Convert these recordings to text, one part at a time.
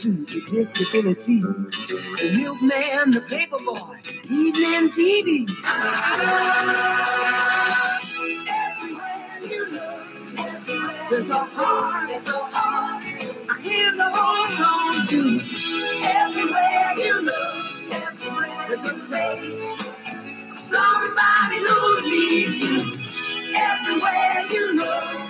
To predictability? The milkman, the paper boy, evening TV. Everywhere you look, there's a heart, there's a heart. I hear the hold on to. Everywhere you look, everywhere there's a place. Somebody who needs you. Everywhere you look.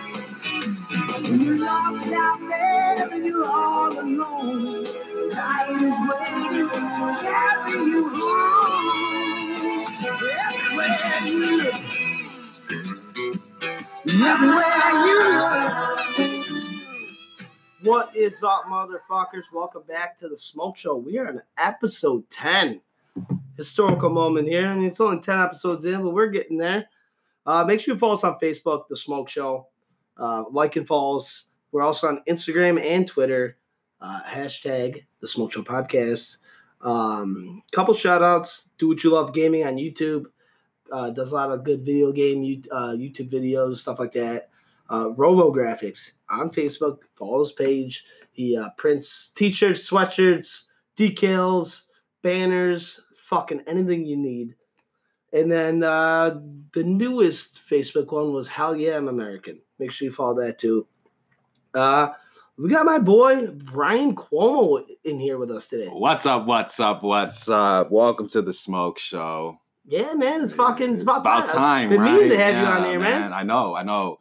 When you're lost out there and you're all alone, light is waiting to carry you home. Everywhere you look, everywhere you look. What is up, motherfuckers? Welcome back to the Smoke Show. We are on episode 10. Historical moment here. I mean, it's only 10 episodes in, but we're getting there. Uh, make sure you follow us on Facebook, The Smoke Show. Uh, like and follow us. We're also on Instagram and Twitter. Uh, hashtag The Smoke Show Podcast. Um, couple shout outs. Do What You Love Gaming on YouTube. Uh, does a lot of good video game uh, YouTube videos, stuff like that. Uh, Robo Graphics on Facebook. Follow his page. He uh, prints t-shirts, sweatshirts, decals, banners, fucking anything you need. And then uh, the newest Facebook one was Hell Yeah, I'm American. Make sure you follow that too. Uh, we got my boy Brian Cuomo in here with us today. What's up? What's up? What's up? Welcome to the Smoke Show. Yeah, man, it's fucking it's about, About time, I've been right? meaning to have you on here, man. I know, I know,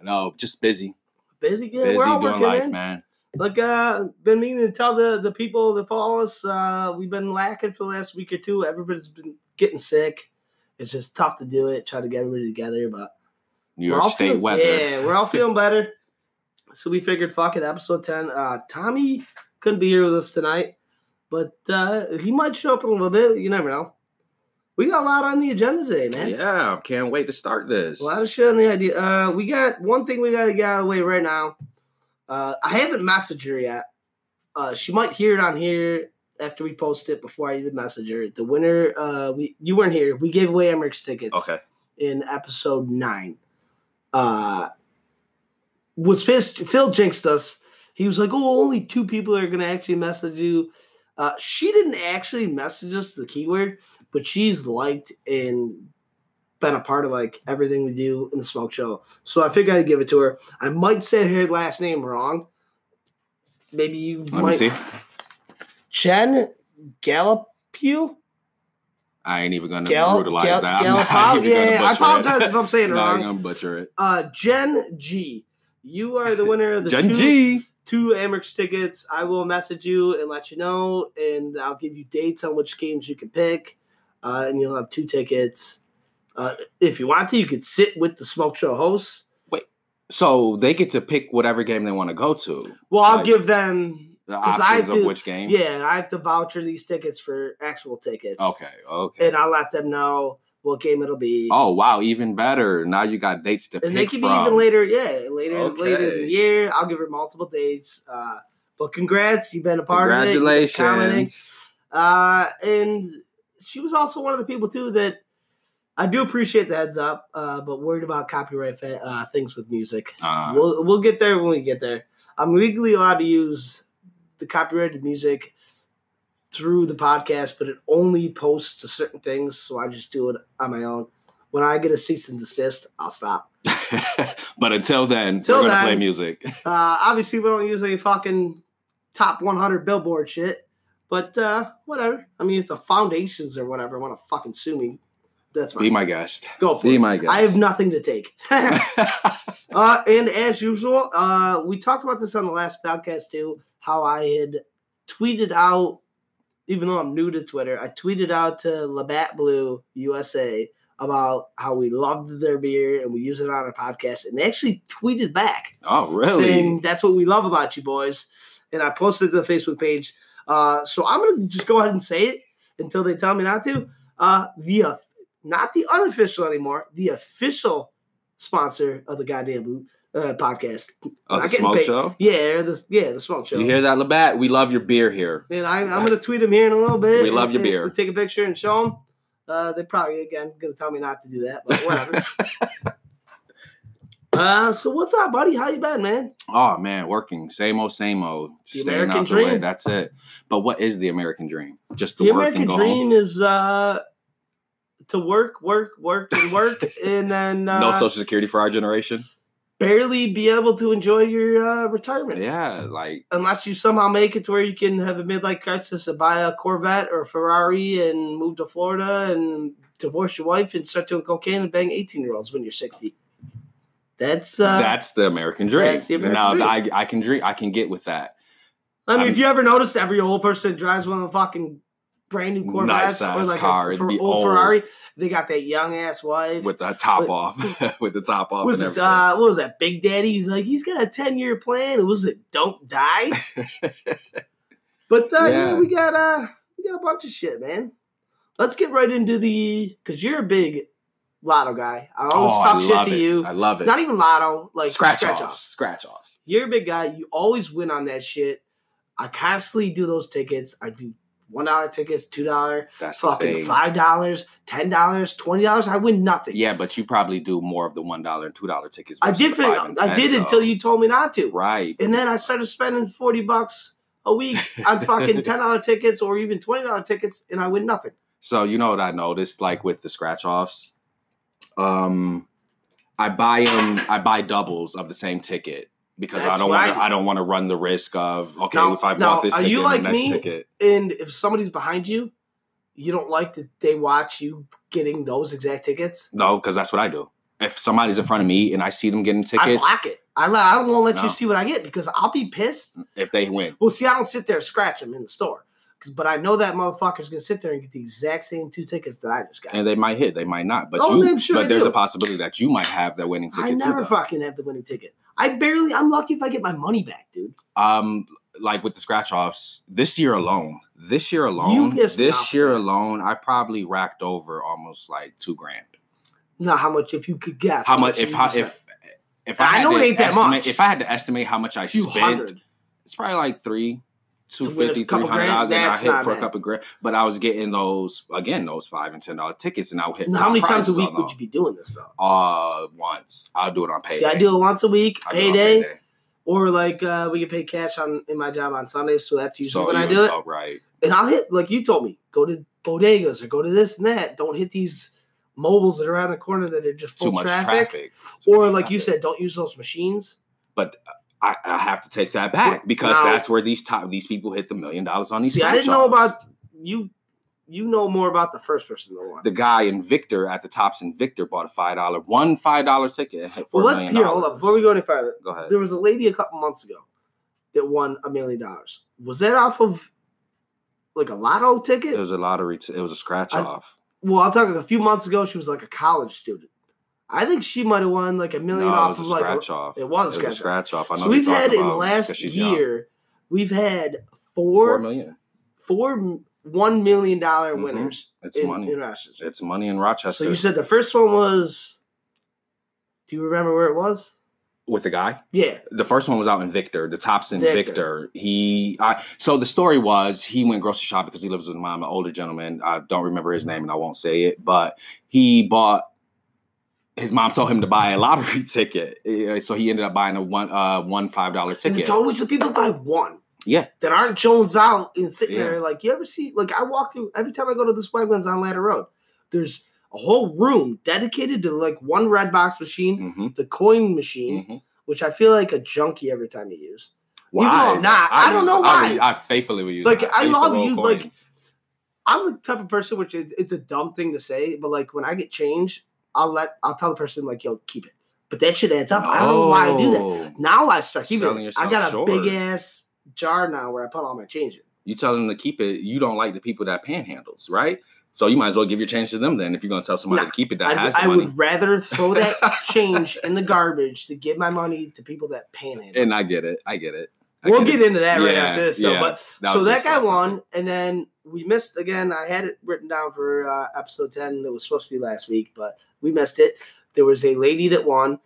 I know. Just busy, Busy, yeah, busy we're all doing working, life, man. man. Look, uh, been meaning to tell the the people that follow us. Uh, we've been lacking for the last week or two. Everybody's been getting sick. It's just tough to do it. Try to get everybody together, but New York State feeling- weather. Yeah, we're all feeling better. So we figured, fuck it, episode ten. Uh, Tommy couldn't be here with us tonight, but uh, he might show up in a little bit. You never know. We got a lot on the agenda today, man. Yeah, can't wait to start this. A lot of shit on the idea. Uh, we got one thing we got to get out of the way right now. Uh, I haven't messaged her yet. Uh, she might hear it on here after we post it before I even message her. The winner, uh, we you weren't here. We gave away Amerks tickets Okay. in episode nine. Uh, was pissed. Phil jinxed us. He was like, "Oh, only two people are gonna actually message you." Uh, she didn't actually message us the keyword, but she's liked and been a part of like everything we do in the smoke show. So I figured I'd give it to her. I might say her last name wrong. Maybe you Let might. me see. Jen Gallupu. I ain't even gonna Gal- brutalize Gal- that. Gal- I'm not even yeah, gonna I apologize it. if I'm saying it not wrong. gonna butcher it. Uh, Jen G. You are the winner of the Gen two, G. two Amerks tickets. I will message you and let you know, and I'll give you dates on which games you can pick, uh, and you'll have two tickets. Uh, if you want to, you could sit with the Smoke Show hosts. Wait, so they get to pick whatever game they want to go to. Well, I'll Like, give them. The options I have of to- which game. Yeah, I have to voucher these tickets for actual tickets. Okay. Okay. and I'll let them know what game it'll be. Oh wow, even better. Now you got dates to pick. and they can be even later. Yeah, later later in the year. I'll give her multiple dates. Uh, but congrats, you've been a part of it. You've been commenting. Congratulations. Uh, and she was also one of the people too that I do appreciate the heads up, uh, but worried about copyright fa- uh, things with music. Uh, we'll we'll get there when we get there. I'm legally allowed to use the copyrighted music through the podcast, but it only posts to certain things, so I just do it on my own. When I get a cease and desist, I'll stop. but until then, Till we're gonna play music. Uh, obviously, we don't use any fucking top 100 Billboard shit, but uh, whatever. I mean, if the foundations or whatever want to fucking sue me, that's fine. Be my guest. Go for Be it. Be my guest. I have nothing to take. uh, and as usual, uh, we talked about this on the last podcast too. How I had tweeted out, even though I'm new to Twitter, I tweeted out to Labatt Blue USA about how we loved their beer and we use it on our podcast, and they actually tweeted back oh really? saying that's what we love about you boys. And I posted to the Facebook page. Uh, so I'm gonna just go ahead and say it until they tell me not to. Uh, the not the unofficial anymore, the official sponsor of the goddamn blue uh, podcast. oh, the smoke paid. show. Yeah, the yeah the smoke show. You hear that, Labatt? We love your beer here. And I, I'm gonna tweet him here in a little bit. We love and- your and- beer. and take a picture and show them. Uh, they probably again gonna tell me not to do that, but whatever. Uh, so what's up, buddy? How you been, man? Oh man, working same old, same old. The Staying American out the way. dream. That's it. But what is the American dream? Just to The work American and go dream home. is uh to work, work, work, and work, and then uh, no social security for our generation. barely be able to enjoy your uh, retirement. Yeah, like Unless you somehow make it to where you can have a midlife crisis and buy a Corvette or a Ferrari and move to Florida and divorce your wife and start doing cocaine and bang 18 year olds when you're 60. That's uh that's the American dream. that's the American now dream. I I can dream. I can get with that. I mean, I'm- if you ever noticed every old person drives one of the fucking brand new Corvettes Nice-ass like car, a be old old. Ferrari, they got that young ass wife. with the top What- off, with the top off. What was this? Uh, what was that? Big Daddy. He's like, he's got a ten year plan. It was it don't die. but uh, yeah. Yeah. we got uh, we got a bunch of shit, man. Let's get right into the because you're a big lotto guy. I always Oh, talk I shit to it. you. I love it. Not even lotto, like scratch, scratch offs. offs. Scratch offs. You're a big guy. You always win on that shit. I constantly do those tickets. I do one dollar tickets, two dollar, fucking five dollars, ten dollars, twenty dollars. I win nothing. Yeah, but you probably do more of the one dollar and two dollar tickets. I did. five and I did though. until you told me not to. Right. And then I started spending forty bucks a week on fucking ten dollar tickets or even twenty dollar tickets, and I win nothing. So you know what I noticed, like with the scratch offs, um, I buy them. I buy doubles of the same ticket because I don't want I to. do. I don't want to run the risk of okay, Now- if I now, bought this ticket, like the next me? ticket. And if somebody's behind you, you don't like that they watch you getting those exact tickets. No, because that's what I do. If somebody's in front of me and I see them getting tickets, I block it. I. I don't want to let No. you see what I get because I'll be pissed. if they win, Well, see, I don't sit there and scratch them in the store, but I know that motherfucker's gonna sit there and get the exact same two tickets that I just got. and they might hit, they might not. But Oh, you, I'm sure but there's do. a possibility that you might have that winning ticket I never too. fucking have the winning ticket. I barely. I'm lucky if I get my money back, dude. um like with the scratch offs this year alone this year alone pissed me off this year that. alone i probably racked over almost like two grand Now, how much? If you could guess, how much if how, if if I had know to it ain't that estimate, much. if i had to estimate how much I spent hundred. it's probably like three To win a 250 couple 300 grand? dollars and i hit for a bad. couple grand but i was getting those again those five and ten dollar tickets and i would hit Now, how many times a week would you be doing this though? uh once i'll do it on payday See, I do it once a week, I'll do it on payday, payday. or like uh, we get paid cash on in my job on Sundays, so that's usually So when I do it. oh, right And I'll hit like you told me, go to bodegas or go to this and that. Don't hit these mobiles that are around the corner that are just full too much traffic. traffic, Or like you said, don't use those machines. but I, I have to take that back because Now- that's where these top these people hit the million dollars on these. See, I didn't know about you. You know more about the first person than one. the guy in Victor at the tops in Victor bought a five dollar one five dollar ticket. And hit well, $4 let's hear. Hold up, before we go any further. go ahead. There was a lady a couple months ago that won a million dollars. Was that off of like a lotto ticket? It was a lottery. T- it was a scratch I- off. well, I'm talking a few months ago. She was like a college student. I think she might have won like a million No, off of a like. scratch off. it was a It was a scratch off. I know so we've had in the last she's young. year, we've had four four million. four one million dollar Mhm. winners It's in, money. in Rochester. It's money in Rochester. So you said the first one was. Do you remember where it was? with the guy. Yeah, the first one was out in Victor. The tops in Victor. Victor. He, I, so the story was he went grocery shopping because he lives with mom, an older gentleman. I don't remember his name and I won't say it, but he bought. His mom told him to buy a lottery ticket, Eh, so he ended up buying a one uh one five dollar and ticket. it's always the people buy one. Yeah. that aren't Jones out and sitting Yeah. there. Like you ever see? Like I walk through every time I go to this Wegmans on Latta Road. There's a whole room dedicated to like one red box machine, hmm the coin machine, hmm which I feel like a junkie every time you use. Why? Even though I'm not. I don't use- know why. I faithfully will use. Like. I to love you, like. I'm the type of person which is, it's a dumb thing to say, but like when I get change, I'll let I'll tell the person like, "Yo, keep it." But that shit adds up. I don't know why I do that. Now I start keeping it. I got a short. big ass jar now where I put all my change in. You tell them to keep it. You don't like the people that panhandles, right? So you might as well give your change to them then. If you're going to tell somebody Nah, to keep it that I'd- has I money. would rather throw that change in the garbage to give my money to people that panhandle. And I get it. I get it. We'll get into that right after this. So, yeah. but That so that guy won, and then we missed again. I had it written down for uh, episode ten. That was supposed to be last week, but we missed it. There was a lady that won.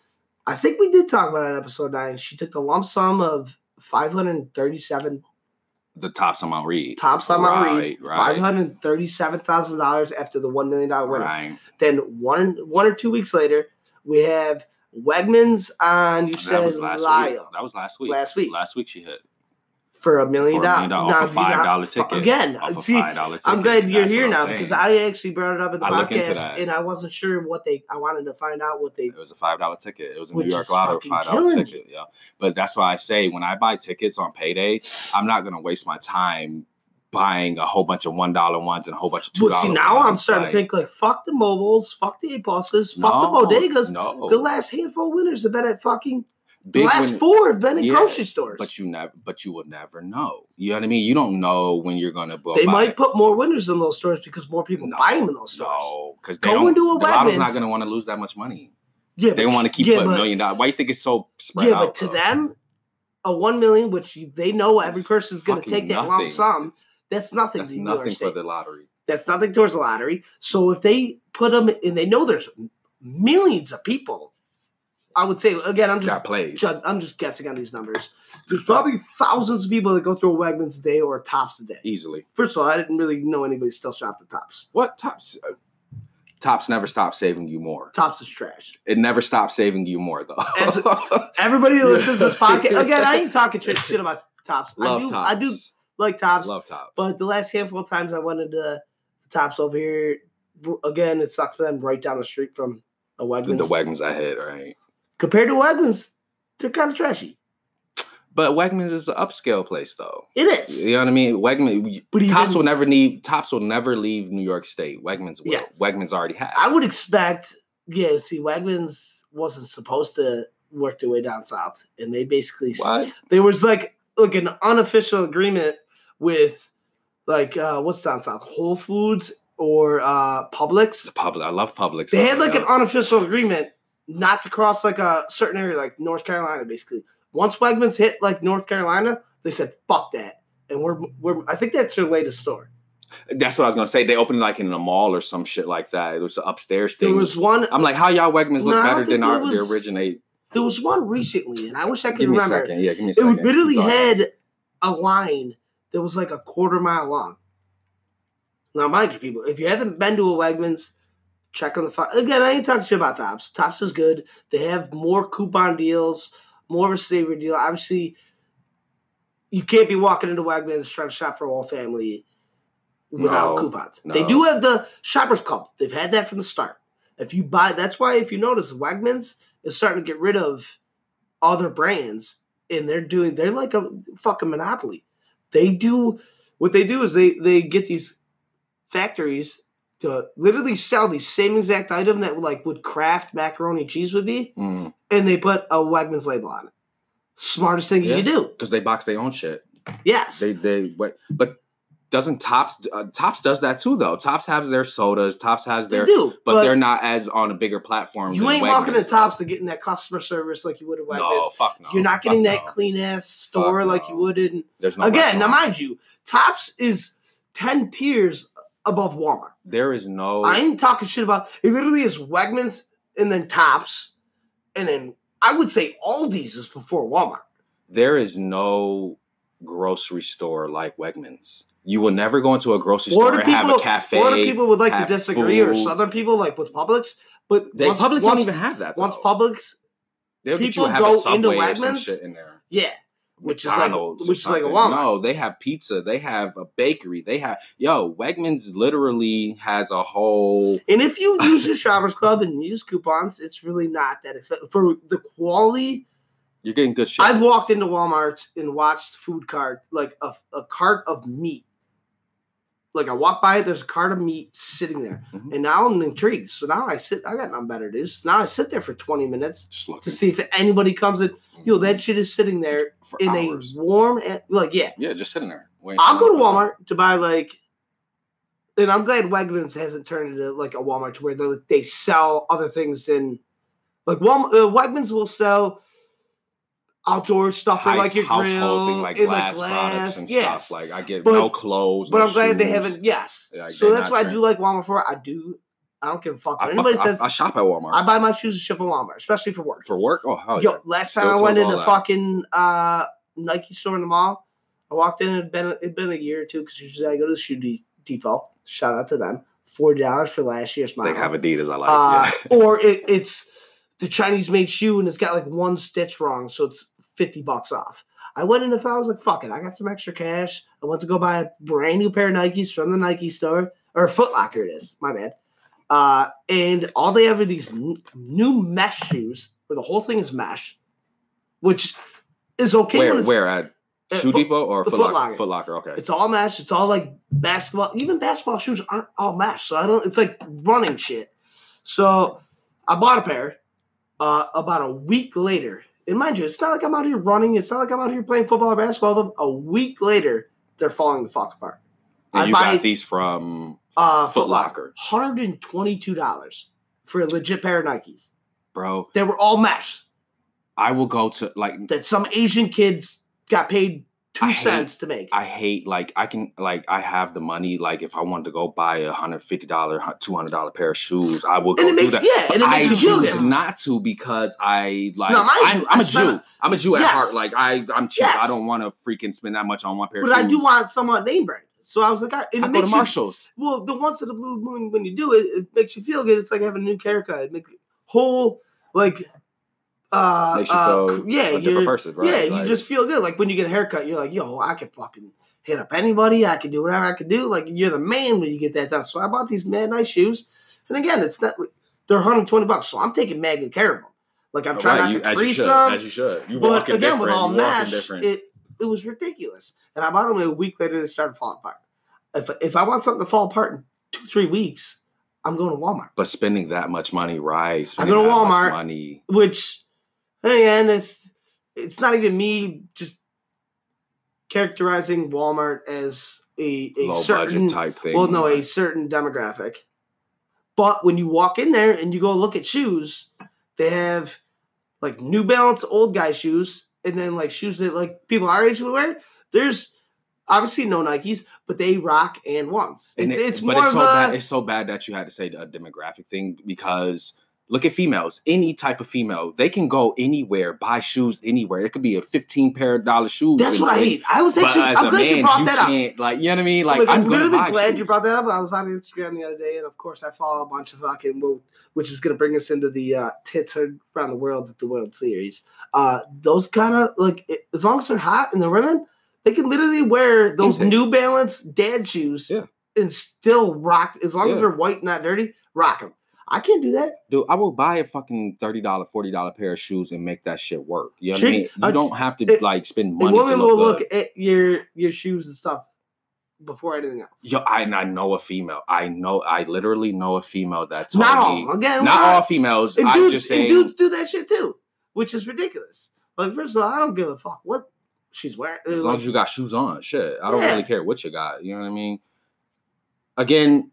I think we did talk about it in episode nine. She took the lump sum of five hundred thirty-seven The tops on Mount Read. top sum on Right, Read, right. five hundred thirty-seven thousand dollars after the one million dollar winner. Right. Then one one or two weeks later, we have Wegmans on you said last week. That was last week. Last week. Last week she hit for a million For a million dollars. off a $5 ticket. Again, see, five dollar ticket. I'm glad you're That's here now I'm because. I actually brought it up in the I podcast and I wasn't sure what they. I wanted to find out what they. It was a five dollar ticket. It was a New York Lotto five dollar ticket. Yeah, but that's why I say when I buy tickets on paydays, I'm not gonna waste my time buying a whole bunch of one dollar ones and a whole bunch of two dollars. dollar. see, now I'm starting to think like, fuck the mobiles, fuck the A pluses, fuck the bodegas. No, The last handful of winners have been at fucking. The last win- four have been in Yeah, grocery stores. But you never, but you will never know. You know what I mean? You don't know when you're gonna. Go they might it. put more winners in those stores because more people No, buy them in those stores. No, because Go they don't. into a the Lotto's not gonna want to lose that much money. Yeah, They want to keep yeah, a million dollars. Why do you think it's so spread Yeah, out? but to though? them, a one million, which they know every person's going to take that lump sum, that's nothing. That's to New York nothing for the lottery. That's nothing towards the lottery. So if they put them, and they know there's millions of people, I would say again, I'm just Got plays. ju- I'm just guessing on these numbers. There's probably thousands of people that go through a Wegmans a day or a Tops a day. Easily. First of all, I didn't really know anybody still shopped at Tops. What tops? uh, Tops never stop saving you more. Tops is trash. It never stops saving you more though. As- Everybody that listens to this podcast, again, I ain't talking shit shit about Tops. Love I do, tops. I do like Tops. Love tops. But the last handful of times I went into the tops over here, again, it sucked for them right down the street from a Wegmans. the Wegmans I hit, right? Compared to Wegmans, they're kind of trashy. But Wegmans is an upscale place though. It is. You know what I mean? Wegman But Tops will never leave Tops will never leave New York State. Wegmans will. Yes. Wegmans already have. I would expect, yeah, see, Wegmans wasn't supposed to work their way down south. And they basically, what? there was like, like an unofficial agreement with, like, uh, what's down south? Whole Foods or uh, Publix. Public. I love Publix. They had like an unofficial agreement not to cross like a certain area, like North Carolina, basically. Once Wegmans hit like North Carolina, they said fuck that, and we're we're. I think that's their latest store. That's what I was gonna say. They opened like in a mall or some shit like that. It was an upstairs thing. There was one. I'm like, how y'all Wegmans look No, better than our was- the originate? there was one recently, and I wish I could Give me a remember. second. Yeah, give me a second. It literally had a line that was like a quarter mile long. Now, mind you, people, if you haven't been to a Wegmans, check on the fi- again. I ain't talking shit about Tops. Tops is good. They have more coupon deals, more of a saver deal. Obviously, you can't be walking into Wegmans trying to shop for a whole family without No, coupons. They do have the Shoppers Club. They've had that from the start. If you buy, that's why if you notice, Wegmans is starting to get rid of other brands, and they're doing they're like a fucking monopoly. They do what they do is they they get these factories to literally sell the same exact item that like would Kraft macaroni cheese would be, Mm, and they put a Wegmans label on it. Smartest thing you Yeah. can do. because they box their own shit. Yes. They they but doesn't Tops uh, Tops does that too though? Tops has their sodas. Tops has their They do. but, they're not as on a bigger platform. you ain't walking Wegmans, to Tops to getting that customer service like you would at Wegmans. No, fuck no. You're not getting Fuck that no. clean ass store Fuck like no. you would in There's no again. Now, mind you, Tops is ten tiers above Walmart. there is no. I ain't talking shit about. It literally is Wegmans and then Tops, and then I would say Aldi's is before Walmart. there is no grocery store like Wegmans. You will never go into a grocery store and have people, a cafe. Florida people would like to have disagree, or. Southern people like with Publix. But They once, Publix once, don't even have that. once though. Publix, They'll people have go into Wegmans, shit in there. yeah, which is like which is like a. Walmart. No, they have pizza. They have a bakery. They have yo. Wegmans literally has a whole. And if you use your Shoppers Club and use coupons, it's really not that expensive for the quality. You're getting good shit. I've walked into Walmart and watched food cart like a, a cart of meat. Like I walk by, it, there's a cart of meat sitting there, Mhm. and now I'm intrigued. So now I sit. I got nothing better to do. So now I sit there for 20 minutes to see if anybody comes in. Yo, that shit is sitting there for in hours. a warm, like yeah. yeah, just sitting there. I'll go to Walmart to buy like, and I'm glad Wegmans hasn't turned into like a Walmart to where they they sell other things in, like Walmart. Uh, Wegmans will sell outdoor stuff House- like your grill, thing, like in, glass, products and yes. stuff. Like I get But- no clothes. but no I'm glad they haven't. Yes, Yeah, so that's why I do like Walmart for. I do. I don't give a fuck. I, fuck- anybody I- says I, shop at Walmart I buy my shoes and ship from Walmart, especially for work. for work. Oh hell Yo, yeah! last Still time I went in that. fucking uh, Nike store in the mall, I walked in. It'd been it'd been a year or two because usually I go to the shoe de- depot. Shout out to them. Forty dollars for last year's model. They have Adidas. I like. uh, yeah. or it, it's the Chinese made shoe and it's got like one stitch wrong, so it's 50 bucks off. I went in if I was like, fuck it, I got some extra cash. I went to go buy a brand new pair of Nikes from the Nike store, or Foot Locker it is, my bad. Uh, and all they have are these n- new mesh shoes where the whole thing is mesh, which is okay where where at Shoe Depot or Foot Foot Locker? Locker. Foot Locker. Okay. it's all mesh. It's all like basketball. Even basketball shoes aren't all mesh. So I don't. It's like running shit. So I bought a pair. Uh, about a week later, and mind you, it's not like I'm out here running. It's not like I'm out here playing football or basketball. Them a week later, they're falling the fuck apart. and I you buy- got these from Uh, Foot Locker. hundred and twenty-two dollars for a legit pair of Nikes. bro. They were all mesh. I will go to like That some Asian kids got paid two I hate- cents to make. I hate like I can like I have the money like if I wanted to go buy a hundred fifty dollar two hundred dollar pair of shoes I will go do makes- that. yeah, and it But makes I you choose not to because I like No, I'm, I'm I a Jew. I'm a Jew at Yes. heart. Like I I'm cheap. Yes. I don't want to freaking spend that much on one pair but of shoes. I do want somewhat name brand. So I was like, I, it I go to makes you- Marshalls. Well, the once in the blue moon when you do it, it makes you feel good. It's like having a new haircut. It makes whole like uh, Makes you uh, feel cr- yeah, a different person, right? Yeah, you just feel good. Like when you get a haircut, you're like, yo, I can fucking hit up anybody. I can do whatever I can do. Like you're the man when you get that done. So I bought these mad nice shoes. And again, it's not they're 120 bucks. So I'm taking mad good care of them. Like I'm trying right, not to as crease them. as you should. You But again, with all mesh, different. it it was ridiculous. And I bought them a week later. They started falling apart. If if I want something to fall apart in two three weeks, I'm going to Walmart. but spending that much money, right? I go to Walmart. Money. Which, again, it's it's not even me just characterizing Walmart as a, a certain type thing. well, no, a certain demographic. But when you walk in there and you go look at shoes, they have like New Balance old guy shoes, and then like shoes that like people our age would wear. There's obviously no Nikes, but they rock and. And It's, it- it's but more it's so a bad. It's so bad that you had to say a demographic thing because look at females. Any type of female, they can go anywhere, buy shoes anywhere. It could be a fifteen pair of dollar shoes. that's what I hate. I was actually I'm glad man, you brought that up. like you know what I mean. Like, Like, I'm, I'm, literally glad shoes. you brought that up. I was on Instagram the other day, and of course, I follow a bunch of fucking, which is going to bring us into the uh, tits heard around the world at the World Series. Uh, those kind of like, it- as long as they're hot and they're women, they can literally wear those Anything. New Balance dad shoes Yeah. and still rock. As long as they're white, and not dirty, rock them. I can't do that. Dude, I will buy a fucking thirty dollar, forty dollar pair of shoes and make that shit work. You know what I mean? You uh, don't have to it- like spend A money to woman look will good. look at your your shoes and stuff before anything else. Yo, I, I know a female. I know. I literally know a female that's Not me. all. Again, Not all females. And I'm dudes, just and dudes do that shit too, which is ridiculous. Like, first of all, I don't give a fuck what she's wearing. As long as you got shoes on, shit. I don't Yeah. really care what you got. You know what I mean? Again,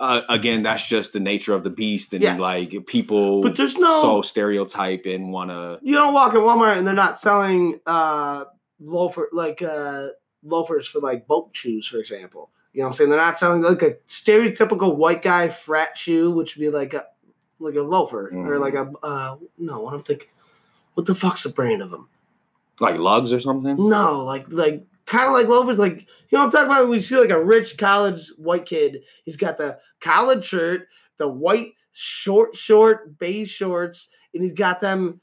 uh, again, that's just the nature of the beast, and Yes. like people But there's no- so stereotype and want to. you don't walk in Walmart and they're not selling uh loafer like uh loafers for like boat shoes, for example. You know what I'm saying? They're not selling like a stereotypical white guy frat shoe, which would be like a like a loafer or Mhm. like a uh no, I don't think. What the fuck's the brand of them? Like Lugz or something. No, like like kind of like loafers. Like you know what I'm talking about? We see like a rich college white kid. He's got the college shirt, the white short short beige shorts, and he's got them.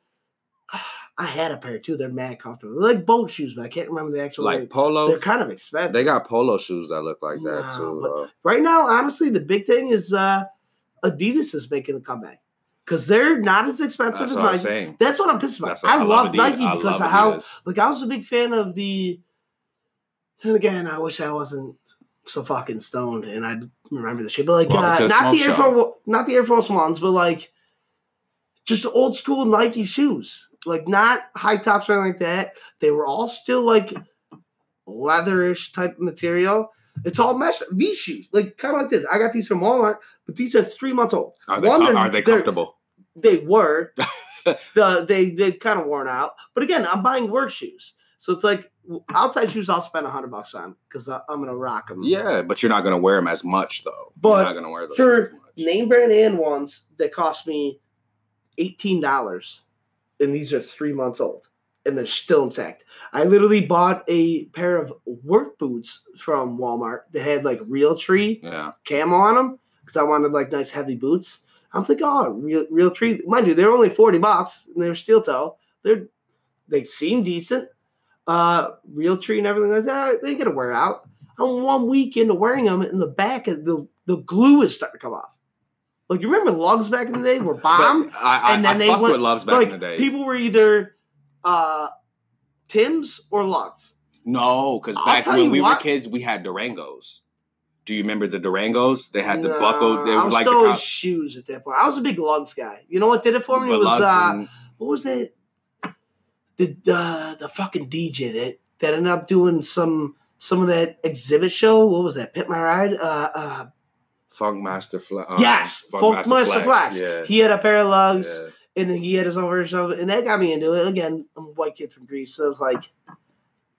I had a pair too. They're mad comfortable. They're like boat shoes, but I can't remember the actual. Like name. polo. They're kind of expensive. They got polo shoes that look like that No, too. but- though. right now. Honestly, the big thing is uh Adidas is making a comeback because they're not as expensive as Nike. That's what I'm pissed about. That's I, love. Nike I because love of how Adidas. like I was a big fan of the. And again, I wish I wasn't so fucking stoned and I'd remember the shit. But like, Welcome uh, not the Air. Force, not the Air Force ones, but like just old school Nike shoes. Like not high tops or anything like that. They were all still like leatherish type material. It's all meshed. These shoes, like kind of like this. I got these from Walmart, but these are three months old. Are they, One, com- they're- they comfortable? They were. the they they kind of worn out. But again, I'm buying work shoes, so it's like outside shoes. I'll spend a hundred bucks on because I'm gonna rock them. Yeah, but you're not gonna wear them as much though. But you're not gonna wear those for name brand and ones that cost me eighteen dollars, and these are three months old, and they're still intact. I literally bought a pair of work boots from Walmart that had like Realtree Yeah, camo on them because I wanted like nice heavy boots. I'm thinking, oh, real Realtree. Mind you, they're only forty bucks and they're steel toe. They're they seem decent. Uh, Realtree and everything like that. They gonna wear out. I'm one week into wearing them, and the back of the the glue is starting to come off. Like you remember Lugz back in the day were But I, I, and then I they fucked went with loves back like in the day. people were either uh Tim's or Lugz. no, because back when we what. were kids, we had Durangos. Do you remember the Durangos? They had the Nah, buckle. They I were was like the still in shoes at that point. I was a big Lugz guy. You know what did it for me? but It was uh, and- what was that? The uh, the fucking DJ that that ended up doing some some of that Xzibit show. What was that? Pimp My Ride. Uh, uh, Funkmaster Flex. yes, Funkmaster Flex. Yeah. He had a pair of Lugz, yeah. and then he had his own version of it, and that got me into it. Again, I'm a white kid from Greece, so it was like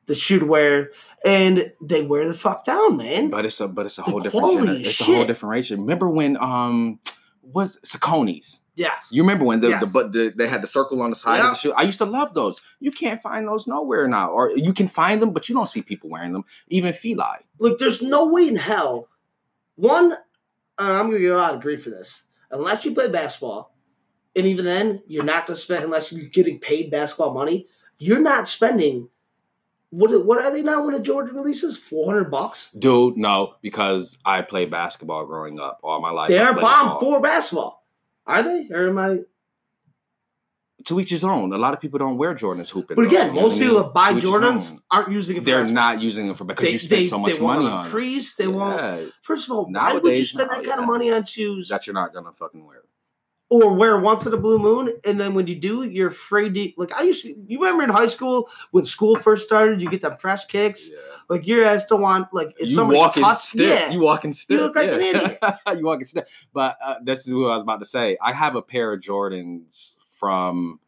the shoe to wear, and they wear the fuck down, man. But it's a but it's a The whole different gener- it's a whole different race. Remember when um was Saucony's? Yes, You remember when the, Yes. the but the, they had the circle on the side Yeah. of the shoe? I used to love those. You can't find those nowhere now, or you can find them, but you don't see people wearing them. Even Feli. Look, there's no way in hell. One, uh, I'm gonna get a lot of grief for this. Unless you play basketball, and even then, you're not gonna spend unless you're getting paid basketball money. You're not spending. What what are they now when a Jordan releases? Four hundred bucks. Dude, no, because I played basketball growing up all my life. They're bomb for basketball. Are they? Or am I? To each his own. A lot of people don't wear Jordans hooping. But though, again, you know most I people mean? that buy To each his Jordans aren't using it They're not using them for because you spend they, so much they money on it. increase. They want. Yeah, First of all, why would you Nowadays, spend that no, kind of money on shoes? that you're not gonna fucking wear. Or wear once in a blue moon, and then when you do, you're afraid to. Like I used to. You remember in high school when school first started, you get them fresh kicks. Yeah. Like your ass don't want like if you somebody walking cuts, stiff. yeah. You walking stiff. look like an yeah. you walking stiff. But uh, this is what I was about to say. I have a pair of Jordans from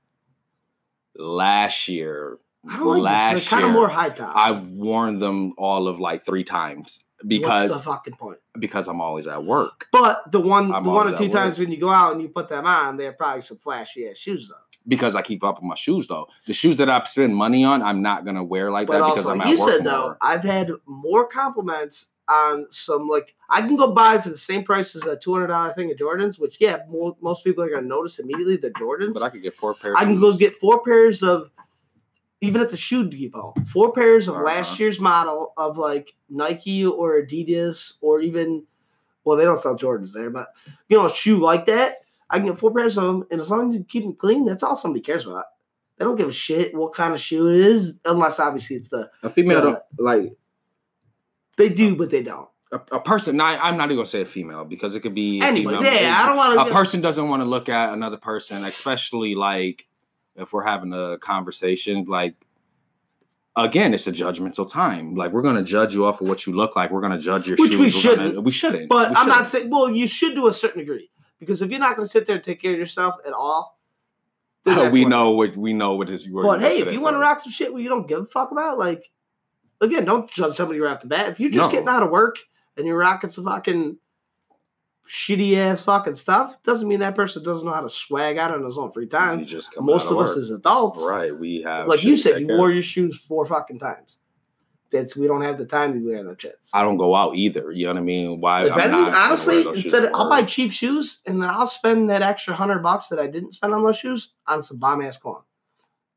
last year. I don't like last kind year. of more high tops. I've worn them all of like three times What's because the fucking point? because I'm always at work. But the one, I'm the one or two times when you go out and you put them on, they're probably some flashy ass shoes though. Because I keep up with my shoes though. The shoes that I spend money on, I'm not gonna wear like But that because I'm at you work You said though. I've had more compliments on some like I can go buy for the same price as a two hundred dollar thing of Jordans, which yeah, mo- most people are gonna notice immediately the Jordans. But I could get four pairs. I can go get four pairs of even at the shoe depot, four pairs of Uh-huh. last year's model of like Nike or Adidas or even well, they don't sell Jordans there, but you know, a shoe like that, I can get four pairs of them, and as long as you keep them clean, that's all somebody cares about. They don't give a shit what kind of shoe it is, unless obviously it's the a female like they do, but they don't. a, a person. Not, I'm not even gonna say a female because it could be a Anyway, yeah, I don't want to. a person doesn't want to look at another person, especially like if we're having a conversation. Like again, it's a judgmental time. Like we're gonna judge you off of what you look like. We're gonna judge your Which shoes. we shouldn't. Gonna, we shouldn't. But We I'm not saying. Well, you should to a certain degree because if you're not going to sit there and take care of yourself at all, we know what we know what is. But hey, if you want to rock some shit where you don't give a fuck about, like, again, don't judge somebody right off the bat. If you're just No. getting out of work and you're rocking some fucking shitty ass fucking stuff, doesn't mean that person doesn't know how to swag out on his own free time. Most of us as adults, right. We have like you said, you wore your shoes four fucking times. That's we don't have the time to wear them shits. I don't go out either. You know what I mean? Why? If I'm not honestly, instead of, I'll buy cheap shoes and then I'll spend that extra hundred bucks that I didn't spend on those shoes on some bomb ass cologne.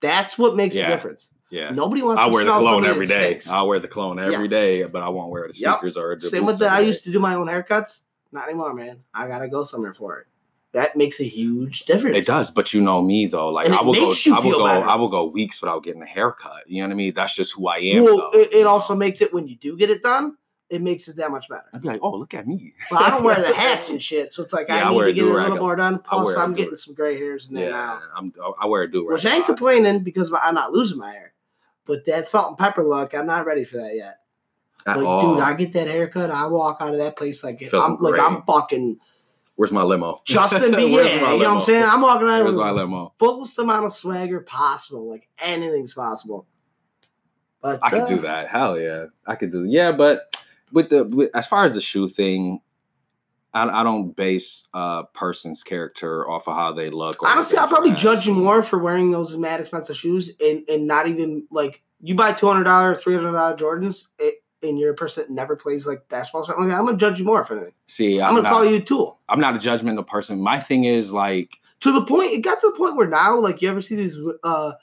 That's what makes Yeah. the difference. Yeah. Nobody wants I to wear the cologne every stinks. I'll wear the cologne every Yes. day, but I won't wear the Yep. sneakers or the Same with the. I used to do my own haircuts. Not anymore, man. I gotta go somewhere for it. That makes a huge difference. It does, but you know me though. Like I will go, you I will go, better. I will go weeks without getting a haircut. You know what I mean? That's just who I am. Well, though, it, it know? also makes it when you do get it done. It makes it that much better. I'd be like, oh, look at me. But I don't wear the hats and shit, so it's like Yeah, I need to get it a little more done. Plus, I'm getting some gray hairs in there Yeah, now, I'm. I wear a do which I ain't complaining because I'm not losing my hair. But that salt and pepper look, I'm not ready for that yet. At Like, all. dude, I get that haircut, I walk out of that place like Feeling I'm like. I'm fucking Where's my limo? Justin Bieber. Yeah, you know what I'm saying? I'm walking out Where's with my the limo? fullest amount of swagger possible. Like anything's possible. But I could uh, do that. Hell yeah, I could do. Yeah, but with the with, as far as the shoe thing, I, I don't base a person's character off of how they look. or Honestly, I'll probably judge you more for wearing those mad expensive shoes and, and not even like you buy two hundred dollar, three hundred dollar Jordans. It, and you're a person that never plays like basketball or something like I'm gonna judge you more if anything. See, I'm, I'm, gonna not, call you a tool. I'm not a judgmental person. My thing is like, To the point, it got to the point where now, like, you ever see these uh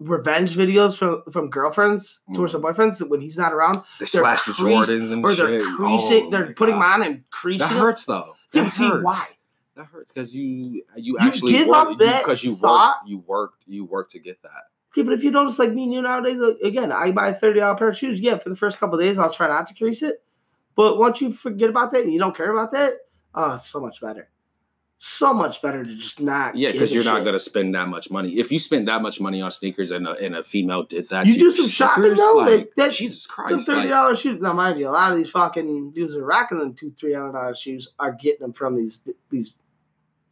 revenge videos from from girlfriends towards their boyfriends when he's not around, they slash the Jordans and or they're shit. creasing, Oh they're putting them God. on and creasing. That it. hurts though. That but see hurts. why? That hurts because you you You actually give work, up that because you thought? work you worked you work to get that. Yeah, but if you notice, like me and you nowadays, like, again, I buy a thirty dollar pair of shoes. Yeah, for the first couple days, I'll try not to crease it. But once you forget about that and you don't care about that, oh, it's so much better. So much better to just not. Yeah, because you're not gonna spend that much money. If you spend that much money on sneakers and a, and a female did that, You do some shopping, though, Like, like, that- Jesus Christ! thirty Like, dollars shoes. Now, mind you, a lot of these fucking dudes are rocking them two, three hundred dollars shoes are getting them from these these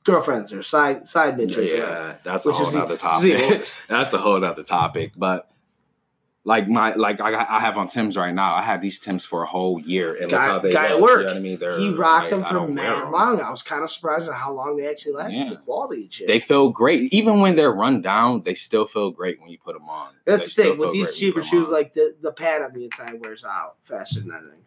girlfriends or side side bitches. yeah, that's a Which whole the- topic. that's a whole other topic. But like my like I, I have on Tim's right now. I had these Tim's for a whole year, and Guy- look how they guy at work. You know I mean? They're, He rocked like, them for mad long. I was kind of surprised at how long they actually lasted, Yeah. the quality shit. They feel great, even when they're run down. They still feel great when you put them on. That's They the thing with these great when you cheaper shoes. Like the the pad on the inside wears out faster than anything.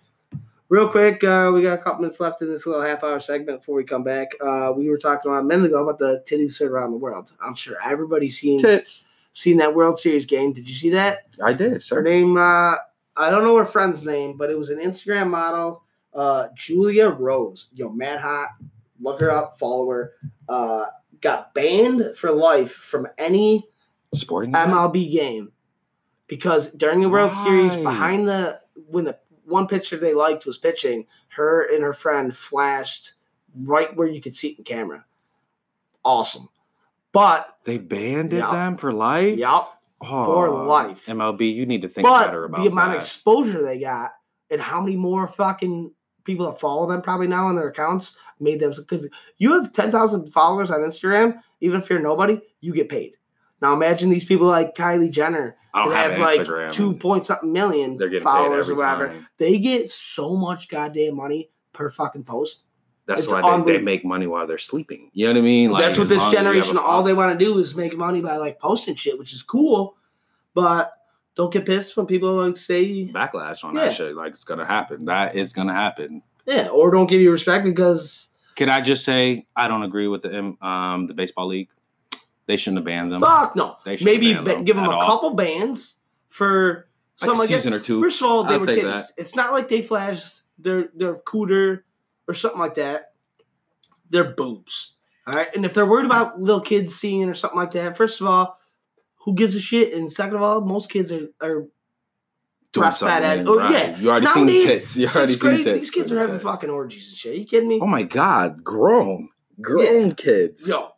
Real quick, uh, we got a couple minutes left in this little half hour segment before we come back. Uh, we were talking about a minute ago about the titties around the world. I'm sure everybody's seen tits. seen that World Series game. Did you see that? I did, Her name, uh, I don't know her friend's name, but it was an Instagram model, uh, Julia Rose. Yo, mad hot. Look her up, follow her. Uh, got banned for life from any Sporting. MLB game because during the World Series, behind the when the one pitcher they liked was pitching, her and her friend flashed right where you could see it in camera. Awesome, but They banned Yup. them for life. yup. For life. MLB, you need to think better But about the amount of exposure they got and how many more fucking people that follow them probably now on their accounts made them because you have 10,000 followers on Instagram, even if you're nobody, you get paid. Now imagine these people like Kylie Jenner I don't have, have, like two point something million followers or whatever. time. They get so much goddamn money per fucking post. That's It's why they, they make money while they're sleeping. You know what I mean? That's what this long as you have a generation all they want to do is make money by like posting shit, which is cool. But don't get pissed when people like say backlash on Yeah. that shit. Like it's gonna happen. That is gonna happen. yeah, or don't give you respect because Can I just say I don't agree with the um the baseball league? They shouldn't have banned them. fuck no. They should Maybe ban them give them a all. couple bans for like something like that. or two. First of all, they I'll were titties. that. It's not like they flashed their their cooter or something like that. They're boobs. All right. And if they're worried about little kids seeing it or something like that, first of all, who gives a shit? And second of all, most kids are, are breastfed something, at- or, oh, right. yeah. You already seen nowadays, tits. You already seen grade, tits. these kids are having fucking orgies and shit. Are you kidding me? Oh my god, grown, grown kids. Yo,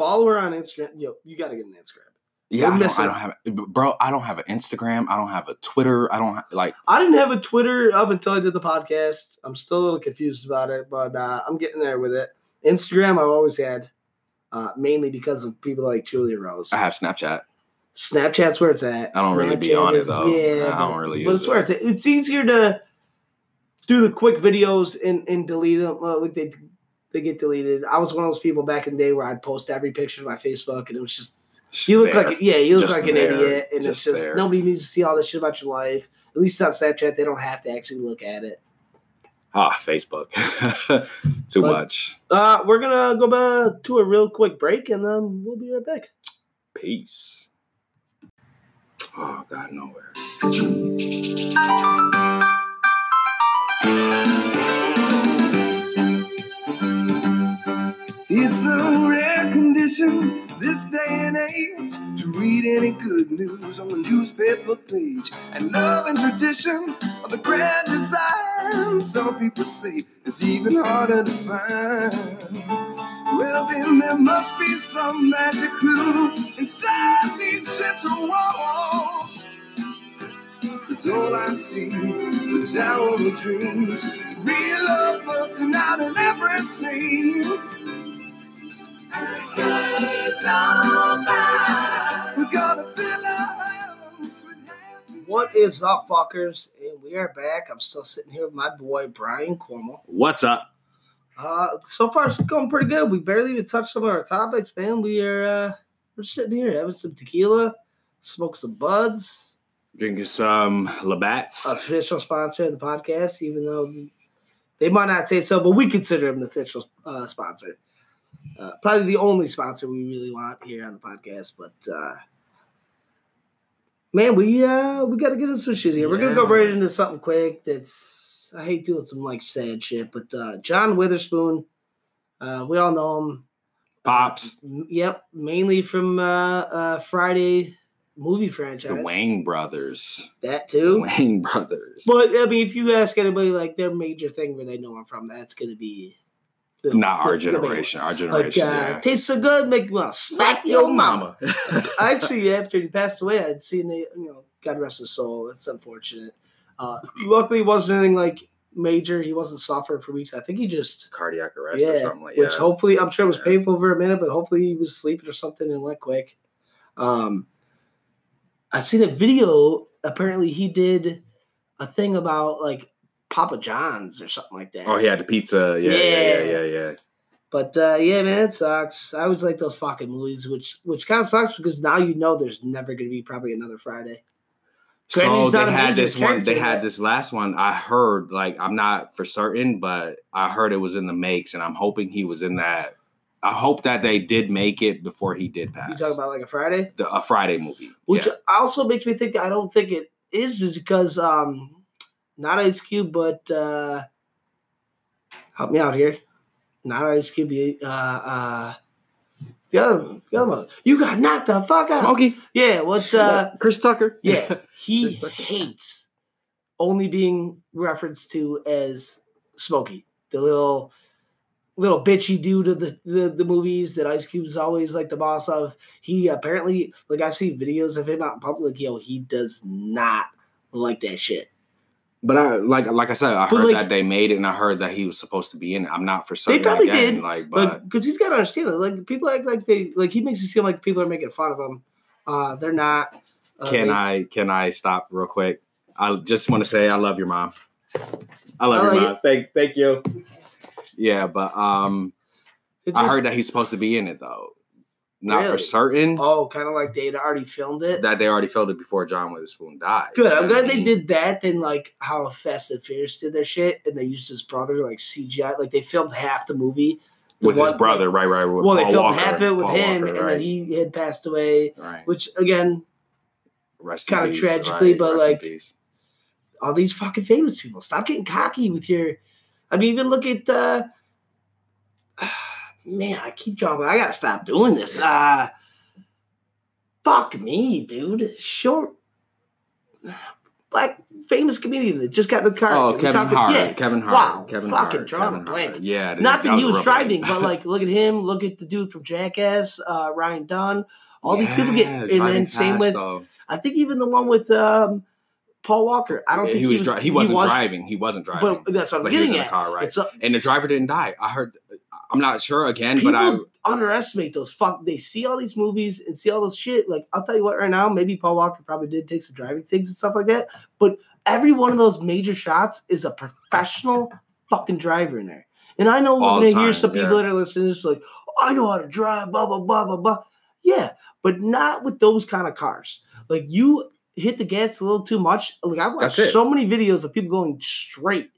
follow her on Instagram. Yo, you got to get an Instagram. yeah, I don't, I don't have, bro. I don't have an Instagram. I don't have a Twitter. I don't have, like. I didn't have a Twitter up until I did the podcast. I'm still a little confused about it, but uh, I'm getting there with it. Instagram, I've always had, uh, mainly because of people like Julia Rose. I have Snapchat. Snapchat's where it's at. I don't really be Snapchat on it, is- though. Yeah, I don't really But it's where it. it's at. It's easier to do the quick videos and, and delete them. Well, like they they get deleted. I was one of those people back in the day where I'd post every picture to my Facebook, and it was just you look There. like yeah, you look Just like an there. idiot, and Just it's just there. nobody needs to see all this shit about your life. At least on Snapchat, they don't have to actually look at it. ah Facebook. Too But- much. Uh, we're gonna go back to a real quick break, and then we'll be right back. Peace. Oh God, nowhere. It's a rare condition this day and age to read any good news on the newspaper page. And love and tradition are the grand design. Some people say it's even harder to find. Well, then there must be some magic clue inside these gentle walls. Cause all I see is a tower of dreams. Real love busting out in every scene. What is up, fuckers? And we are back. I'm still sitting here with my boy Brian Cuomo. What's up? Uh, so far it's going pretty good. We barely even touched some of our topics, man. We are uh, we're sitting here having some tequila, smoke some buds, Drinking some Labatt's. official sponsor of the podcast, even though they might not say so, but we consider them the official uh, sponsor. Uh, probably the only sponsor we really want here on the podcast. But uh, man, we uh, we got to get into some shit here. We're gonna go right into something quick. That's I hate doing some like sad shit, but uh, John Witherspoon, uh, we all know him. Pops. M- Yep, mainly from uh, uh, Friday movie franchise. The Wayans brothers. That too. Wayans brothers. But I mean, if you ask anybody like their major thing where they know him from, that's going to be the, Not our the- the main generation. Our one. Like, generation. uh, yeah. tastes so good, make you want to smack your mama. Actually, after he passed away, I'd seen the, you know, God rest his soul. It's unfortunate. Uh, luckily, it wasn't anything like major. He wasn't suffering for weeks. I think he just, Cardiac arrest or something like that. which yeah. hopefully, I'm sure it was Yeah. painful for a minute, but hopefully he was sleeping or something and went quick. Um, I seen a video. Apparently, he did a thing about like Papa John's or something like that. Oh, he had the pizza. Yeah, yeah, yeah, Yeah. yeah, yeah. But uh, yeah, man, it sucks. I always like those fucking movies, which which kind of sucks because now you know there's never going to be probably another Friday. So they had this one. They had this last one. I heard, like, I'm not for certain, but I heard it was in the makes, and I'm hoping he was in that. I hope that they did make it before he did pass. You talking about like a Friday, the, a Friday movie? which yeah. also makes me think I don't think it is, is because um, not Ice Cube, but uh, help me out here. Not Ice Cube, the uh, uh, the other, the other one. You got knocked the fuck out. Smokey. Yeah, what? Uh, Chris Tucker. Yeah, he Tucker. hates only being referenced to as Smokey, the little little bitchy dude of the, the, the movies that Ice Cube's always like the boss of. He apparently like I've seen videos of him out in public, yo, he does not like that shit. But I like like I said, I But, heard like- that they made it, and I heard that he was supposed to be in it. I'm not for certain. They probably again, did, Like, But because he's got to understand it, like people act like they like he makes it seem like people are making fun of him. Uh, they're not. Uh, can they- I can I stop real quick? I just want to say I love your mom. I love I your like mom. Thank thank you. Yeah, but um, it's I heard that he's supposed to be in it though. Not for certain Oh, kind of like they'd already filmed it. that they already filmed it before John Witherspoon died. Good. I'm I glad they mean, did that than like how Fast and Furious did their shit, and they used his brother like CGI. Like they filmed half the movie The with his one- brother, right? Right. well, they filmed Walker, half of it with Paul him, Walker, and right, then he had passed away. right. Which again, kinda peace, tragically, but, rest like, all these fucking famous people, stop getting cocky with your. I mean, even look at. uh Man, I keep dropping. I gotta stop doing this. Uh Fuck me, dude. Short. Black famous comedian that just got in the car. Oh, Kevin Hart. yeah. Kevin Hart. Wow, Kevin fucking Hart. drawing a blank. Hart. Yeah. Not that he was driving, but like, look at him. Look at the dude from Jackass, uh, Ryan Dunn. All these people get, and then same with, though. I think even the one with um, Paul Walker. I don't Yeah, think he was. dri- he wasn't was, driving. He wasn't driving. But that's what I'm but he was getting at. car, right? A, and the driver didn't die. I heard. I'm not sure again, people but I. underestimate those. Fuck, they see all these movies and see all this shit. Like I'll tell you what, right now, maybe Paul Walker probably did take some driving things and stuff like that. But every one of those major shots is a professional fucking driver in there. And I know we're gonna the hear time, some people yeah. that are listening, just like, oh, I know how to drive, blah blah blah blah blah. Yeah, but not with those kind of cars. Like you hit the gas a little too much. Like I watched so many videos of people going straight,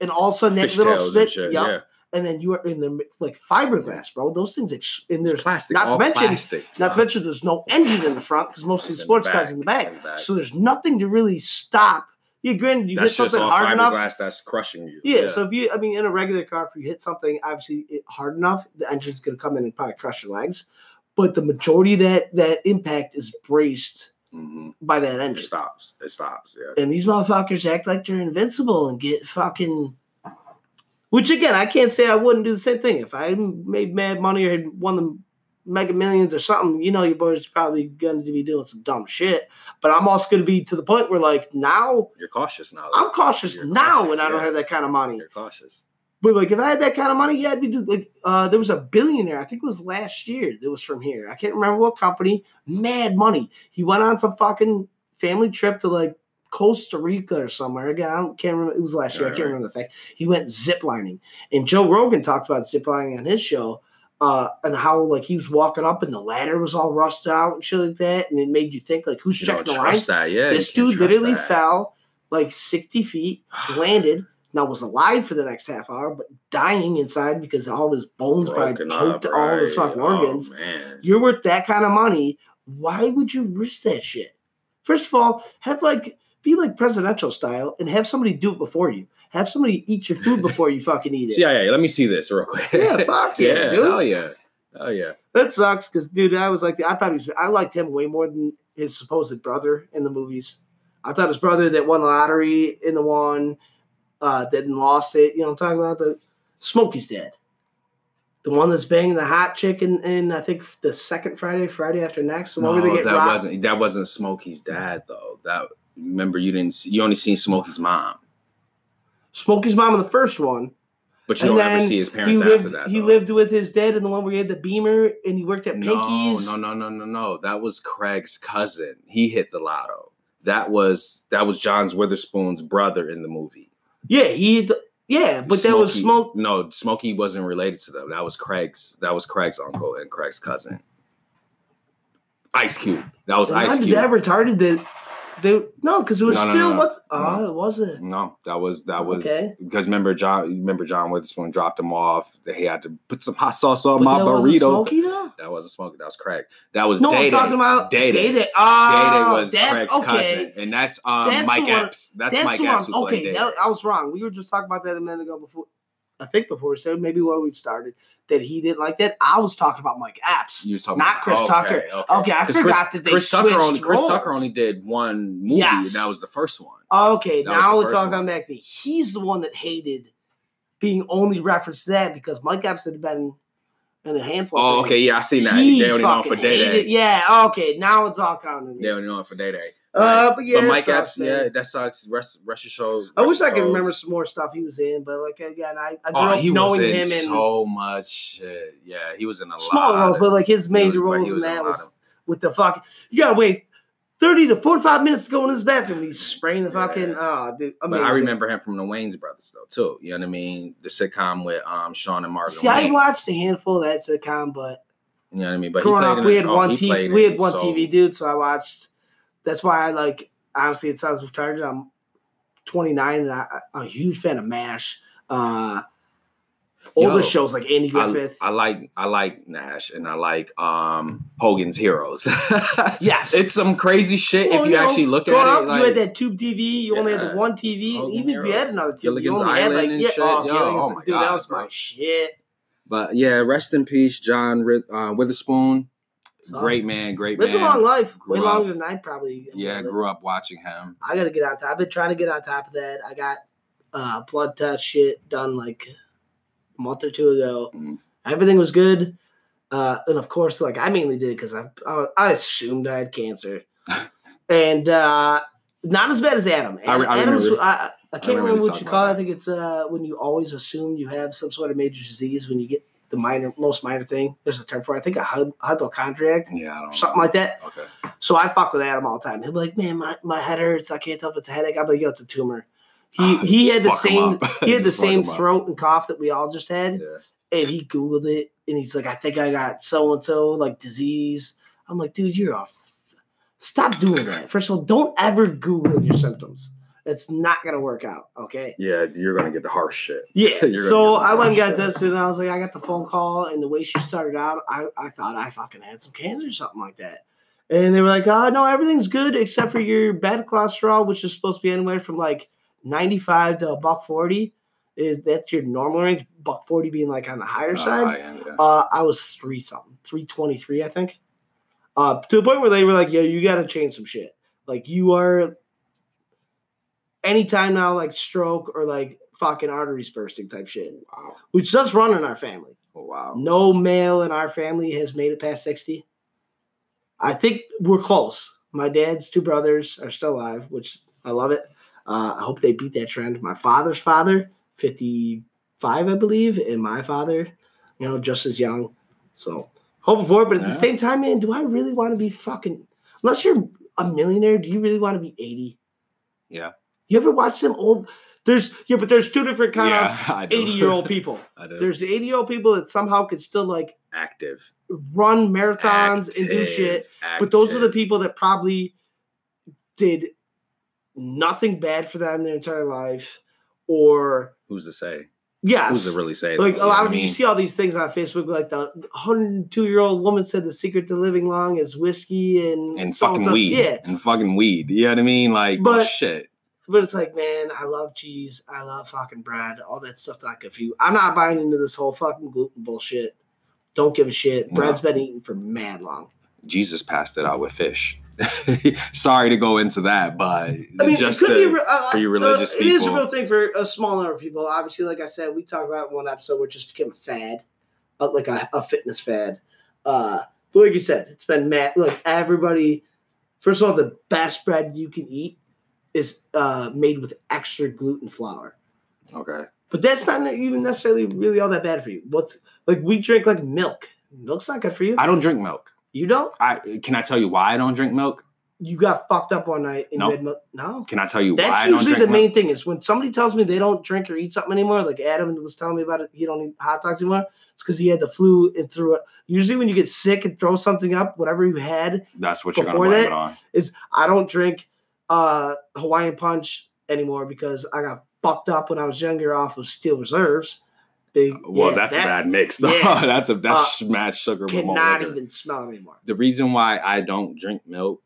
and all of a sudden that little spit, and shit. yup, Yeah. And then you are in the like fiberglass, bro. Those things, ex- and There's plastic. not to mention- plastic. not to mention there's no engine in the front because most of the sports the cars in the back, back. in the back. So there's nothing to really stop. Yeah, granted, you That's hit something hard enough. that's crushing you. Yeah, so if you, I mean, in a regular car, if you hit something obviously it, hard enough, the engine's going to come in and probably crush your legs. But the majority of that that impact is braced Mhm. by that it engine. stops. It stops. Yeah. And these motherfuckers act like they're invincible and get fucking. Which again, I can't say I wouldn't do the same thing if I made mad money or had won the mega millions or something. You know, your boy's probably going to be doing some dumb shit. But I'm also going to be to the point where, like, now You're cautious now. I'm cautious You're now cautious, when I don't yeah. have that kind of money. You're cautious. But like, if I had that kind of money, yeah, I'd be do like. Uh, there was a billionaire. I think it was last year. That was from here. I can't remember what company. Mad money. He went on some fucking family trip to like Costa Rica or somewhere. Again, I don't, can't remember. It was last year. I can't right. remember the fact. He went ziplining, and Joe Rogan talked about ziplining on his show. uh, and how like he was walking up and the ladder was all rusted out and shit like that, and it made you think like who's You checking the trust that, yeah. this dude literally that. fell like 60 feet, landed, now was alive for the next half hour, but dying inside because all his bones Broken probably up, poked all his right. fucking Oh, organs. man. You're worth that kind of money. Why would you risk that shit? First of all, have like be like presidential style and have somebody do it before you. Have somebody eat your food before you fucking eat it. CIA, let me see this real quick. Yeah, fuck yeah, dude. Hell yeah. Hell yeah. That sucks because, dude, I was like, I thought he was, I liked him way more than his supposed brother in the movies. I thought his brother that won the lottery in the one, uh, that lost it. You know, I'm talking about the Smokey's dad, the one that's banging the hot chick in, in I think the second Friday, Friday after next, the one where No, they get that robbed. wasn't that wasn't Smokey's dad though. That remember you didn't see, you only seen Smokey's mom, Smokey's mom in the first one. but you and don't ever see his parents lived, after that. He though. lived with his dad in the one where he had the Beamer and he worked at No, Pinky's. no, no, no, no, no. That was Craig's cousin. He hit the lotto. That was that was John's Witherspoon's brother in the movie. Yeah, he. Yeah, but that was Smokey- Smoke. No, Smokey wasn't related to them. That was Craig's. That was Craig's uncle and Craig's cousin. Ice Cube. That was Ice Not Cube. that retarded that they no, because it was No, no, still no, what's oh it wasn't. No, that was that was Okay. because remember John remember John Witherspoon dropped him off. He had to put some hot sauce on But my that burrito. Smoky though. That wasn't Smokey. That was Craig. That was No, Day I'm talking about Day Day Day. Day. Oh, was Craig's okay. cousin, and that's um That's Mike Epps. That's, That's Mike Epps one. who played Okay, that, I was wrong. We were just talking about that a minute ago before. I think before we started, maybe while we started, that he didn't like that. I was talking about Mike Epps, You talking not about- Chris okay, Tucker. Okay, Okay, I forgot Chris, that they Chris Tucker switched only Chris Tucker only did one movie, Yes. and that was the first one. Okay, That now it's all coming back to me. He's the one that hated being only referenced to that because Mike Epps had been in a handful. Oh, okay, yeah, I seen that. He they only know for Day Day. Yeah, okay, now it's all coming to me. They only know for Day Day. Uh, but yeah, but Mike Epps, man. yeah, that sucks. Rest, rest assured. I wish I could remember some more stuff he was in, but like again, I, I grew Oh, up he was knowing in him in so much shit. Yeah, he was in a small lot. roles, of- but like his major was- roles in was that was with the fucking. You gotta wait thirty to forty-five minutes to go in his bathroom. He's spraying the fucking. Yeah. Oh, dude, But. I remember him from the Wayans Brothers though too. You know what I mean? The sitcom with um Sean and Marvin. See, I watched a handful of that sitcom, but You know what I mean? But growing up, we had oh, one he TV. We had one so- TV, dude. So I watched. That's why I like. Honestly, it sounds retarded. I'm 29 and I, I'm a huge fan of Mash. Uh, older Yo, shows like Andy Griffith. I like I like Nash and I like um Hogan's Heroes. yes, it's some crazy shit Well, if you know, actually look at up, it. Like, you had that tube TV. You only had the one TV. Hogan even if you had Heroes. another TV, you Gilligan's only had like Island and yeah, shit. oh, Yo, oh my dude, that God, was my shit. but yeah, rest in peace, John uh, Witherspoon. Great man, great Lived man. a long life, way up- longer than I probably. Yeah, grew up watching him. I gotta get on top. I've been trying to get on top of that. I got uh, blood test shit done like a month or two ago. Mm. Everything was good, uh, and of course, like I mainly did because I, I I assumed I had cancer, and uh, not as bad as Adam. I I Adam's, I, I can't remember remember what you call it. I think it's uh, when you always assume you have some sort of major disease when you get the minor, most minor thing. There's a term for it. I think a hy- hypochondriac, Yeah, I don't something know. like that. Okay. So I fuck with Adam all the time. He'll be like, "Man, my, my head hurts. I can't tell if it's a headache." I'm like, "Yo, it's a tumor." He Ah, he had the same he had the same throat and cough that we all just had, Yeah. and he googled it, and he's like, "I think I got so and so like disease." I'm like, "Dude, you're off. Stop doing that. First of all, don't ever Google your symptoms. It's not gonna work out. Okay." Yeah, you're gonna get the harsh shit. Yeah. So I went and got shit. tested, and I was like, I got the phone call, and the way she started out, I, I thought I fucking had some cancer or something like that. And they were like, oh, no, everything's good except for your bad cholesterol, which is supposed to be anywhere from like 95 to a buck 40. Is that's your normal range? Buck 40 being like on the higher Uh, side. high end, yeah. Uh, I was three something, 323, I think. Uh, to the point where they were like, yo, you got to change some shit. Like, you are anytime now, like stroke or like fucking arteries bursting type shit, Wow. which does run in our family. Oh, wow. No male in our family has made it past 60. I think we're close. My dad's two brothers are still alive, which I love it. Uh, I hope they beat that trend. My father's father, 55, I believe, and my father, you know, just as young. So hoping for it. But at the same time, man, do I really want to be fucking, unless you're a millionaire, do you really want to be 80? Yeah. You ever watch them old? There's yeah, but there's two different kind yeah, of eighty year old people. There's eighty year old people that somehow could still like active run marathons and do Active, shit. But those are the people that probably did nothing bad for them their entire life, or Who's to say? yes, Who's to really say? like though? a lot of I you see all these things on Facebook, like the 102 year old woman said the secret to living long is whiskey and and fucking weed. Yeah, And fucking weed. You know what I mean? Like, But- shit. But it's like, man, I love cheese, I love fucking bread, all that stuff's not good for you. I'm not buying into this whole fucking gluten bullshit. Don't give a shit. No. Bread's been eaten for mad long. Jesus passed it out with fish. Sorry to go into that, but I mean, just it could to- re- uh, for you uh, people. It is a real thing for a small number of people. Obviously, like I said, we talked about it in one episode where it just became a fad, uh, like a, a fitness fad. Uh, but like you said, it's been mad. Look, everybody. First of all, the best bread you can eat is uh, made with extra gluten flour. okay. But that's not even necessarily really all that bad for you. What's like we drink like milk. Milk's not good for you. I don't drink milk. you don't. I can I tell you why I don't drink milk? You got fucked up one night and No. you had milk. No. Can I tell you why That's I don't usually the milk? main thing is when somebody tells me they don't drink or eat something anymore, like Adam was telling me about it, he don't eat hot dogs anymore. It's because he had the flu and threw it. Usually, when you get sick and throw something up, whatever you had That's what you're gonna blame that- it on. is I don't drink uh, Hawaiian Punch anymore because I got fucked up when I was younger off of Steel Reserves. Big, Well, yeah, that's, a bad mix. though. yeah. that's a Uh, that's mad sugar. with Cannot even smell anymore. the reason why I don't drink milk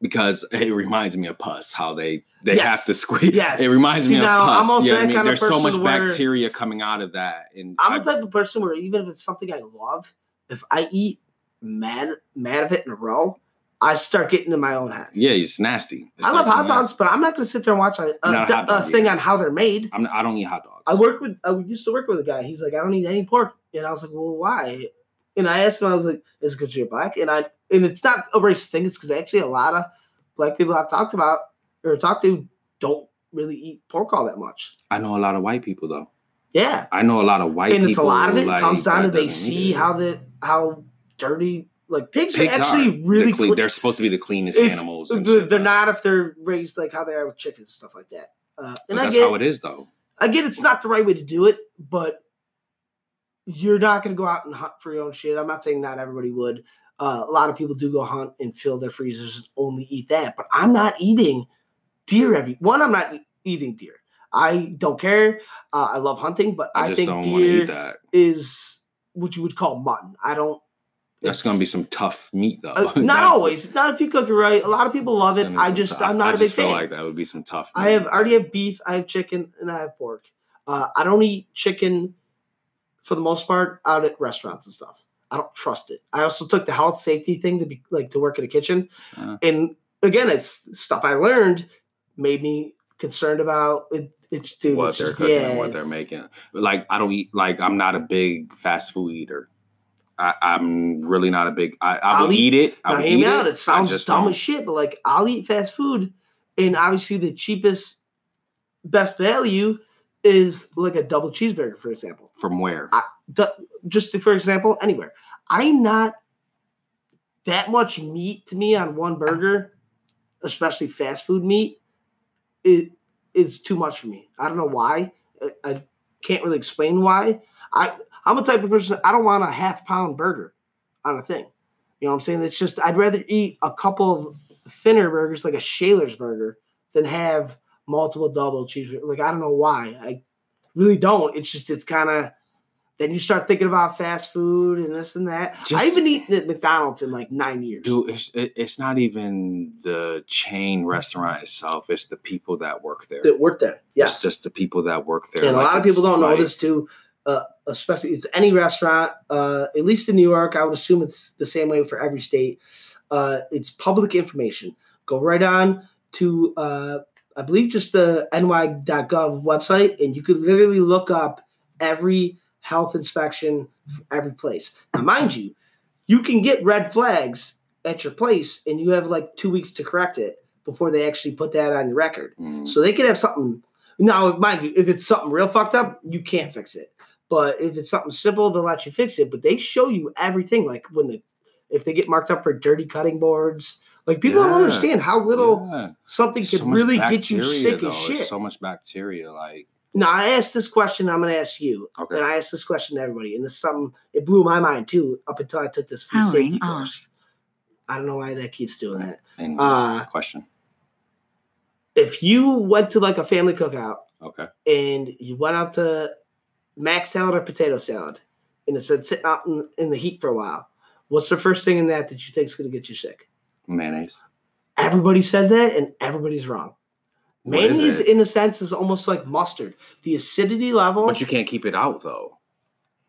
because it reminds me of pus. How they they Yes. have to squeeze. Yes. It reminds See, me of pus. I'm also you know I that mean? kind of There's so much where- bacteria coming out of that, and I'm I- the type of person where even if it's something I love, if I eat mad mad of it in a row, I start getting in my own head. yeah, it's nasty. It I love hot dogs, but I'm not going to sit there and watch a, a, a hot a thing on how they're made. I'm, I don't eat hot dogs. I work with. I used to work with a guy. He's like, I don't eat any pork, and I was like, well, why? And I asked him, I was like, is it because you're black? And I and it's not a race thing. It's because actually a lot of black people I've talked about or talked to don't really eat pork all that much. I know a lot of white people though. Yeah, I know a lot of white people. and it's a lot of it like, comes down to they see how the how dirty like pigs, pigs are actually are. really They're, clean. cle- they're supposed to be the cleanest if- animals. they're, they're not if they're raised like how they are with chickens and stuff like that. Uh, and I that's get how it is though. I get it's not the right way to do it, but you're not going to go out and hunt for your own shit. I'm not saying not everybody would. Uh, a lot of people do go hunt and fill their freezers and only eat that, but I'm not eating deer every one. I'm not eating deer. I don't care. Uh, I love hunting, but I, I, think don't want to eat deer is what you would call mutton. I don't. That's it's- gonna be some tough meat though. uh, not always. Not if you cook it right. A lot of people love it. I just tough- I'm not I a big fan. like that would be some tough. I have. I already have beef, I have chicken, and I have pork. Uh, I don't eat chicken for the most part out at restaurants and stuff. I don't trust it. I also took the health safety thing to be like to work in a kitchen, Uh. and again, it's stuff I learned made me concerned about it. It's dude, what it's they're just, cooking yeah, and what they're making. Like I don't eat. Like I'm not a big fast food eater. I, I'm really not a big. I, I will I'll eat, it. I Now, hear me eat out. it. It sounds I dumb don't. as shit, but like I'll eat fast food, and obviously the cheapest, best value is like a double cheeseburger, for example. From where? du- just for example, anywhere. I'm not that much meat to me on one burger, especially fast food meat. It is too much for me. I don't know why. I, I can't really explain why. I I'm a type of person. I don't want a half pound burger on a thing. You know what I'm saying? It's just I'd rather eat a couple of thinner burgers like a Schaller's burger than have multiple double cheeseburgers. Like I don't know why. I really don't. It's just it's kind of then you start thinking about fast food and this and that. I haven't eaten at McDonald's in like nine years. Dude, it's, it, it's not even the chain restaurant itself. It's the people that work there. that work there. It's Yes, just the people that work there. and a lot of people don't know this too. Uh, especially it's any restaurant, uh, at least in New York. I would assume it's the same way for every state. Uh, it's public information. Go right on to uh, I believe just the ny.gov website, and you could literally look up every health inspection for every place. Now, mind you, you can get red flags at your place, and you have like two weeks to correct it before they actually put that on your record. Mm. So they could have something. Now, mind you, if it's something real fucked up, you can't fix it. But if it's something simple, they'll let you fix it. But they show you everything. Like when the if they get marked up for dirty cutting boards Like people don't understand how little Yeah. something So can much really get you sick though. as There's shit. So much bacteria, like Now I asked this question. I'm going to ask you, okay. and I asked this question to everybody, and this is something it blew my mind too. Up until I took this food Powering safety off. course. I don't know why that keeps doing that. Anyways, uh, question. If you went to like a family cookout Okay. and you went out to mac salad or potato salad, and it's been sitting out in, in the heat for a while, what's the first thing in that that you think is going to get you sick? Mayonnaise. Everybody says that, and everybody's wrong. What Mayonnaise, in a sense, is almost like mustard. The acidity level. But you can't keep it out though.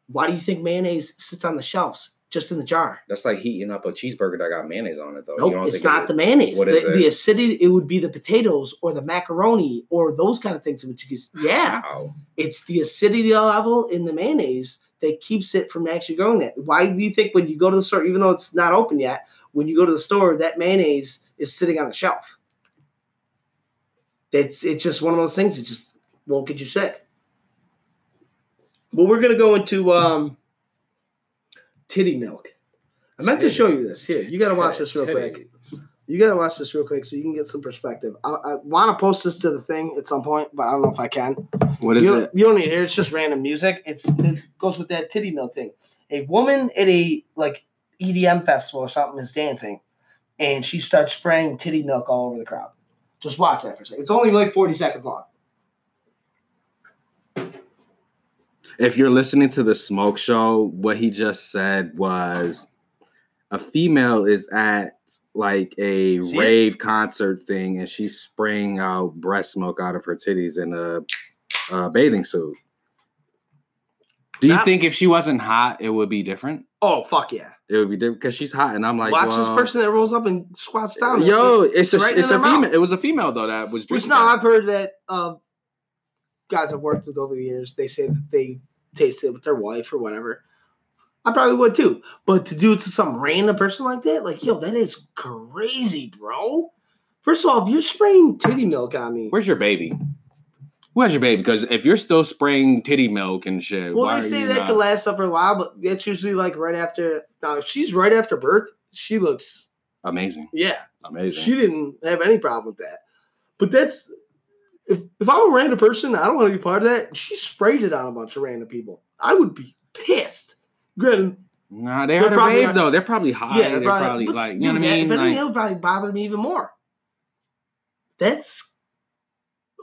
why do you think mayonnaise sits on the shelves just in the jar? That's like heating up a cheeseburger that got mayonnaise on it though. Nope, it's not the mayonnaise. what The, is the acidity, it would be the potatoes or the macaroni or those kind of things. Which you could, yeah, Wow. it's the acidity level in the mayonnaise that keeps it from actually growing that. Why do you think when you go to the store, even though it's not open yet, when you go to the store, that mayonnaise is sitting on the shelf? It's it's just one of those things that just won't get you sick. Well, we're gonna go into um, titty milk. I meant to show you this. Here, you got to watch this real quick. You gotta watch this real quick so you can get some perspective. I, I want to post this to the thing at some point, but I don't know if I can. What is you, it? You don't need to hear. It's just random music. It's it goes with that titty milk thing. A woman at a like EDM festival or something is dancing, and she starts spraying titty milk all over the crowd. Just watch that for a second. It's only like forty seconds long. If you're listening to the smoke show, what he just said was a female is at like a See it? rave concert thing and she's spraying out breast milk out of her titties in a, a bathing suit. Do you Not- think if she wasn't hot, it would be different? Oh fuck yeah! It would be different because she's hot, and I'm like, watch this person that rolls up and squats down. Yo, It- it's a right it's a their mouth. female. It was a female though that was Which drinking. now that. I've heard that uh, guys I've worked with over the years, they say that they taste it with their wife or whatever. I probably would too. But to do it to some random person like that, like, yo, that is crazy, bro. First of all, if you're spraying titty milk on me, Where's your baby? Where's your baby? Because if you're still spraying titty milk and shit, well, why they say you that not- could last up for a while, but that's usually like right after. Now, if she's right after birth, she looks, amazing, yeah, amazing. she didn't have any problem with that. But that's if if I'm a random person, I don't want to be part of that. She sprayed it on a bunch of random people. I would be pissed. Granted, Nah, they They're are probably rave though. They're probably high. yeah, they're probably, but like, you know what I mean? If anything, Like, that would probably bother me even more. That's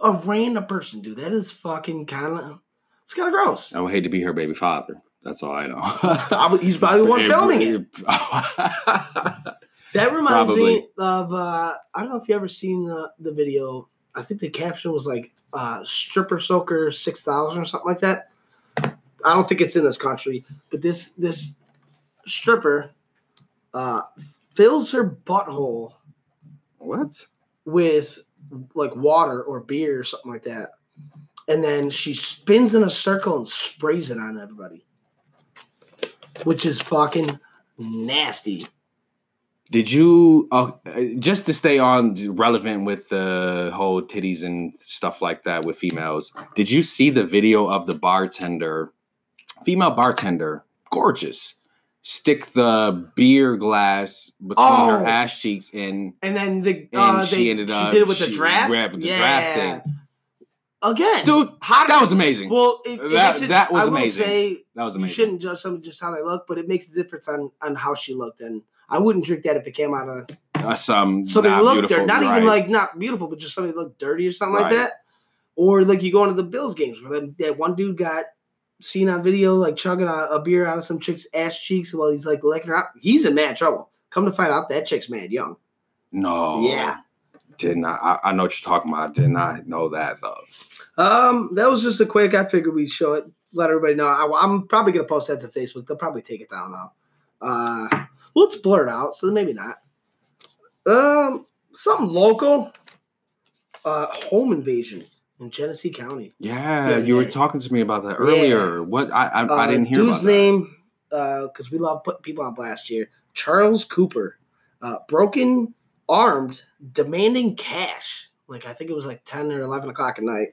a random person, dude. That is fucking kind of. It's kind of gross. I would hate to be her baby father. That's all I know. Probably- He's probably the one filming it. That reminds me of uh, I don't know if you ever seen the the video. I think the caption was like uh, "stripper soaker six thousand or something like that. I don't think it's in this country, but this this stripper uh, fills her butthole what? with like water or beer or something like that, and then she spins in a circle and sprays it on everybody, which is fucking nasty. Did you uh, just to stay on relevant with the whole titties and stuff like that with females? Did you see the video of the bartender, female bartender, gorgeous, stick the beer glass between Oh. her ass cheeks and And then the And uh, she they, ended she up- did it with the draft. grabbed the yeah. draft thing. Again, dude, how that was amazing. Well, it, it That- it, that was I will amazing. say that was you shouldn't judge someone just how they look, but it makes a difference on on how she looked. And I wouldn't drink that if it came out of Uh, some somebody not looked dirty, not right. even like not beautiful, but just somebody looked dirty or something like that. Or like you go into the Bills games where that, that one dude got seen on video like chugging a, a beer out of some chick's ass cheeks while he's like licking her out. He's in mad trouble. Come to find out, that chick's mad young. no, Yeah. did not. I, I know what you're talking about. I did not know that though. Um, that was just a quick. I figured we'd show it, let everybody know. I, am probably gonna post that to Facebook. They'll probably take it down now. Uh, well, it's blurred out, so maybe not. Um, something local. Uh, home invasion in Genesee County. Yeah, Yeah, you were talking to me about that Yeah. earlier. What I I, I Uh, didn't hear dude's about that. name, uh because we love putting people on blast here. Charles Cooper, uh, broken armed, demanding cash. Like I think it was like ten or eleven o'clock at night.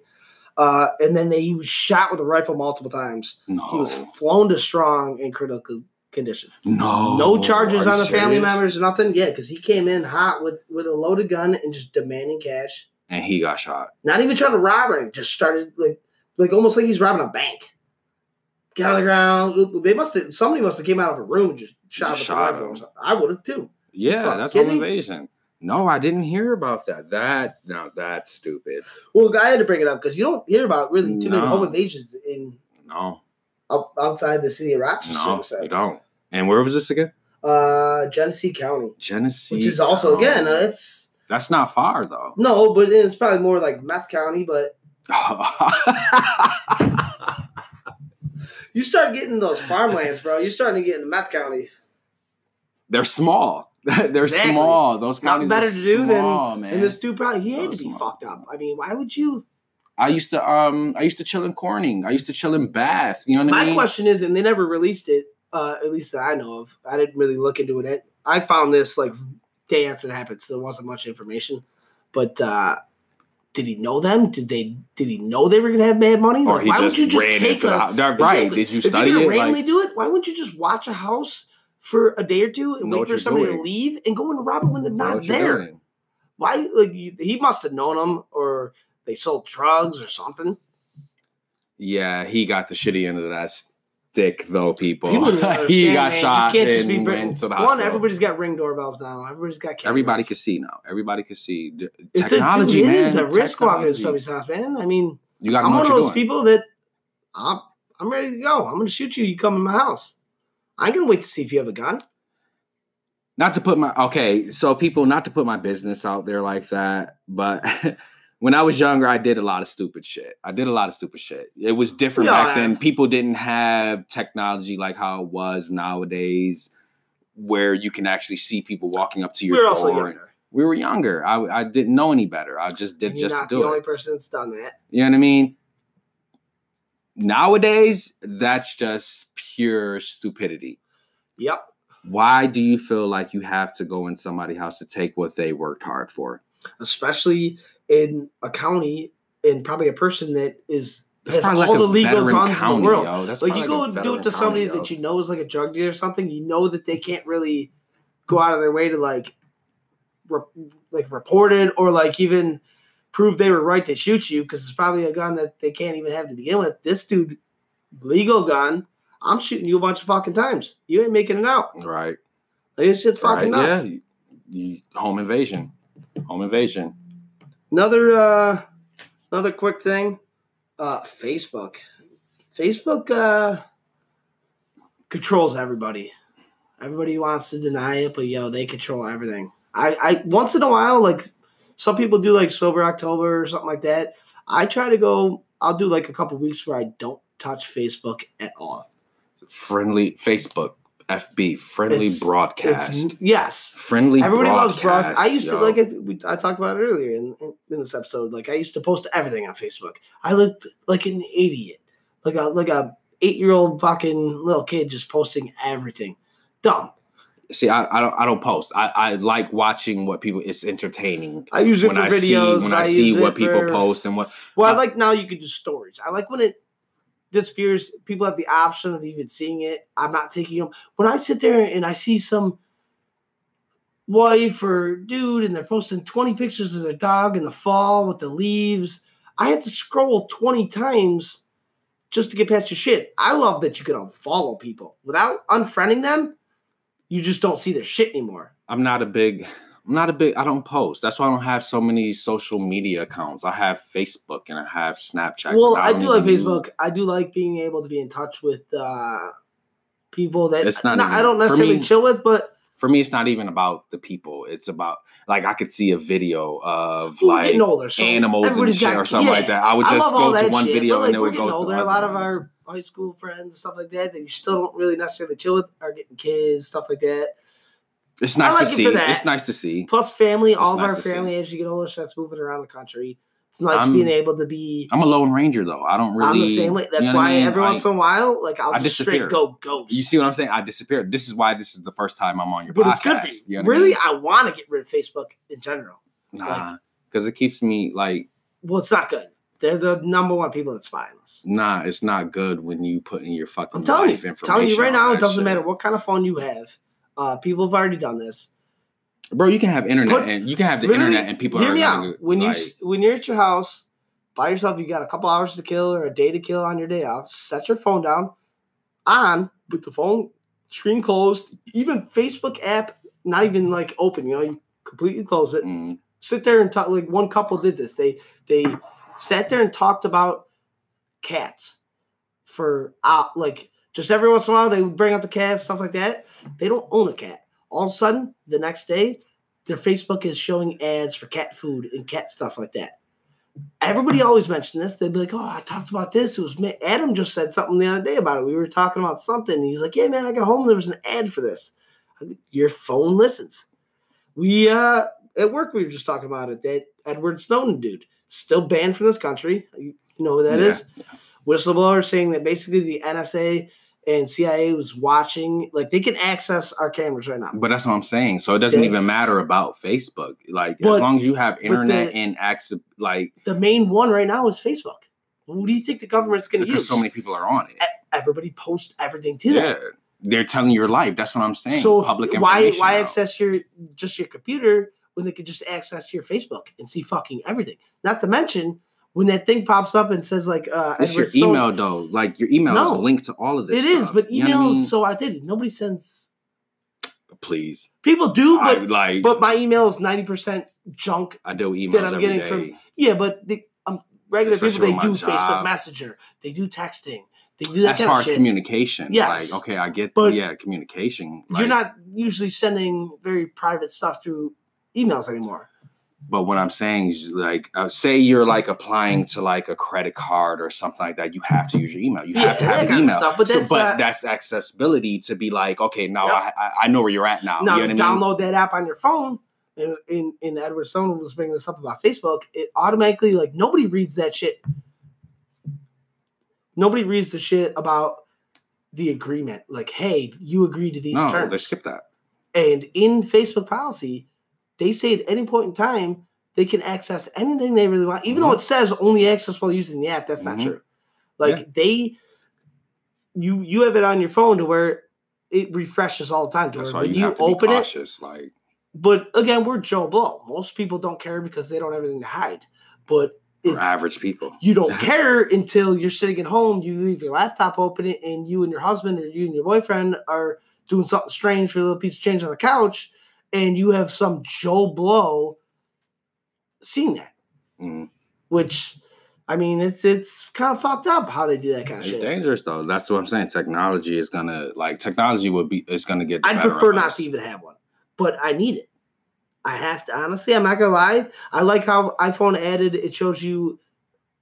Uh, and then they, he was shot with a rifle multiple times. No, He was flown to strong and critical condition. No, no charges on the family members, nothing. Yeah, because he came in hot with with a loaded gun and just demanding cash. and he got shot. Not even trying to rob anything, just started like like almost like he's robbing a bank. Get on the ground. They must have somebody must have came out of a room and just shot Just shot rifle. him. I would have too. Yeah, fucking that's home invasion. No, I didn't hear about that. That no, that's stupid. Well, I had to bring it up because you don't hear about really too many home invasions in No, outside the city of Rochester. no, you don't. And where was this again? Uh, Genesee County, Genesee, which is also County. again, uh, it's that's not far though. no, but it's probably more like Meth County. But you start getting those farmlands, bro. You're starting to get into Meth County. They're small. They're Exactly. small. Those Not counties better are to do small, than man. and this dude probably he had to be small. fucked up. I mean, why would you? I used to um I used to chill in Corning. I used to chill in Bath. You know what I mean? My question is, and they never released it, uh, at least that I know of. I didn't really look into it. I found this like day after it happened, so there wasn't much information. But uh, did he know them? Did they? Did he know they were going to have mad money? or Like, why would you just take a house. Right? Exactly. Did you if study you're it? randomly Like, do it, why wouldn't you just watch a house for a day or two and wait for somebody to leave and go and rob them when they're not there? doing. Why? Like you, he must have known them, or they sold drugs or something. Yeah, he got the shitty end of that stick, though. People, People he got man. shot You can't just and be went to the one. hospital. Everybody's got ring doorbells now. Everybody's got cameras. Everybody can see now. Everybody can see D- It's a- technology, dude, man. It is a risk walking to Technology. somebody's house, man. I mean, You got I'm one of those doing. people that I'm, I'm ready to go. I'm going to shoot you. You come in my house. I ain't gonna wait to see if you have a gun. not to put my okay so people not to put my business out there like that but when i was younger i did a lot of stupid shit. I did a lot of stupid shit. It was different Yeah, back then. People didn't have technology like how it was nowadays where you can actually see people walking up to your We're door. also younger. we were younger. I, I didn't know any better. I just did And just not do the it. only person that's done that. you know what i mean? Nowadays that's just pure stupidity. Yep. why do you feel like you have to go in somebody's house to take what they worked hard for? Especially in a county and probably a person that is That's has all like the legal guns in the world. yo. Like you go and do it to somebody county, that you know is like a drug dealer or something, you know that they can't really go out of their way to like, re- like report it or like even prove they were right to shoot you because it's probably a gun that they can't even have to begin with. This dude, legal gun, I'm shooting you a bunch of fucking times. You ain't making it out. right. Like this shit's fucking right. nuts. Yeah. You, you- home invasion. Home invasion. Another uh another quick thing. Uh Facebook. Facebook uh controls everybody. Everybody wants to deny it, but yo, they control everything. I, I once in a while, like some people do like sober October or something like that. I try to go I'll do like a couple weeks where I don't touch Facebook at all. Friendly Facebook. FB. Friendly It's- broadcast. It's yes. friendly Everybody broadcast. loves broadcast. I used to like I, we, I talked about it earlier in, in this episode. Like I used to post everything on Facebook. I looked like an idiot, like a like a eight year old fucking little kid just posting everything. Dumb. See, I, I don't I don't post. I, I like watching what people it's entertaining. I use it when for I videos. see when I, use see what people for- post and what Well, I uh, like now you can do stories. I like when it disappears. People have the option of even seeing it. I'm not taking them. When I sit there and I see some wife or dude and they're posting 20 pictures of their dog in the fall with the leaves, I have to scroll 20 times just to get past your shit. I love that you can unfollow people without unfriending them. You just don't see their shit anymore. I'm not a big I'm not a big I don't post. That's why I don't have so many social media accounts. I have Facebook and I have Snapchat. Well, but I don't like Facebook. I do like being able to be in touch with uh, people that It's not no, even- I don't necessarily me- chill with, but For me it's not even about the people. It's about like I could see a video of we're like older, so animals and shit got- or something like that. I would just all go to one shit, video like, and then would go older. A lot of our high school friends stuff like that that you still don't really necessarily chill with are getting kids, stuff like that. It's nice like to it see. for that. It's nice to see. Plus, family. all of our to see. family as you get older starts moving around the country. It's nice I'm- being able to be. I'm a lone ranger though. I don't really I'm the same way. That's you know why I mean? every I- once in a while, like I'll I just disappear. straight go ghost. You see what I'm saying? I disappeared. This is why this is the first time I'm on your but podcast. it's good for you. you know what I really, mean? I want to get rid of Facebook in general. Nah, because it keeps me like Well, it's not good. They're the number one people that spy on us. Nah, it's not good when you put in your fucking I'm telling you, life information. telling you right now, it doesn't shit. matter what kind of phone you have. Uh, people have already done this. bro. You can have internet Put- and you can have the internet and people hear are me out. When you like, s when you're at your house by yourself, you got a couple hours to kill or a day to kill on your day off. Set your phone down, on with the phone screen closed. Even Facebook app not even like open. You know, you completely close it. mm, Sit there and talk. Like one couple did this. They they sat there and talked about cats for uh, like just every once in a while they would bring up the cat stuff like that. They don't own a cat. All of a sudden, the next day, their Facebook is showing ads for cat food and cat stuff like that. Everybody always mentioned this. They'd be like, "Oh, I talked about this. It was me. Adam just said something the other day about it. We were talking about something. He's like, "Yeah, man, I got home. There was an ad for this. Your phone listens." We uh at work we were just talking about it. That Edward Snowden dude still banned from this country. You you know who that Yeah. is? Whistleblower saying that basically the NSA and CIA was watching, like they can access our cameras right now. But that's what I'm saying. So it doesn't even matter about Facebook. Like But- as long as you have internet the- and access, like The main one right now is Facebook. Who do you think the government's going to because use? so many people are on it. Everybody posts everything to Yeah, they're telling your life. That's what I'm saying. So if- Public why why now. access your just your computer when they could just access your Facebook and see fucking everything? Not to mention when that thing pops up and says like uh, It's your Edward email though. Like your email No. is linked to all of this. It is, stuff. but You know I emails mean? so outdated. Nobody sends. please. People do, I but like. but my email is ninety percent junk. I with emails that I'm getting day. from- Yeah, but the um, regular Especially people they do my Facebook. Messenger, they do texting, they do that as far as shit. communication, Yes. like okay, I get, But yeah, communication. You're not usually sending very private stuff through emails anymore. But what I'm saying is, like, uh, say you're like applying to like a credit card or something like that, you have to use your email. You Yeah, have to have an email. stuff, but So- that's but not- that's accessibility to be like, okay, now Yep. I, I know where you're at now. now, you know if you I mean? download that app on your phone, and, and, and Edward Snowden was bringing this up about Facebook, it automatically like nobody reads that shit. Nobody reads the shit about the agreement. Like, hey, you agreed to these terms. no, terms. they skip that. And in Facebook policy, they say at any point in time they can access anything they really want, even though Mhm. it says only access while using the app. That's Mhm. not true. Like Yeah. they, you you have it on your phone to where it refreshes all the time. To That's where you, you, open be it, cautious. Like, but again, we're Joe Blow. Most people don't care because they don't have anything to hide. But it's, average people. you don't care until you're sitting at home, you leave your laptop open, and you and your husband or you and your boyfriend are doing something strange for a little piece of change on the couch, and you have some Joe Blow seeing that. Mm. Which, I mean, it's it's kind of fucked up how they do that kind of It's shit. dangerous though. That's what I'm saying. Technology is gonna like technology would be is gonna get. I'd prefer not us. to even have one, but I need it. I have to honestly. I'm not gonna lie. I like how iPhone added. It shows you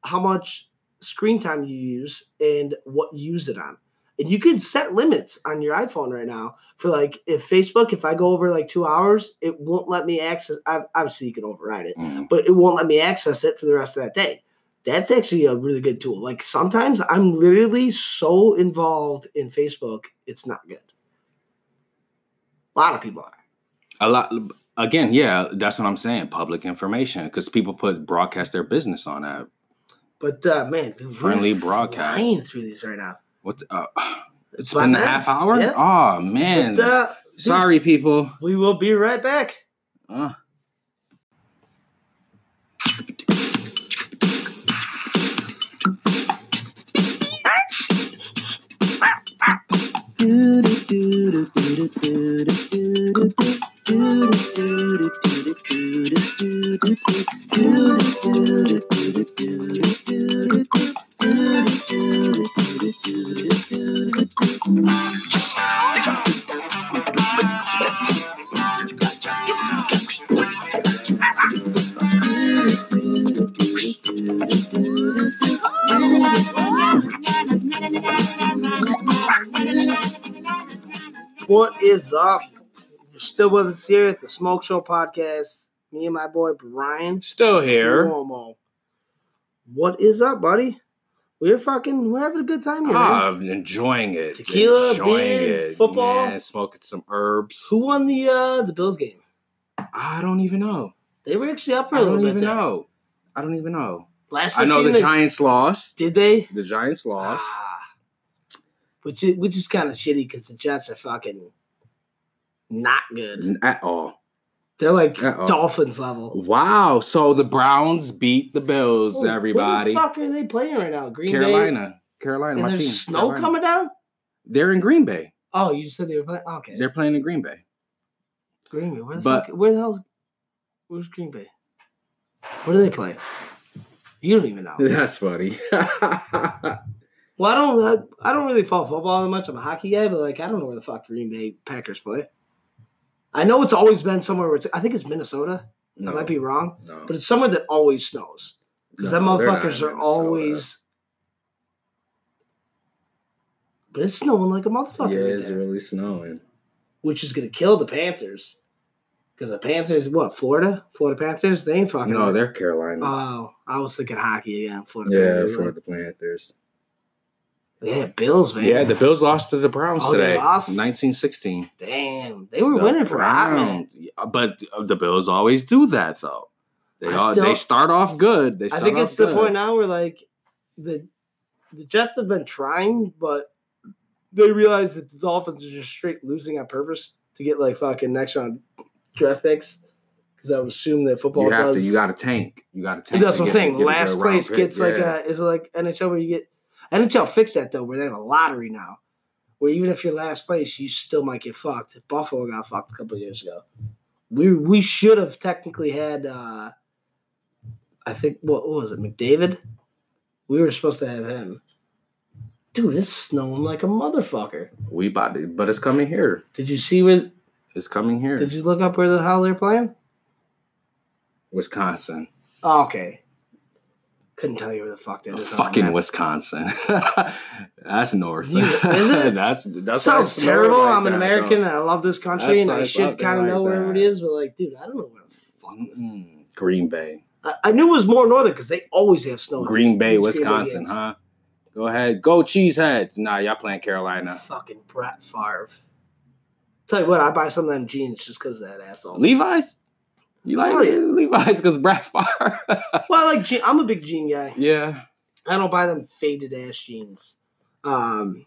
how much screen time you use and what you use it on, and you can set limits on your iPhone right now for like if Facebook. If I go over like two hours, it won't let me access. ob- Obviously, you can override it, Mm. but it won't let me access it for the rest of that day. That's actually a really good tool. Like sometimes I'm literally so involved in Facebook, it's not good. A lot of people are. A lot again, yeah, that's what I'm saying. Public information because people put broadcast their business on that. But uh, man, Friendly broadcast. flying through these right now. What's uh, it's about been a half hour. Yeah. Oh man, But, uh, dude, sorry people. we will be right back. Uh. What is up? You're still with us here at the Smoke Show podcast. Me and my boy Brian Still here. Cuomo. What is up, buddy? We're fucking we're having a good time here. Ah, man. I'm enjoying it. Tequila, enjoying beer, it. football. man, smoking some herbs. Who won the uh the Bills game? I don't even know. They were actually up for I a little don't even there. know. I don't even know. Last I know the they- Giants lost. Did they? The Giants lost. Ah. which is, which is kind of shitty because the Jets are fucking not good. At all. They're like Uh-oh. Dolphins level. Wow. So the Browns beat the Bills, everybody. Where the fuck are they playing right now? Green Bay. Carolina. Carolina, And my there's team. snow Carolina. coming down. They're in Green Bay. Oh, you said they were playing. Okay, They're playing in Green Bay. Green Bay. Where the but- fuck? Where the hell's? Where's Green Bay? Where do they play? You don't even know. That's funny. Well, I don't. I, I don't really follow football that much. I'm a hockey guy, but like I don't know where the fuck Green Bay Packers play. I know it's always been somewhere where it's. I think it's Minnesota. I might be wrong, No. but it's somewhere that always snows because them No, they're motherfuckers are always. But it's snowing like a motherfucker, yeah, right it's really snowing. which is gonna kill the Panthers. Because the Panthers, what Florida, Florida Panthers, they ain't fucking. No, they're Carolina. Oh, I was thinking hockey again. Florida yeah, Panthers. like- the Panthers. Yeah, Bills, man. Yeah, the Bills lost to the Browns Oh, they today. lost? 1916. Damn, they were The winning for a hot minute. But the Bills always do that though. They all, still- they start off good. They I think it's the point now where like the the Jets have been trying, but they realize that the Dolphins are just straight losing on purpose to get like fucking next round draft picks. Because I would assume that football You have does. to. You got to tank. You got to tank. that's what I'm saying. Last place pick. gets like a is it like NHL where you get NHL fixed that though, where they have a lottery now, where even if you're last place, you still might get fucked. Buffalo got fucked a couple years ago. We we should have technically had. uh I think what, what was it, McDavid? We were supposed to have him. Dude, it's snowing like a motherfucker. we bought it, but it's coming here. Did you see where? It's coming here. Did you look up where the hell they're playing? Wisconsin. Oh, okay. Couldn't tell you where the fuck that is. on the Fucking. Wisconsin. that's north. You- is it? that's that's sounds terrible. like I'm an American and I love this country and I should kind of like know where it that. is, but like, dude, I don't know where the fuck. Mm-mm. Green Bay. I, I knew it was more northern because they always have snow. Green these- Bay, these Wisconsin, huh? Go ahead. Go Cheeseheads. Nah, y'all playing Carolina. Fucking Brett Favre. Tell you what, I buy some of them jeans just because of that asshole. Levi's? You like Oh, yeah. Levi's because Brad Favre? well, I like je- I'm a big jean guy. yeah. I don't buy them faded ass jeans. Um,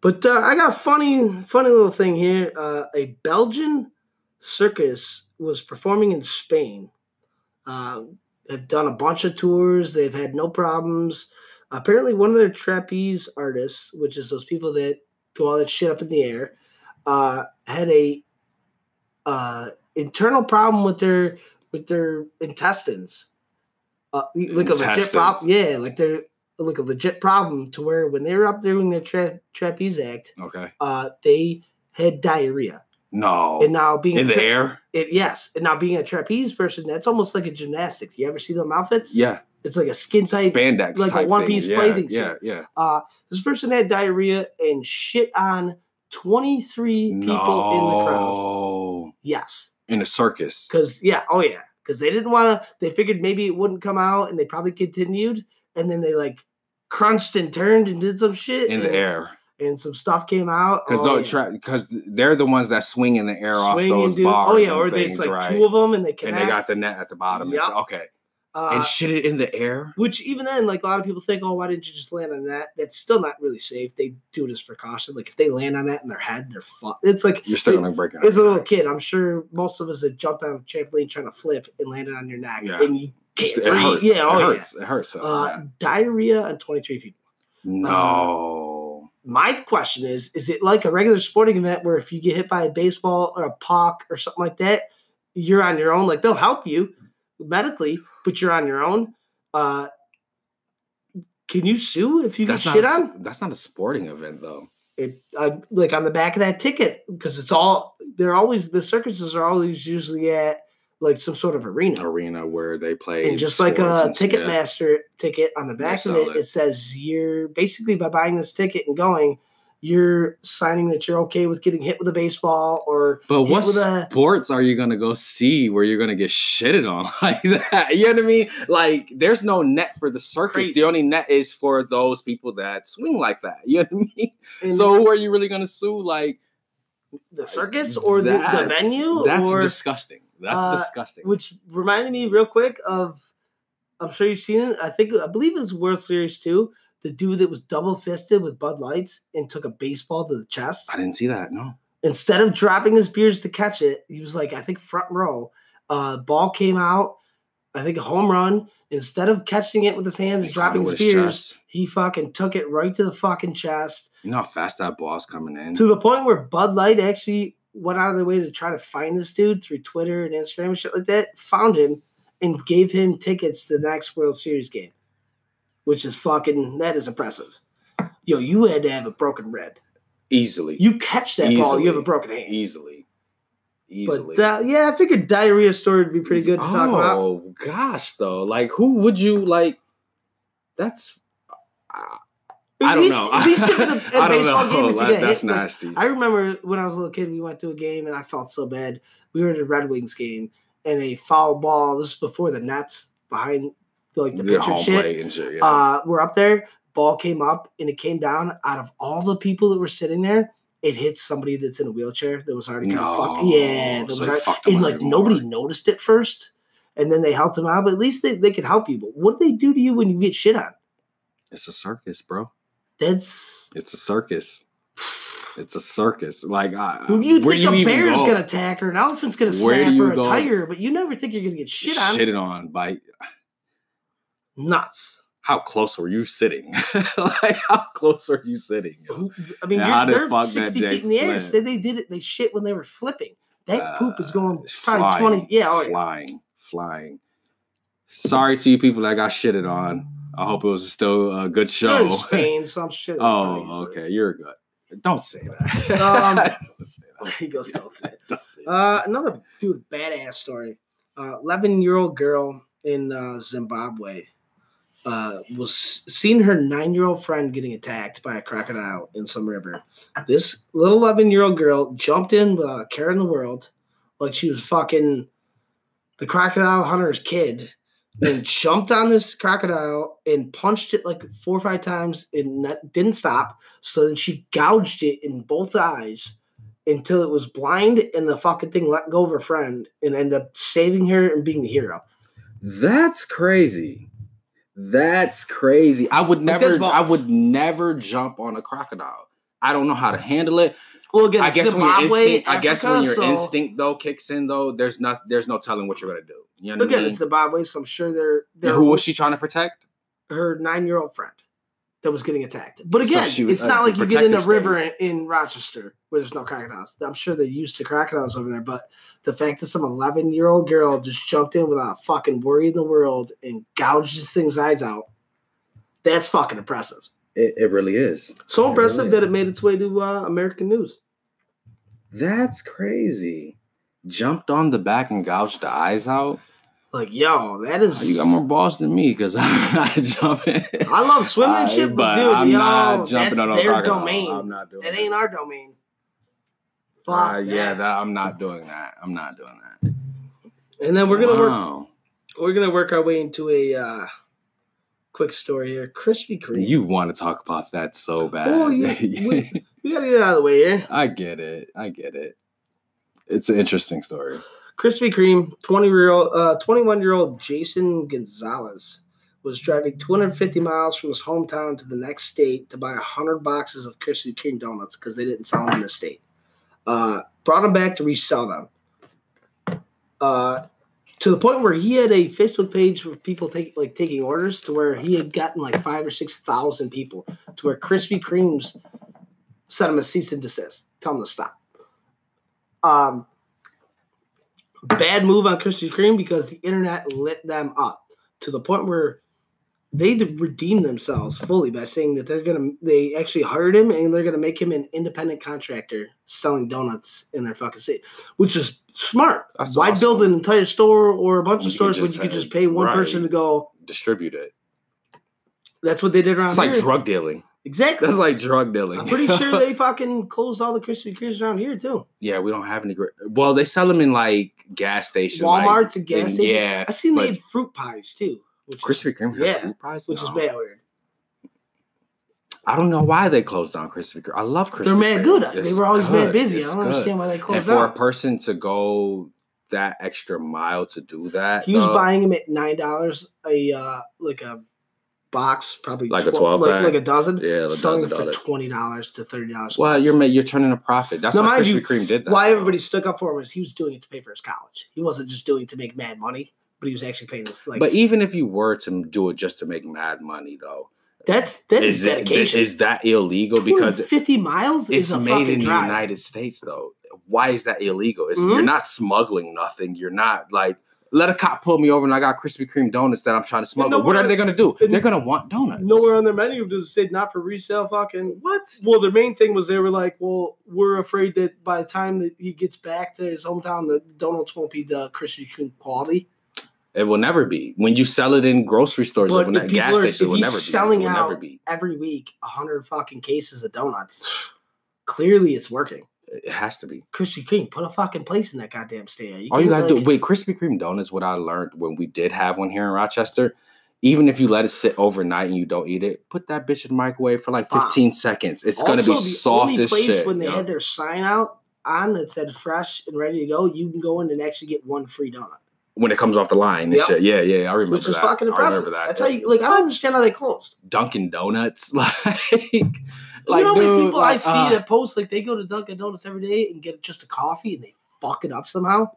but uh, I got a funny, funny little thing here. Uh, a Belgian circus was performing in Spain. Uh, they've done a bunch of tours. They've had no problems. Apparently, one of their trapeze artists, which is those people that do all that shit up in the air, uh, had a uh, internal problem with their with their intestines. Uh, like a legit problem. Yeah, like they're like a legit problem to where when they were up there doing their tra- trapeze act, Okay. uh, they had diarrhea. No. And now being In a the air? it, yes, and now being a trapeze person, that's almost like a gymnastics. You ever see them outfits? Yeah. it's like a skin tight. Spandex. like a one-piece thing. bathing yeah, suit. Yeah, Uh, this person had diarrhea and shit on twenty three yeah. people in the crowd. No. Yes, In a circus. because yeah, oh yeah, because they didn't want to. They figured maybe it wouldn't come out, and they probably continued, and then they like crunched and turned and did some shit In the and, air. and some stuff came out. Because oh, because they're the ones that swing in the air off Swing those oh, and do- bars. Oh yeah, or they, things, it's like right? two of them, and they connect. and they got the net at the bottom. Yep. okay. Uh, and shit it in the air. Which even then, like a lot of people think, oh, why didn't you just land on that? That's still not really safe. They do it as precaution. Like if they land on that in their head, they're fucked. It's like You're still gonna break it. as a little kid, I'm sure most of us had jumped on a trampoline trying to flip and landed on your neck, Yeah. and you can't It breathe. hurts. Yeah, oh it yeah. hurts. It hurts. So, Uh, yeah. Diarrhea on 23 people. No. My question is: Is it like a regular sporting event where if you get hit by a baseball or a puck or something like that, you're on your own? Like they'll help you medically, but you're on your own. Uh, can you sue if you that's get shit a, on? That's not a sporting event though. it uh, like on the back of that ticket because it's all they're always the circuses are always usually at like some sort of arena Arena where they play. and just like a and- yeah. Ticketmaster ticket on the back of it, it. it says you're basically by buying this ticket and going, you're signing that you're okay with getting hit with a baseball or But what a- sports are you gonna go see where you're gonna get shitted on like that? You know what I mean? Like, there's no net for the circus. Crazy. The only net is for those people that swing like that. You know what I mean? and So who are you really gonna sue? Like the circus or the, the venue That's or disgusting. That's uh, disgusting. which reminded me real quick of I'm sure you've seen it. I think I believe it was World Series too. The dude that was double fisted with Bud Lights and took a baseball to the chest. I didn't see that. No. Instead of dropping his beers to catch it, he was like, I think front row. Uh, ball came out. I think a home run. Instead of catching it with his hands and He caught it dropping his beers, he fucking took it right to the fucking chest. You know how fast that ball's coming in. to the point where Bud Light actually went out of their way to try to find this dude through Twitter and Instagram and shit like that, found him and gave him tickets to the next World Series game, which is fucking that is impressive. Yo, you had to have a broken rib. Easily. You catch that ball, you have a broken hand. Easily. Easily. But uh, yeah, I figured diarrhea story would be pretty good to talk about. Oh gosh, though, like who would you like? That's At I don't know. At least in a, in don't baseball know. game, if you get that's hit, like, nasty. I remember when I was a little kid, we went to a game and I felt so bad. We were at a Red Wings game and a foul ball. This is before the nets behind like the Yeah, pitcher shit. shit. Yeah. Uh, we're up there. Ball came up and it came down. Out of all the people that were sitting there, it hit somebody that's in a wheelchair that was already kind of fucked. Yeah, that so was already- fucked and like nobody noticed it first, and then they helped him out. But at least they, they could help you. But what do they do to you when you get shit on? it's a circus, bro. That's It's a circus. It's a circus. Like I, you where think you a bear's go? gonna attack or an elephant's gonna snap or a go? tiger, but you never think you're gonna get shit on. Shitted on by Nuts. how close were you sitting? like how close are you sitting? I mean, you're, how the they're fuck 60 feet in the air. Say they did it. They shit when they were flipping. That poop is going Uh, probably flying, 20. Yeah, oh, yeah. flying, flying. Sorry to you people that got shitted on. I hope it was still a good show. in Spain, so I'm sure. oh, okay, you're good. Don't say that. Um, Don't say that. He goes, don't say. Don't say. Uh, another dude, badass story. Eleven year old girl in uh, Zimbabwe uh, was seeing her nine year old friend getting attacked by a crocodile in some river. This little eleven year old girl jumped in without a care in the world, like she was fucking the crocodile hunter's kid, and jumped on this crocodile and punched it like four or five times and not, didn't stop. So then she gouged it in both eyes until it was blind and the fucking thing let go of her friend and ended up saving her and being the hero. That's crazy. That's crazy. I would never. I would never jump on a crocodile. I don't know how to handle it. Well, again, I guess when your Zimbabwe, instinct, I guess when your so- instinct though kicks in though, there's not there's no telling what you're gonna do. You know what I Again, mean? it's Zimbabwe, so I'm sure they're, they're who was she trying to protect? her nine year old friend that was getting attacked. But again, was, it's uh, not like the you get in a river in, in Rochester where there's no crocodiles. I'm sure they're used to crocodiles over there, but the fact that some 11 year old girl just jumped in without a fucking worry in the world and gouged this thing's eyes out, that's fucking impressive. It, it really is. So It impressive really that it made its way to uh, American news. That's crazy. Jumped on the back and gouged the eyes out. Like, yo, that Oh. You got more balls than me because I'm not jumping. I love swimming and shit, but, dude, I'm yo, not that's on their crocodile. domain. I'm not doing That that. ain't our domain. Fuck Uh, yeah, that. I'm not doing that. I'm not doing that. And then we're gonna work. We're gonna work our way into a uh, quick story here. Krispy Kreme. You want to talk about that so bad. Oh, yeah, we- we gotta get it out of the way here. I get it. I get it. It's an interesting story. Krispy Kreme, twenty year old, uh, twenty one year old Jason Gonzalez was driving 250 miles from his hometown to the next state to buy 100 boxes of Krispy Kreme donuts because they didn't sell them in the state. Uh, brought them back to resell them. Uh, to the point where he had a Facebook page for people take, like taking orders to where he had gotten like five or six thousand people to where Krispy Kreme's sent him a cease and desist, tell him to stop. Um, bad move on Krispy Kreme because the internet lit them up to the point where they redeemed themselves fully by saying that they're gonna they actually hired him and they're gonna make him an independent contractor selling donuts in their fucking state, which is smart. That's Why awesome. build an entire store or a bunch When of stores when you could just pay one right. person to go? Distribute it. That's what they did around It's like drug dealing. Exactly. That's like drug dealing. I'm pretty sure they fucking closed all the Krispy Kremes around here too. yeah, we don't have any. Gr- well, they sell them in like gas stations, like- Walmart's and gas and- stations. yeah, I seen they had fruit pies too, which is, Krispy Kreme has Yeah, fruit pies. which is bad weird. I don't know why they closed down Krispy Kreme. I love Krispy They're mad good. they were always good. mad busy. I don't good. understand why they And closed for a person to go that extra mile to do that. He was though. buying them at nine dollars a uh, like a box, probably Like a 12 like, like a dozen. Yeah, the selling dozen for twenty dollars to thirty dollars. Well, you're ma- you're turning a profit. That's Now, why Krispy Kreme did that. why though. everybody stuck up for him is he was doing it to pay for his college. He wasn't just doing it to make mad money, but he was actually paying this like. But even if you were to do it just to make mad money, though, that's that is, is dedication. is that illegal? Because fifty miles it's is a made in the. United States, though. Why is that illegal? It's, Mhm. You're not smuggling nothing. You're not like let a cop pull me over and I got Krispy Kreme donuts that I'm trying to smuggle. what are they going to do? They're going to want donuts. Nowhere on their menu does it say not for resale. Fucking what? Well, their main thing was they were like, well, we're afraid that by the time that he gets back to his hometown, the donuts won't be the Krispy Kreme quality. It will never be. When you sell it in grocery stores, But when if that gas are- station, it will never be. selling it will never out- be. Every week, a hundred fucking cases of donuts. Clearly, it's working. It has to be. Krispy Kreme, put a fucking place in that goddamn stand. All you gotta like- do. Wait, Krispy Kreme donuts. What I learned when we did have one here in Rochester. Even if you let it sit overnight and you don't eat it, put that bitch in the microwave for like Wow. 15 seconds. It's gonna be the soft only as place shit. when they yo. had their sign out on that said fresh and ready to go, you can go in and actually get one free donut, when it comes off the line and Yep. shit. Yeah, yeah, I remember which is that. fucking I impressive. remember that. That's how you like. I don't understand how they closed. Dunkin' Donuts, like, like you know how many dude, people I see uh, that post like they go to Dunkin' Donuts every day and get just a coffee and they fuck it up somehow.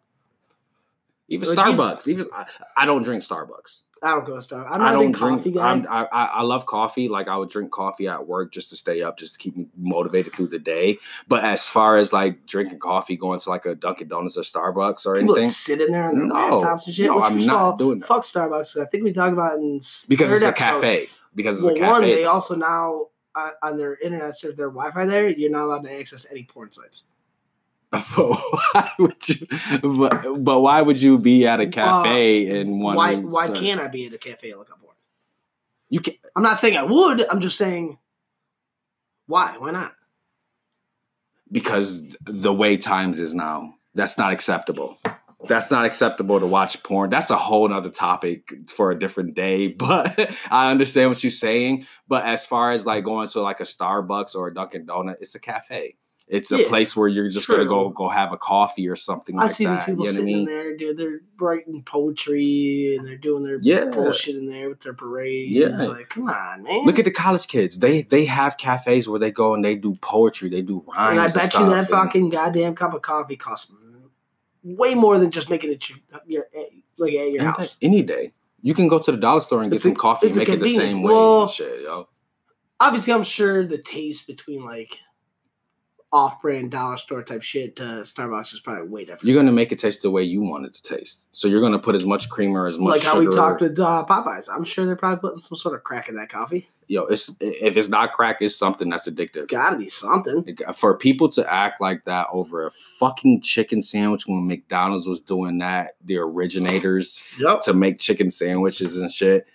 even like these- Starbucks. Even I, I don't drink Starbucks. I don't go to Starbucks. I'm not a don't big drink. coffee guy. I'm, I, I I love coffee. Like I would drink coffee at work just to stay up, just to keep me motivated through the day. But as far as like drinking coffee, going to like a Dunkin' Donuts or Starbucks or People anything, sit in there on their No, laptops and shit. no, which I'm not all, doing that. Fuck Starbucks. I think we talked about it in because it's a episode. cafe. Because it's Well, a cafe. one, they also now uh, on their internet server, their Wi-Fi there, you're not allowed to access any porn sites. But why would you? But, but why would you be at a uh, cafe and want? Why? Why can't I be at a cafe and look up porn? you? Can, I'm not saying I would. I'm just saying why? Why not? because the way times is now. That's not acceptable. That's not acceptable to watch porn. That's a whole nother topic for a different day. But I understand what you're saying. But as far as like going to like a Starbucks or a Dunkin' Donut, it's a cafe. It's a Yeah, place where you're just gonna go go have a coffee or something I like see that. these people you know what I sitting mean? there, dude. They're writing poetry and they're doing their Yeah. bullshit in there with their parades. Yeah. Like, come on, man. Look at the college kids. They they have cafes where they go and they do poetry. They do rhymes. and I and bet you that fucking goddamn cup of coffee costs way more than just making it your, your like at your any house. day, any day. You can go to the dollar store and get It's a- some coffee and make it the same way. Well- and shit, yo. Obviously, I'm sure the taste between like off-brand dollar store type shit to Starbucks is probably way different. You're gonna make it taste the way you want it to taste. So you're gonna put as much creamer as much like how sugar. we talked with uh, Popeyes. I'm sure they're probably putting some sort of crack in that coffee. Yo, it's if it's not crack, it's something that's addictive. Gotta be something. For people to act like that over a fucking chicken sandwich when McDonald's was doing that, the originators Yep. to make chicken sandwiches and shit.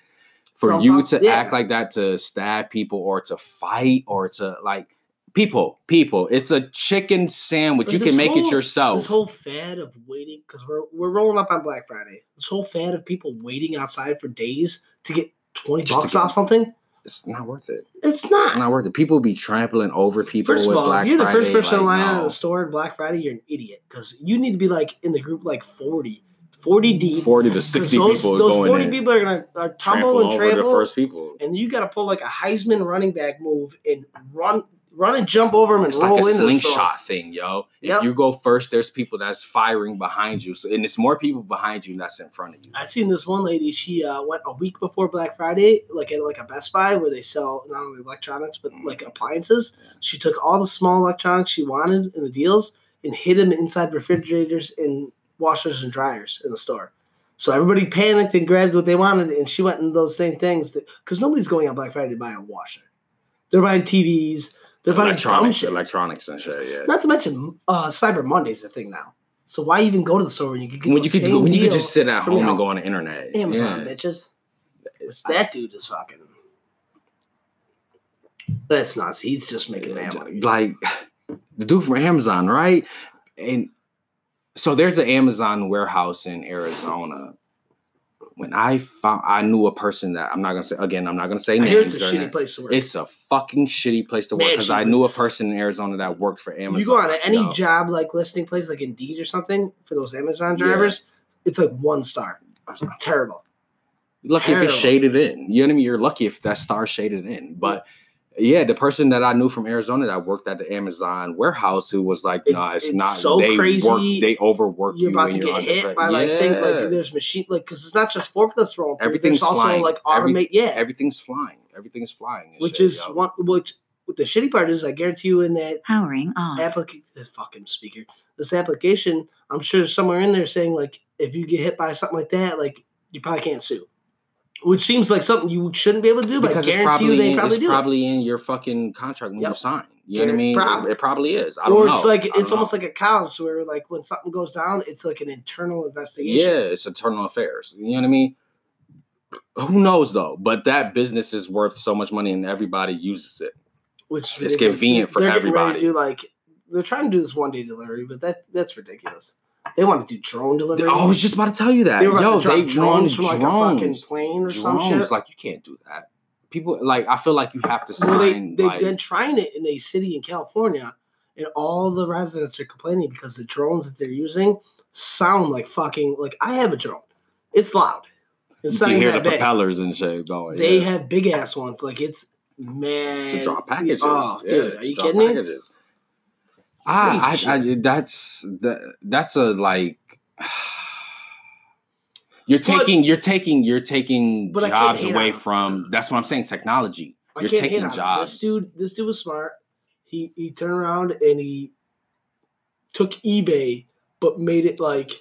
For So, you to yeah. act like that to stab people or to fight or to like people, people, it's a chicken sandwich. You can make whole- it yourself. This whole fad of waiting because we're we're rolling up on Black Friday. This whole fad of people waiting outside for days to get twenty Just bucks off something. it's not worth it. It's It's not. not worth it. People be trampling over people First of all, Black if you're the Friday. first person in line no. at the store on Black Friday, you're an idiot because you need to be like in the group like 40, 40 deep. 40 to 'Cause 60 those, people those going 40 in. people are gonna are tumble Trample and over trample, the first people. and you got to pull like a Heisman running back move and run, run and jump over them and It's roll like a into slingshot thing, yo. Yep. If you go first, there's people that's firing behind you. So and it's more people behind you that's in front of you. I seen this one lady. She uh, went a week before Black Friday, like at like a Best Buy where they sell not only electronics but like appliances. She took all the small electronics she wanted in the deals and hid them inside refrigerators and washers and dryers in the store. So everybody panicked and grabbed what they wanted, and she went in those same things because nobody's going on Black Friday to buy a washer. They're buying TVs. They're buying dumb Electronics, shit. electronics and shit, yeah. Not to mention, uh, Cyber Monday's a thing now. So why even go to the store when you could get when you could when you could just sit at home and go on the internet. Amazon, Yeah. bitches. Which that dude is fucking. That's nuts. He's just making mad money. Like the dude from Amazon, right? And so there's an Amazon warehouse in Arizona. When I found, I knew a person that I'm not gonna say again. I'm not gonna say I names. it's a shitty anything. place to work. It's a fucking shitty place to work because I knew a person in Arizona that worked for Amazon. you go on any job like listing place like Indeed or something for those Amazon Yeah. drivers, it's like one star. Terrible. You're lucky if it's shaded in. You know what I mean? You're lucky if that star shaded in. But yeah, the person that I knew from Arizona that worked at the Amazon warehouse who was like, no, It's- it's, it's not. so they crazy. Work, they overwork You're about when to get hit under- by like things Yeah. like there's machine like because it's not just forklifts rolling. through, Everything's there's also flying. like Every- yeah, everything's flying. Everything's flying. and which shit, is yo. one. Which what the shitty part is, I guarantee you in that Powering off. application, this fucking speaker, this application, I'm sure there's somewhere in there saying like if you get hit by something like that, like you probably can't sue. Which seems like something you shouldn't be able to do, but I because guarantee you they in, probably it's do. probably in your fucking contract when Yep. you sign. You know what I mean? probably. It, probably is. I don't or know. it's like it's almost know. like a college where like when something goes down, it's like an internal investigation. Yeah, it's internal affairs. You know what I mean? Who knows though? But that business is worth so much money and everybody uses it. which It's convenient for they're getting ready everybody. to do like they're trying to do this one day delivery, but that that's ridiculous. They want to do drone delivery. Oh, I was just about to tell you that. they were Yo, they drones drones, from like drones, a fucking plane or some shit. Like you can't do that. People like I feel like you have to sign. well, they they've like, been trying it in a city in California, and all the residents are complaining because the drones that they're using sound like fucking like I have a drone. It's loud. It's you not can hear the big. propellers and shit going. They yeah. have big ass ones. Like it's man to drop packages. Oh, Yeah, dude, are you kidding me? Ah, I, I, that's that, that's a like. You're But- taking, you're taking, you're taking But jobs away from. That's what I'm saying. Technology. I You're taking jobs. This dude, this dude was smart. He he turned around and he took eBay, but made it like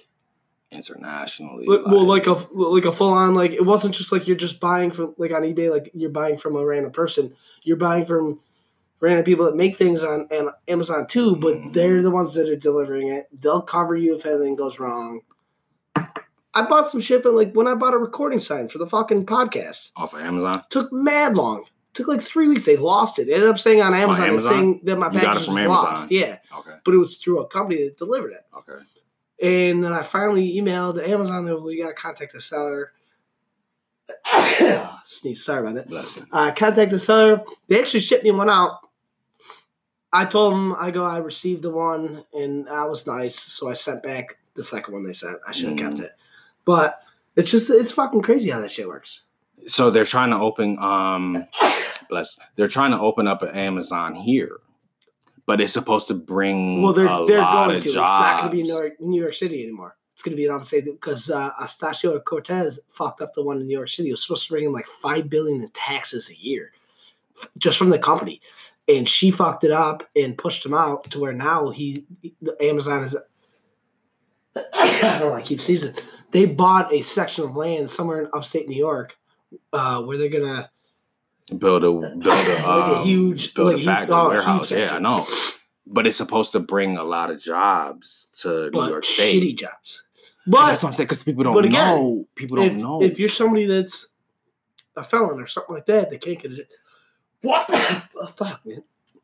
internationally. Like, well, like a like a full on like it wasn't just like you're just buying from like on eBay like you're buying from a random person. You're buying from random people that make things on and Amazon too, but Mhm. they're the ones that are delivering it. They'll cover you if anything goes wrong. I bought some shit, but like when I bought a recording sign for the fucking podcast, off of Amazon. took mad long. Took like three weeks. They lost it. It ended up saying on Amazon, it's Amazon? saying that my You got it package was Amazon. lost. Yeah, Okay. but it was through a company that delivered it. Okay. And then I finally emailed Amazon that we got to contact the seller. Sneeze, sorry about that. I contacted the seller. They actually shipped me one out. I told them, I go, I received the one and I was nice. So I sent back the second one they sent. I should have kept Mm. it. But it's just, it's fucking crazy how that shit works. So they're trying to open. Um, bless. They're trying to open up an Amazon here, but it's supposed to bring. Well, they're, a they're lot going of to. It's not going to be in. New York, New York City anymore. It's going to be in upstate because uh, Ocasio Cortez fucked up the one in New York City. It was supposed to bring in like five billion in taxes a year, f- just from the company, and she fucked it up and pushed him out to where now he, the Amazon is. I don't know. I keep sneezing. They bought a section of land somewhere in upstate New York, uh, where they're gonna build a build a, Like a um, huge- build like a a huge- factory oh, warehouse. huge Yeah, I know. But it's supposed to bring a lot of jobs to New York State. shitty jobs. But But that's what I'm saying because people don't but again, know. People don't if, know. if you're somebody that's a felon or something like that, they can't get it. What the oh, fuck, man?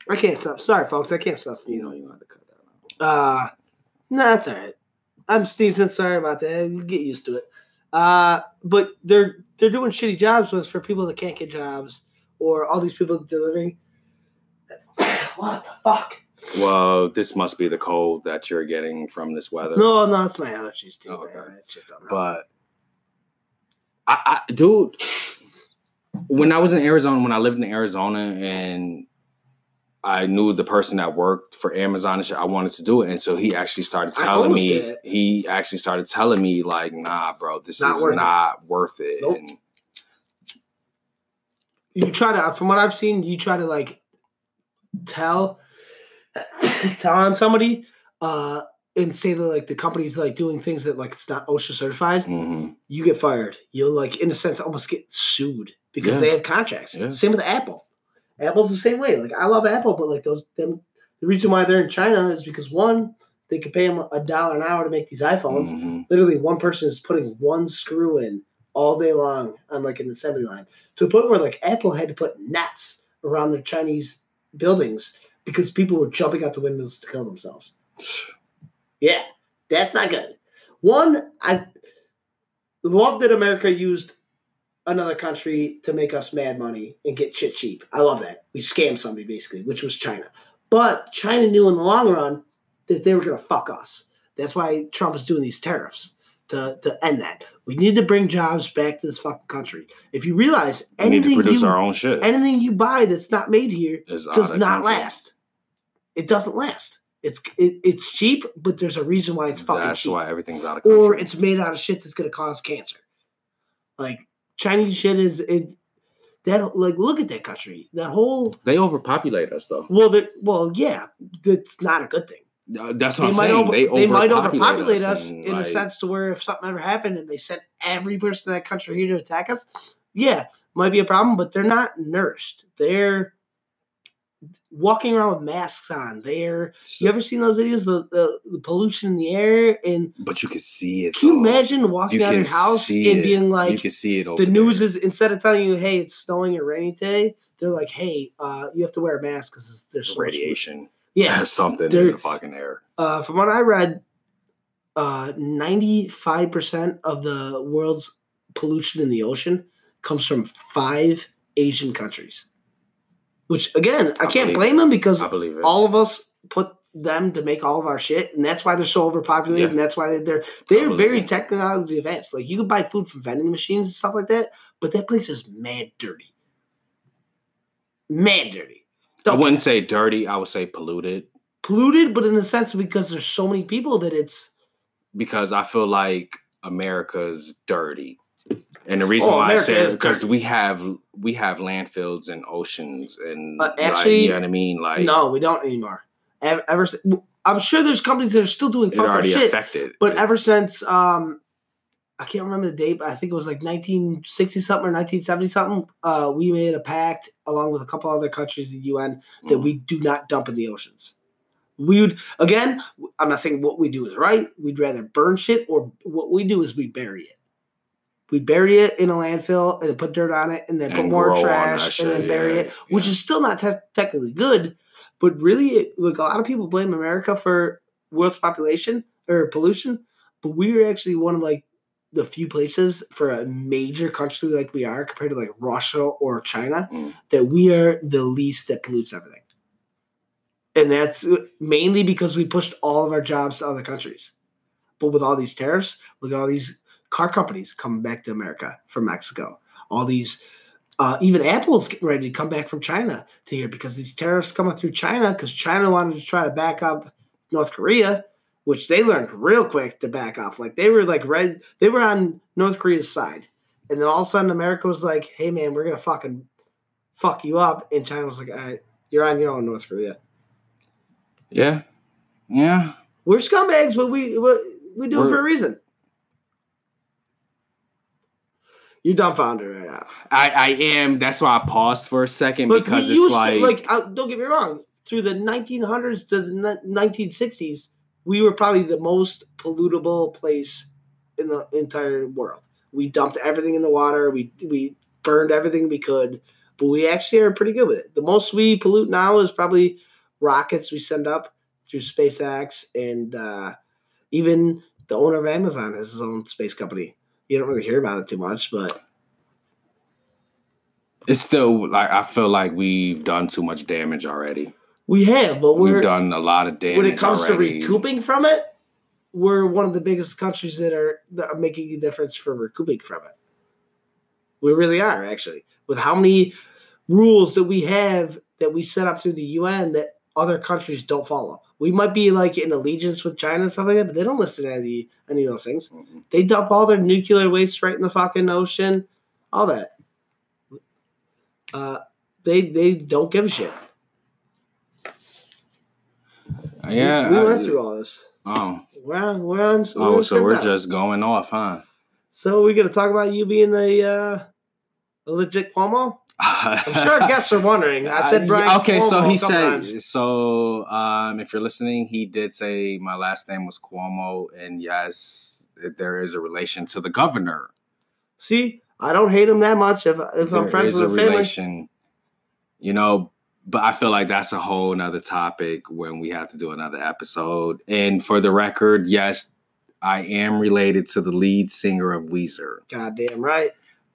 I can't stop. Sorry, folks. I can't stop you know, sneezing. you have to cut that out. Uh, no, that's all right. I'm sneezing. Sorry about that. You Get used to it. Uh, but they're they're doing shitty jobs, but it's for people that can't get jobs or all these people delivering. what the fuck? Well, this must be the cold that you're getting from this weather. No, no, it's my allergies too. Oh, okay. man. That shit don't but I, I, dude, when I was in Arizona, when I lived in Arizona, and I knew the person that worked for Amazon and shit, I wanted to do it, and so he actually started telling me. He actually started telling me like, "Nah, bro, this Not is worth it. not worth it." Nope. And you try to from what I've seen, you try to like tell tell on somebody uh and say that like the company's like doing things that like it's not OSHA certified, mhm. you get fired. You'll like in a sense almost get sued because Yeah. they have contracts. Yeah. Same with Apple. Apple's the same way. Like I love Apple, but like those them the reason why they're in China is because one, they could pay them a dollar an hour to make these iPhones. Mhm. Literally one person is putting one screw in all day long on like an assembly line to a point where like Apple had to put nets around their Chinese buildings because people were jumping out the windows to kill themselves. Yeah, that's not good. One, I love that America used another country to make us mad money and get shit cheap. I love that. We scammed somebody basically, which was China. But China knew in the long run that they were going to fuck us. That's why Trump is doing these tariffs to, to end that. We need to bring jobs back to this fucking country. If you realize We need to anything produce you, our own shit. anything you buy that's not made here It's does not country. last. It doesn't last. It's it, it's cheap, but there's a reason why it's fucking That's cheap. why everything's out of country. or it's made out of shit that's gonna cause cancer. Like Chinese shit is it that like look at that country. That whole they overpopulate us though. well that well yeah, that's not a good thing. Uh, That's what They I'm might saying. over, they, they might overpopulate us, and, in a sense to where if something ever happened and they sent every person in that country here to attack us, yeah, might be a problem, but they're not nourished. They're walking around with masks on. They're you ever seen those videos the, the, the pollution in the air and But you can see it. can you though. imagine walking You out of your house and it. being you can see it. The news there. is instead of telling you hey it's snowing or rainy today they're like hey uh, you have to wear a mask because there's so much radiation. yeah There's something in the fucking air. uh, from what i read uh, 95% of the world's pollution in the ocean comes from five asian countries which again i, I can't blame them because I believe all of us put them to make all of our shit, and that's why they're so overpopulated, Yeah. and that's why they're they're very it. technologically advanced. Like you can buy food from vending machines and stuff like that, but that place is mad dirty, mad dirty. I Don't- wouldn't say dirty. I would say polluted polluted, but in the sense because there's so many people that it's because I feel like America's dirty. And the reason Oh, why America I say is because we have we have landfills and oceans and Uh, like, actually, you know what I mean. Like no, we don't anymore. Ever, ever I'm sure there's companies that are still doing fucked up shit, affected. but it. ever since um, I can't remember the date, but I think it was like 1960 something or 1970 something. Uh, we made a pact along with a couple other countries in the UN that Mm. we do not dump in the oceans. We would again. I'm not saying what we do is right. We'd rather burn shit, or what we do is we bury it. We bury it in a landfill and then put dirt on it, and then put more trash, and then bury yeah, it, which yeah. is still not te- technically good. But really, it, like a lot of people blame America for world's population or pollution, but we're actually one of like the few places for a major country like we are compared to like Russia or China Mm. that we are the least that pollutes everything. And that's mainly because we pushed all of our jobs to other countries. But with all these tariffs, look at all these car companies coming back to America from Mexico. All these, uh, even Apple's getting ready to come back from China to here because these tariffs coming through China because China wanted to try to back up North Korea, which they learned real quick to back off. Like they were like red, they were on North Korea's side, and then all of a sudden America was like, "Hey man, we're gonna fucking fuck you up," and China was like, "All right, you're on your own, North Korea. yeah, yeah. We're scumbags, but we we, we do it for a reason." You're dumbfounded right now. I, I am. That's why I paused for a second But because it's like, to, like uh, don't get me wrong. Through the 1900s to the 1960s, we were probably the most pollutable place in the entire world. We dumped everything in the water. We we burned everything we could, but we actually are pretty good with it. The most we pollute now is probably rockets we send up through SpaceX, and uh, even the owner of Amazon has his own space company. You don't really hear about it too much, but it's still like I feel like we've done too much damage already. we have. But we're We've done a lot of damage when it comes already. to recouping from it, we're one of the biggest countries that are that are making a difference for recouping from it. We really are actually with how many rules that we have that we set up through the UN that other countries don't follow. We might be like in allegiance with China and stuff like that, but they don't listen to any any of those things. Mhm. They dump all their nuclear waste right in the fucking ocean, all that. Uh, they they don't give a shit. We- Yeah, we, I- went through all this. Oh, We're on. We're on. oh, we're so we're out. just going off, huh? So we're gonna talk about you being a uh, a legit Cuomo. I'm sure guests are wondering. I said Uh, Brian. okay, so he said. times. So, um, if you're listening, he did say my last name was Cuomo, and yes, there is a relation to the governor. See, I don't hate him that much. If if I'm friends with his a family, relation, you know. But I feel like that's a whole nother topic when we have to do another episode. And for the record, yes, I am related to the lead singer of Weezer. Goddamn right.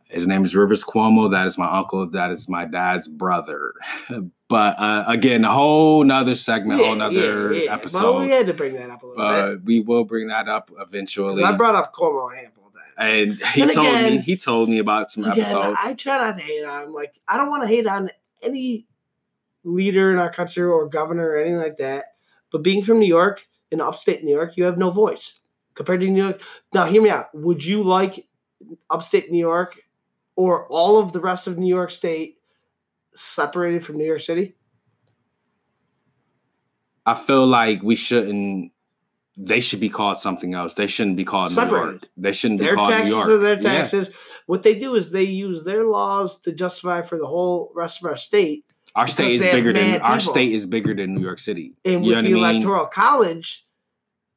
His name is Rivers Cuomo. That is my uncle. That is my dad's brother. but uh, again, a whole nother segment, whole nother But episode. we had to bring that up a little But bit. we will bring that up eventually. I brought up Cuomo a handful of times. and he And told again- me he told me about some Again, episodes. I try not to hate on him. Like, I don't want to hate on any leader in our country or governor or anything like that. But being from New York, in upstate New York, you have no voice compared to New York. Now, hear me out. Would you like upstate New York or all of the rest of New York State separated from New York City? I feel like we shouldn't. They should be called something else. They shouldn't be called New York. They shouldn't be Their called New taxes York. are their Yeah. taxes. What they do is they use their laws to justify for the whole rest of our state. Our state is bigger than mad our state is bigger than New York City. And You with the I mean? electoral college,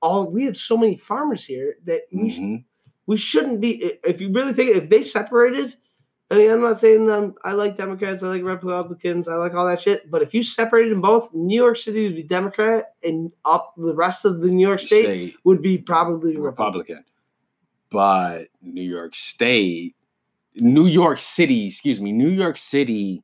all we have so many farmers here that we, sh- Mhm. we shouldn't be. If you really think if they separated, I mean, I'm not saying um, I like Democrats, I like Republicans, I like all that shit. But if you separated them both, New York City would be Democrat, and up the rest of the New York State, State would be probably Republican. Republican, but New York State, New York City, excuse me, New York City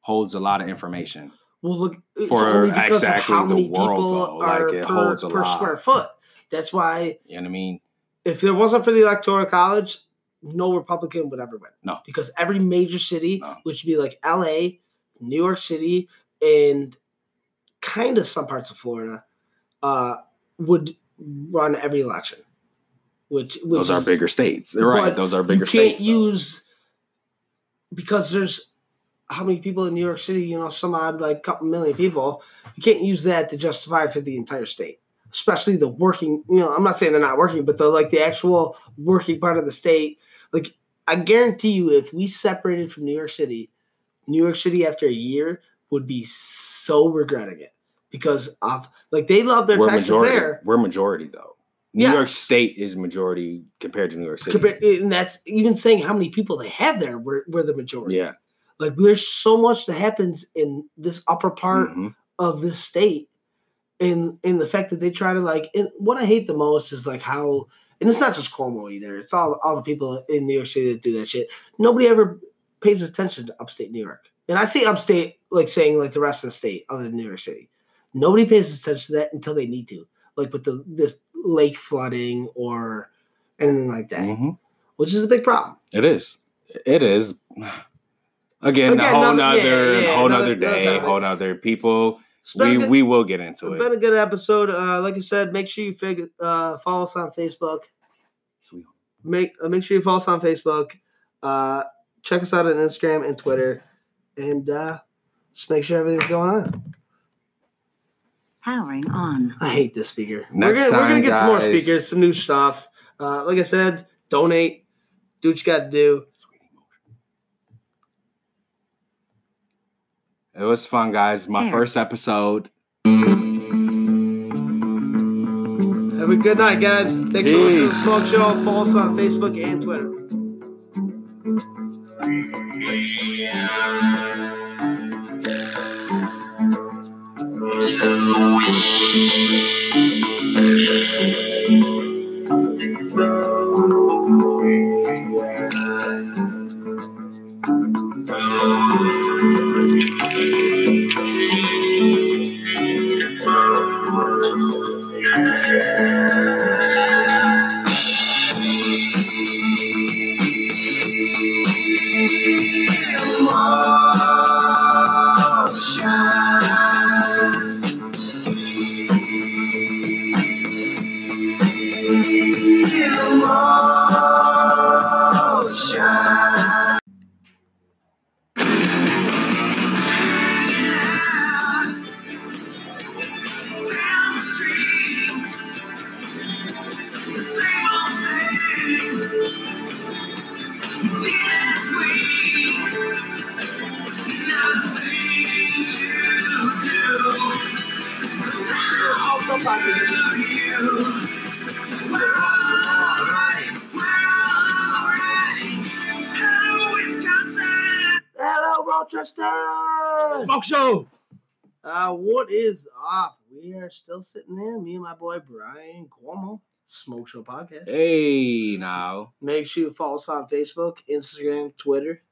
holds a lot of information. Well, look, it's For only because exactly the many world, people though. Like, are it per, holds a per lot. square foot. That's why You know what I mean? if there wasn't for the electoral college, no Republican would ever win. No. because every major city, No. which would be like L.A., New York City, and kind of some parts of Florida, uh, would run every election. Which, which Those are is- bigger states. Right. Those are bigger states. you can't states. use because there's how many people in New York City, you know, some odd like couple million people. You can't use that to justify for the entire state, especially the working. You know, I'm not saying they're not working, but the like the actual working part of the state. Like I guarantee you, if we separated from New York City, New York City after a year would be so regretting it because of like they love their We're taxes majority. there. We're majority though. New. York State is majority compared to New York City. Compared, and that's even saying how many people they have there. We're, we're the majority. yeah. Like there's so much that happens in this upper part Mhm. of this state, and in the fact that they try to like. And what I hate the most is like how, and it's not just Cuomo either. It's all all the people in New York City that do that shit. Nobody ever pays attention to upstate New York, and I say upstate like saying like the rest of the state other than New York City. Nobody pays attention to that until they need to, like with the this lake flooding or anything like that, Mhm. which is a big problem. It is. It is. Again, a whole another- yeah, nother, yeah, whole another- nother day, topic. whole nother people. It's been We good- we will get into It's been a good episode. Uh, like I said, make sure you fig- uh, follow us on Facebook. Sweet. Make uh, make sure you follow us on Facebook. Uh, check us out on Instagram and Twitter, and uh, just make sure everything's going on. Powering on. I hate this speaker. we're Next gonna we're gonna time, get some more speakers, some new stuff. Uh, like I said, donate. Do what you got to do. It was fun, guys. My Here. first episode. Have a good night, guys. Thanks for listening to the Smoke Show. Follow us on Facebook and Twitter. Smoke show. Uh, what is up? We are still sitting there, me and my boy Brian Cuomo. Smoke Show Podcast. Hey, now. Make sure you follow us on Facebook, Instagram, Twitter.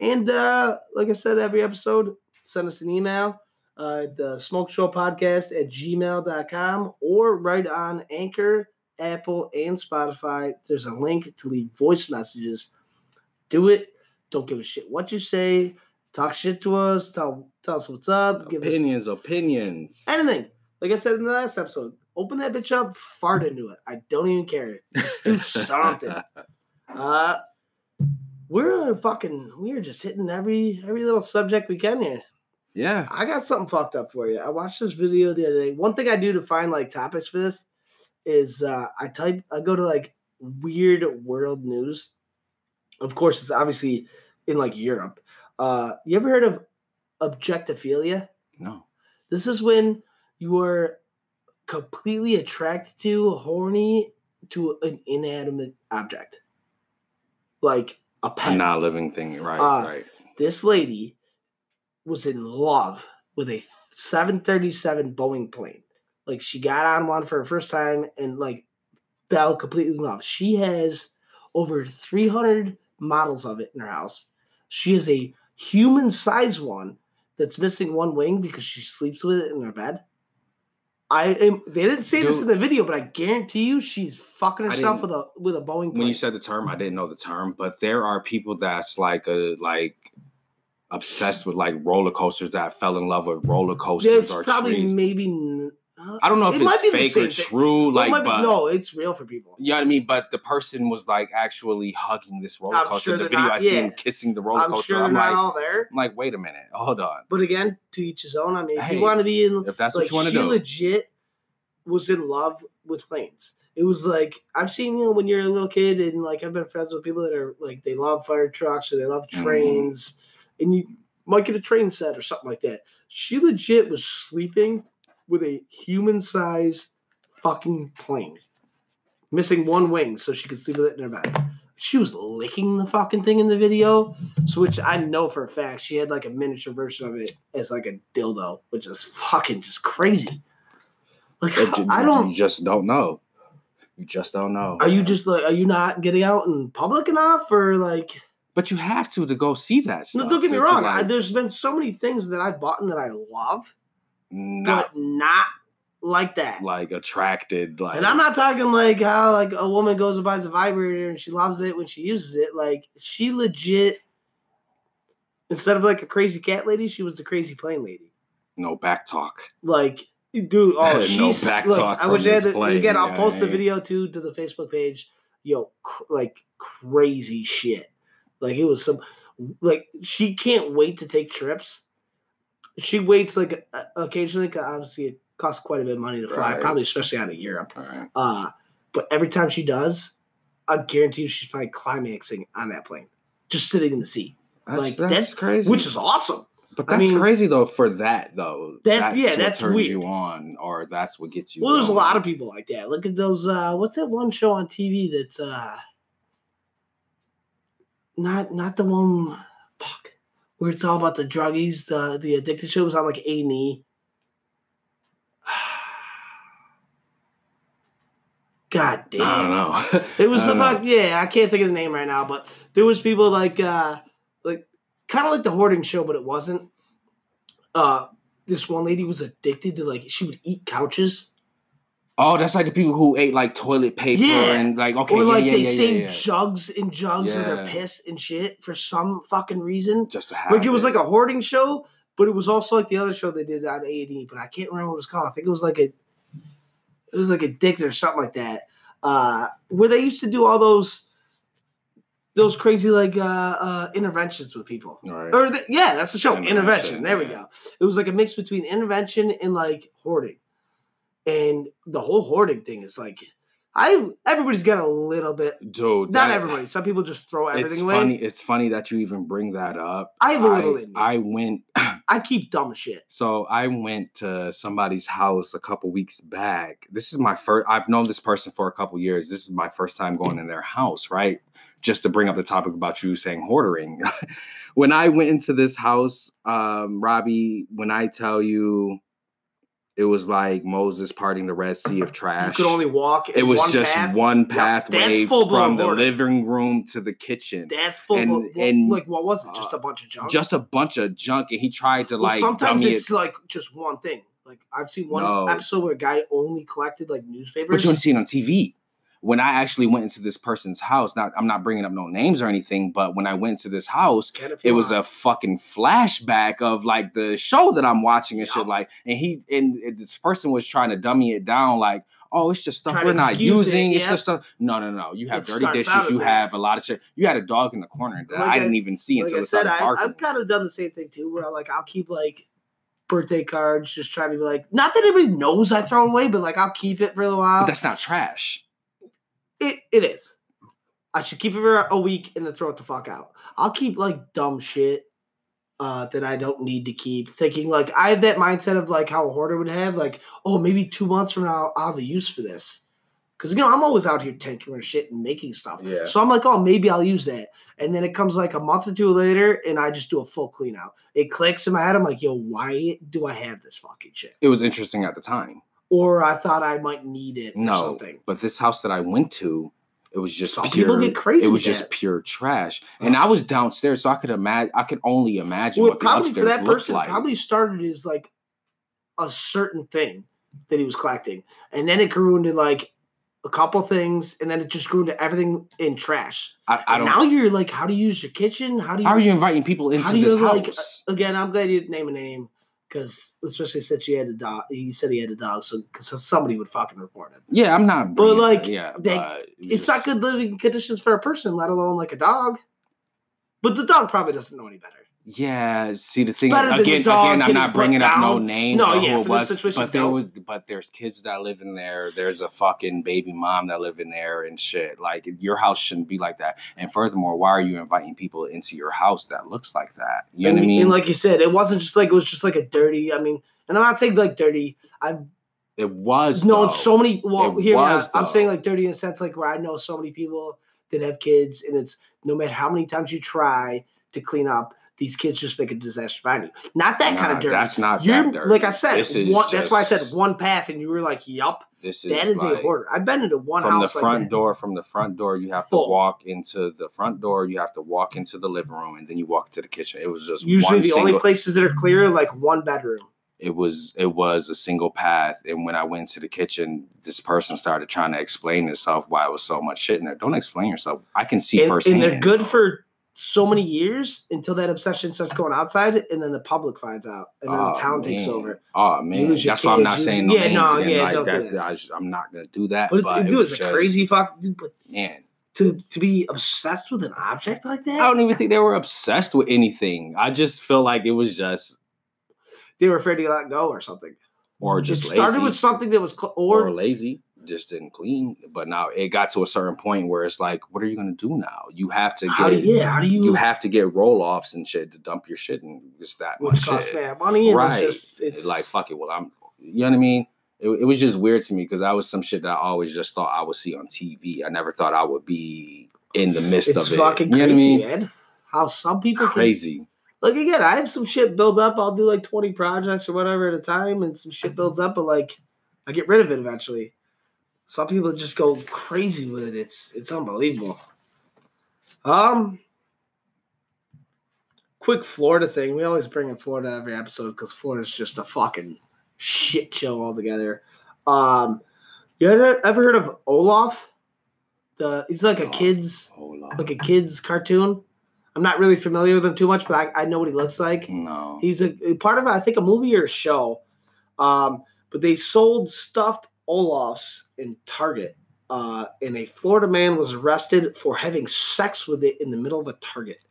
And uh, like I said, every episode, send us an email. Uh, the Smoke Show Podcast at gmail.com or right on Anchor, Apple, and Spotify. There's a link to leave voice messages. Do it. Don't give a shit what you say. Talk shit to us. Tell, tell us what's up. Give us Opinions, opinions. anything. Like I said in the last episode, open that bitch up, fart into it. I don't even care. Just do something. Uh, we're fucking. We're just hitting every every little subject we can here. yeah. I got something fucked up for you. I watched this video the other day. One thing I do to find like topics for this is uh, I type. I go to like weird world news. Of course, it's obviously in like Europe. Uh, you ever heard of objectophilia? No. This is when you are completely attracted to, a horny to an inanimate object, like a A pet. not living thing. Right, Uh, right. This lady was in love with a 737 Boeing plane. Like she got on one for her first time and like fell completely in love. She has over 300 models of it in her house. She is a human size one that's missing one wing because she sleeps with it in her bed. I am. They didn't say this in the video, but I guarantee you, she's fucking herself with a with a Boeing plane. When you said the term, I didn't know the term, but there are people that's like a like obsessed with like roller coasters that fell in love with roller coasters it's or probably trees. maybe. I don't know if it it's fake or true, it like, might be- but no, it's real for people. you know what I mean. But the person was like actually hugging this roller coaster. sure the video not- I seen yeah. kissing the roller I'm coaster. sure I'm not like, all there. I'm like, wait a minute, hold on. But again, to each his own. I mean, if Hey, you want to be in, if that's what you wanna do. legit was in love with planes. It was like I've seen you know when you're a little kid and like I've been friends with people that are like they love fire trucks or they love Mhm. trains, and you might get a train set or something like that. She legit was sleeping with a human size fucking plane, missing one wing so she could sleep with it in her bed. She was licking the fucking thing in the video, so which I know for a fact she had like a miniature version of it as like a dildo, which is fucking just crazy. Like you- I don't. you just don't know. You just don't know. Are you just like? Are you not getting out in public enough, or like? But you have to to go see that No, don't get me to- to, wrong. I, there's been so many things that I've bought and that I love, not but not like that. like attracted. Like, and I'm not talking like how like a woman goes and buys a vibrator and she loves it when she uses it. Like she legit, instead of like a crazy cat lady, she was the crazy plane lady. no back talk. Like, dude, oh, No she's back look, talk I wish I had the, again. I'll yeah, post the yeah. video too to the Facebook page. Yo, cr- like crazy shit. Like it was some, like she can't wait to take trips. She waits like occasionally. occasionally. 'cause obviously, it costs quite a bit of money to fly, Right. probably especially out of Europe. Right. Uh, but every time she does, I guarantee you she's probably climaxing on that plane, just sitting in the seat, That's, Like, that's, that's- crazy. which is awesome. but I that's mean- crazy though. For that though, That's- yeah, what that's turns weird. you on, or that's what gets you. Well, there's a lot of people like that. Look at those. Uh, what's that one show on TV that's uh, not not the one. Fuck, where it's all about the druggies. The the addicted show was on like A and E. God damn. I don't know. It was the fuck. Yeah, I can't think of the name right now, but there was people like uh like kind of like the hoarding show, but it wasn't. Uh, this one lady was addicted to like she would eat couches. Oh, that's like the people who ate like toilet paper Yeah. and like okay, or yeah, like yeah, they yeah, save yeah, yeah. jugs and jugs of their piss and shit for some fucking reason. just to have Like it was like a hoarding show, but it was also like the other show they did on A and E, but I can't remember what it was called. I think it was like a it was like Addicted or something like that. Uh where they used to do all those those crazy like uh uh interventions with people. Right. Or the, yeah, that's the show. Intervention. Intervention, There we go. It was like a mix between intervention and like hoarding. And the whole hoarding thing is like I everybody's got a little bit Dude, not that- everybody. Some people just throw everything It's away. funny. It's funny that you even bring that up. I have a little I, in me. I went. I keep dumb shit. So I went to somebody's house a couple weeks back. This is my first. I've known this person for a couple years. This is my first time going in their house, right? Just to bring up the topic about you saying hoarding. when I went into this house, um, Robbie, when I tell you, It was like Moses parting the Red Sea of trash. You could only walk. it was one just path. one pathway from the living room to the kitchen. That's full. and- blown- and, like what was it? Just uh, a bunch of junk. Just a bunch of junk, and he tried to Well, like sometimes it's it. like just one thing. Like I've seen one No. episode where a guy only collected like newspapers. But you to see it on TV. When I actually went into this person's house, not I'm not bringing up no names or anything, but when I went to this house, it was a fucking flashback of like the show that I'm watching and shit. Like, and he and this person was trying to dummy it down, like, oh, it's just stuff we're not excuse it, using. It's just stuff. No, no, no. You have It dirty dishes. You that. have a lot of shit. You had a dog in the corner that Like I I- didn't even see like until I it said, I. I've kind of done the same thing too, where I like I'll keep like birthday cards, just trying to be like, not that anybody knows I throw away, but like I'll keep it for a little while. but that's not trash. It it is. I should keep it for a week and then throw it the fuck out. I'll keep like dumb shit uh, that I don't need to keep. Thinking like I have that mindset of like how a hoarder would have, like, oh, maybe two months from now I'll have a use for this. Cause you know I'm always out here tinkering shit and making stuff. Yeah. So I'm like, oh, maybe I'll use that. And then it comes like a month or two later, and I just do a full clean out. It clicks in my head. I'm like, yo, why do I have this fucking shit? It was interesting at the time. Or I thought I might need it or No, something. but this house that I went to, it was just pure. people get crazy It was just that. pure trash, and I was downstairs, so I could imagine. I could only imagine Well, what probably for that person, like. probably started as like a certain thing that he was collecting, and then it grew into like a couple things, and then it just grew into everything in trash. I, I don't. now you're like, how to use your kitchen? How do you? how are you inviting people how into do you this like? house? Again, I'm glad you didn't name a name because especially since you had a dog, you said he had a dog, so because somebody would fucking report him. yeah, I'm not. But, like, yeah, they- but it was It's not good living conditions for a person, let alone like a dog. But the dog probably doesn't know any better. Yeah, see the thing better is, again, again, I'm not bringing up no names No, yeah, who for it this was, situation, but there don't. was, but there's kids that live in there. There's a fucking baby mom that live in there and shit. Like your house shouldn't be like that. And furthermore, why are you inviting people into your house that looks like that? You know what I mean? and like you said, it wasn't just like it was just like a dirty. I mean, and I'm not saying like dirty. I've it was though. so many. Well, It here was, I'm saying like dirty in a sense like where I know so many people that have kids, and it's no matter how many times you try to clean up, these kids just make a disaster behind you. Not that kind of dirty. That's not You're that dirty. like I said. This is One, that's why I said one path, and you were like, "Yup, This is that is like, a hoarder." I've been into one house. from the front like door. From the front door, you have Full. to walk into the front door. You have to walk into the living room, and then you walk to the kitchen. It was just Usually, one the single, only places that are clear are like one bedroom. it was it was a single path and when i went to the kitchen this person started trying to explain himself why it was so much shit in there don't explain yourself i can see and, firsthand and they're good for so many years until that obsession starts going outside, and then the public finds out, and then Oh, the town takes over. oh man that's why i'm not saying no yeah, names no, yeah, like, don't do that. I just, i'm not gonna do that But, but, it, it dude, was it's a just- crazy fuck. Dude, but man to to be obsessed with an object like that, i don't even think they were obsessed with anything i just feel like it was just they were afraid to let go or something. or just it started lazy, with something that was cl- or, or, lazy just didn't clean but now it got to a certain point where it's like what are you gonna do now you have to how do get you, yeah, how do you, you have to get roll offs and shit to dump your shit and just that much costs shit. mad money, and right. it's just it's like fuck it. Well, I'm. You know what I mean? It, it was just weird to me because that was some shit that I always just thought I would see on TV. I never thought I would be in the midst It's of it. fucking you know crazy, what I mean? man. How some people can Crazy. like again, I have some shit build up. I'll do like 20 projects or whatever at a time, and some shit builds up, but like I get rid of it eventually. Some people just go crazy with it. It's it's unbelievable. Um quick Florida thing. We always bring in Florida every episode because Florida's just a fucking shit show altogether. Um you ever, ever heard of Olaf? The he's like a Oh. kid's on. like a kid's cartoon. I'm not really familiar with him too much, but I, I know what he looks like. No. He's a, a part of I think a movie or a show. Um, but they sold stuffed Olafs in Target. Uh, and a Florida man was arrested for having sex with it in the middle of a Target.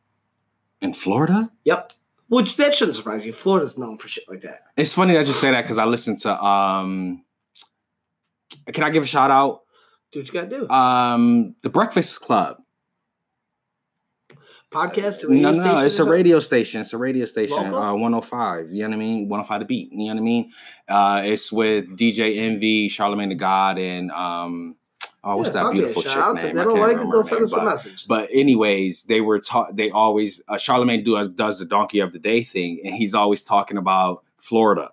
In Florida? Yep. Which that shouldn't surprise you. Florida's known for shit like that. It's funny that you say that because I listened to. um Can I give a shout out? Do what you gotta do. Um The Breakfast Club. Podcast or No, no, no. It's a radio station. It's a radio station. Uh, 105. You know what I mean? 105 the beat. You know what I mean? Uh, it's with DJ Envy, Charlemagne the God, and um, oh, what's Yeah, that beautiful chick out name? They don't like it, they'll send us a message. But anyways, they were taught. They always uh, Charlemagne does does the donkey of the day thing, and he's always talking about Florida,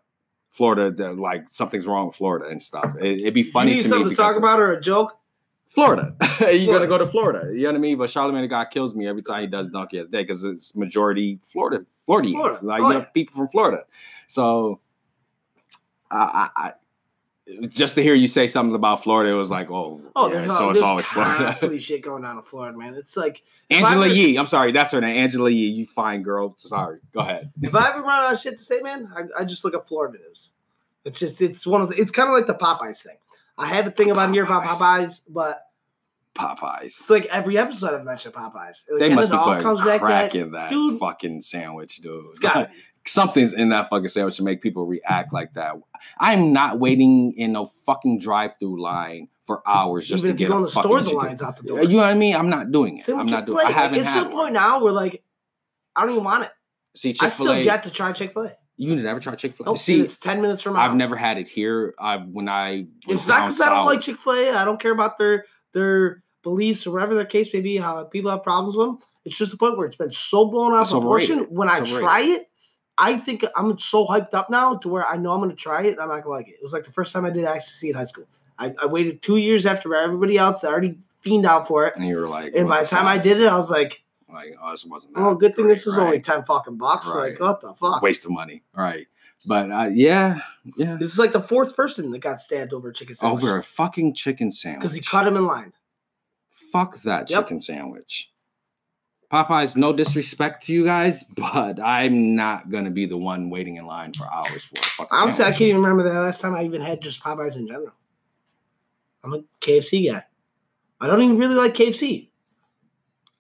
Florida, like something's wrong with Florida and stuff. It, would be funny you need to me something to talk about or a joke? Florida. You're Florida. gonna go to Florida. You know what I mean? But Charlemagne the God kills me every time he does Donkey of the Day because it's majority Florida, Floridians, Florida. like Oh, you know, yeah. people from Florida. So, I, I, I, just to hear you say something about Florida, it was like, oh, Oh, yeah, so it's always Florida. constantly shit going on in Florida, man. It's like Angela ever- Yee. I'm sorry, that's her name. Angela Yee. You fine girl. Sorry. Go ahead. If I ever run out of shit to say, man, I, I just look up Florida news. It's just it's one of the, it's kind of like the Popeyes thing. I have a thing about here about Popeyes. Popeyes, but Popeyes. it's like every episode I've mentioned Popeyes. It They must be all comes back crack that. in that dude. fucking sandwich, dude. It's got something's in that fucking sandwich to make people react like that. I'm not waiting in no fucking drive-through line for hours just even to get a the fucking store, the chicken. lines out the door. You know what I mean? I'm not doing it. I'm not doing. Chick-fil-A. I haven't It's to the point now where like I don't even want it. See, I Chick still get to try Chick Fil A. You never tried Chick Fil A. Nope, See, it's ten minutes from I've house. never had it here. I when I It's not because I don't like Chick Fil A. I don't care about their their beliefs or whatever their case may be. How people have problems with them. It's just the point where it's been so blown out of proportion. When I It's try it, I think I'm so hyped up now to where I know I'm going to try it and I'm not going to like it. It was like the first time I did ecstasy in high school. I, I waited two years after everybody else that already fiend out for it. and you were like, And by the time I did it, I was like, like, oh, this wasn't. "Oh, that good thing this great, was only right? ten fucking bucks." Right. Like, what the fuck? waste of money, right? But uh, yeah, yeah, This is like the fourth person that got stabbed over a chicken sandwich over a fucking chicken sandwich because he cut him in line. Fuck that Yep. chicken sandwich. Popeyes, no disrespect to you guys, but I'm not gonna be the one waiting in line for hours for a fucking Honestly, I can't even remember the last time I even had just Popeyes in general. I'm a KFC guy. I don't even really like KFC.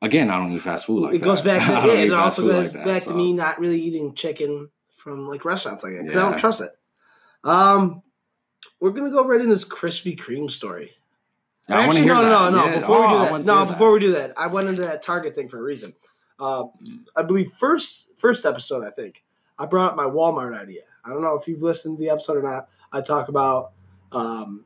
Again, I don't eat fast food like it that. goes back to yeah, it also goes like that, back to me not really eating chicken from like restaurants like that because I don't trust it. Um, we're gonna go right in this Krispy Kreme story. I Actually, no, that. no, no. Yeah. Before Oh, we do that, no, hear that. before we do that, I went into that Target thing for a reason. Uh, I believe first first episode, I think I brought up my Walmart idea. I don't know if you've listened to the episode or not. I talk about um,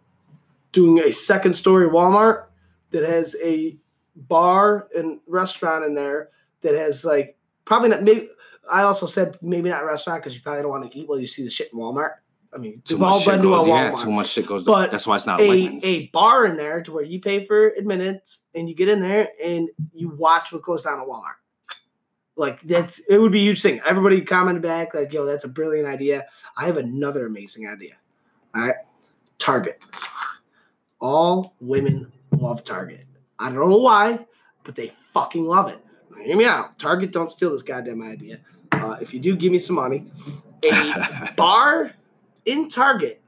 doing a second story Walmart that has a bar and restaurant in there that has like probably not maybe. I also said maybe not restaurant because you probably don't want to eat while you see the shit in Walmart. I mean, Too much shit a goes. Yeah, too much shit goes. But that's why it's not a, a bar in there to where you pay for admittance and you get in there and you watch what goes down at Walmart. Like that's it would be a huge thing. Everybody commented back like, "Yo, that's a brilliant idea." I have another amazing idea. All right, Target. All women love Target. I don't know why, but they fucking love it. Now, hear me out. Target, don't steal this goddamn idea. Uh, if you do, give me some money. A bar in Target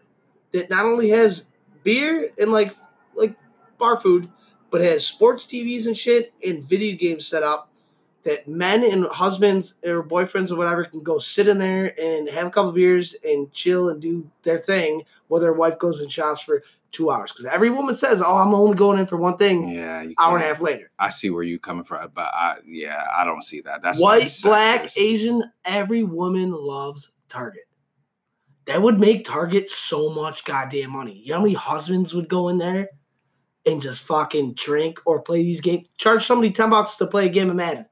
that not only has beer and like like bar food, but has sports TVs and shit and video games set up that men and husbands or boyfriends or whatever can go sit in there and have a couple beers and chill and do their thing while their wife goes and shops for two hours. Because every woman says, "Oh, I'm only going in for one thing." yeah, Hour and a half later, I see where you're coming from, but I yeah, I don't see that. That's white, black. Asian, every woman loves Target. That would make Target so much goddamn money. You know how many husbands would go in there and just fucking drink or play these games? Charge somebody ten bucks to play a game of Madden.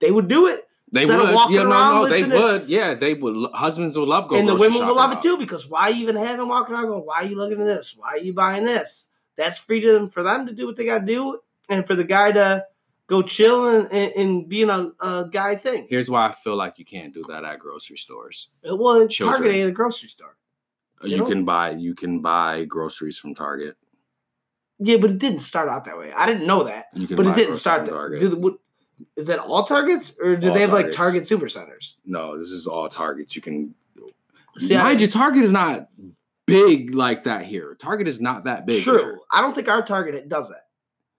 They would do it, They instead of would. walking Yeah, no, around no, they would. Yeah, they would. Husbands would love going. and the women will love it too because why even have them walking around going, "Why are you looking at this? Why are you buying this?" That's freedom for them to do what they got to do, and for the guy to go chill and, and, and being a, a guy thing. Here's why I feel like you can't do that at grocery stores. Uh, well, Children. Target ain't a grocery store. You You, can buy you can buy groceries from Target. Yeah, but it didn't start out that way. I didn't know that, You can but it didn't start that. The, what, is that all Targets or do All they have like Targets. Target supercenters? no, this is all Targets. You can See, I- mind you, Target is not big like that here. Target is not that big. True. here. I don't think our Target does that.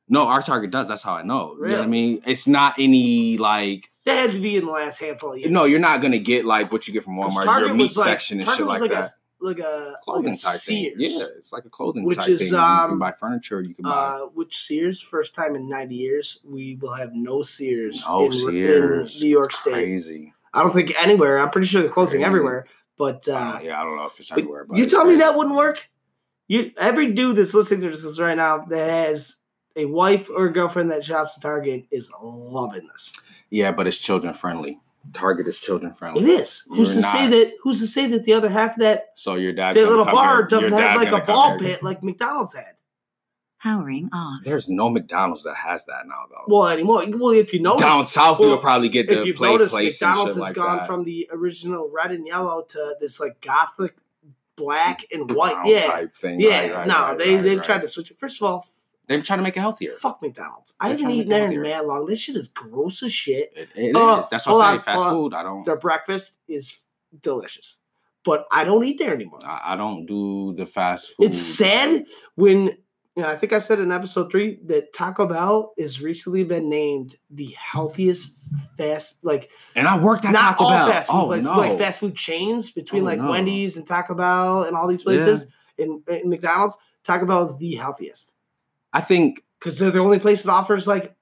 No, our Target does. That's how I know. You know what I mean? It's not any like That had to be in the last handful of years. no, you're not gonna get like what you get from Walmart, your meat was like- and Target shit was like, like that. a like a clothing like a type thing. Sears. Yeah, it's like a clothing Which type is, thing. you um, can buy furniture. You can buy. Uh, which Sears? First time in 90 years, we will have no Sears, No in, Sears. in New York State. Crazy. I don't think anywhere. I'm pretty sure they're closing Crazy. everywhere. But uh, Uh, yeah, I don't know if it's everywhere. But you tell me that wouldn't work? You every dude that's listening to this right now that has a wife or girlfriend that shops at Target is loving this. Yeah, but it's children friendly. Target is children friendly. It is. Who's You're to say that? Who's to say that the other half of that So your dad. that little bar doesn't have like a ball pit like McDonald's had? Powering off. There's no McDonald's that has that now though. Well, anymore. Well, if you notice, Down south, well, you'll probably get the if you've play noticed, place McDonald's has like gone that. from the original red and yellow to this like gothic black and white. Brown yeah, type thing. yeah. Right, right, no, right, they right, they've right. tried to switch it. First of all, They're trying to make it healthier. fuck McDonald's. I They're haven't eaten there in mad long. This shit is gross as shit. It, it Uh, is. That's why I say on, fast on. food. I don't. Their breakfast is delicious, but I don't eat there anymore. I, I don't do the fast food. It's sad when you know, I think I said in episode three that Taco Bell has recently been named the healthiest fast like And I worked at not Taco all Bell. fast food oh places, no! like fast food chains between Oh, like no. Wendy's and Taco Bell and all these places and, and McDonald's. Taco Bell is the healthiest I think because they're the only place that offers like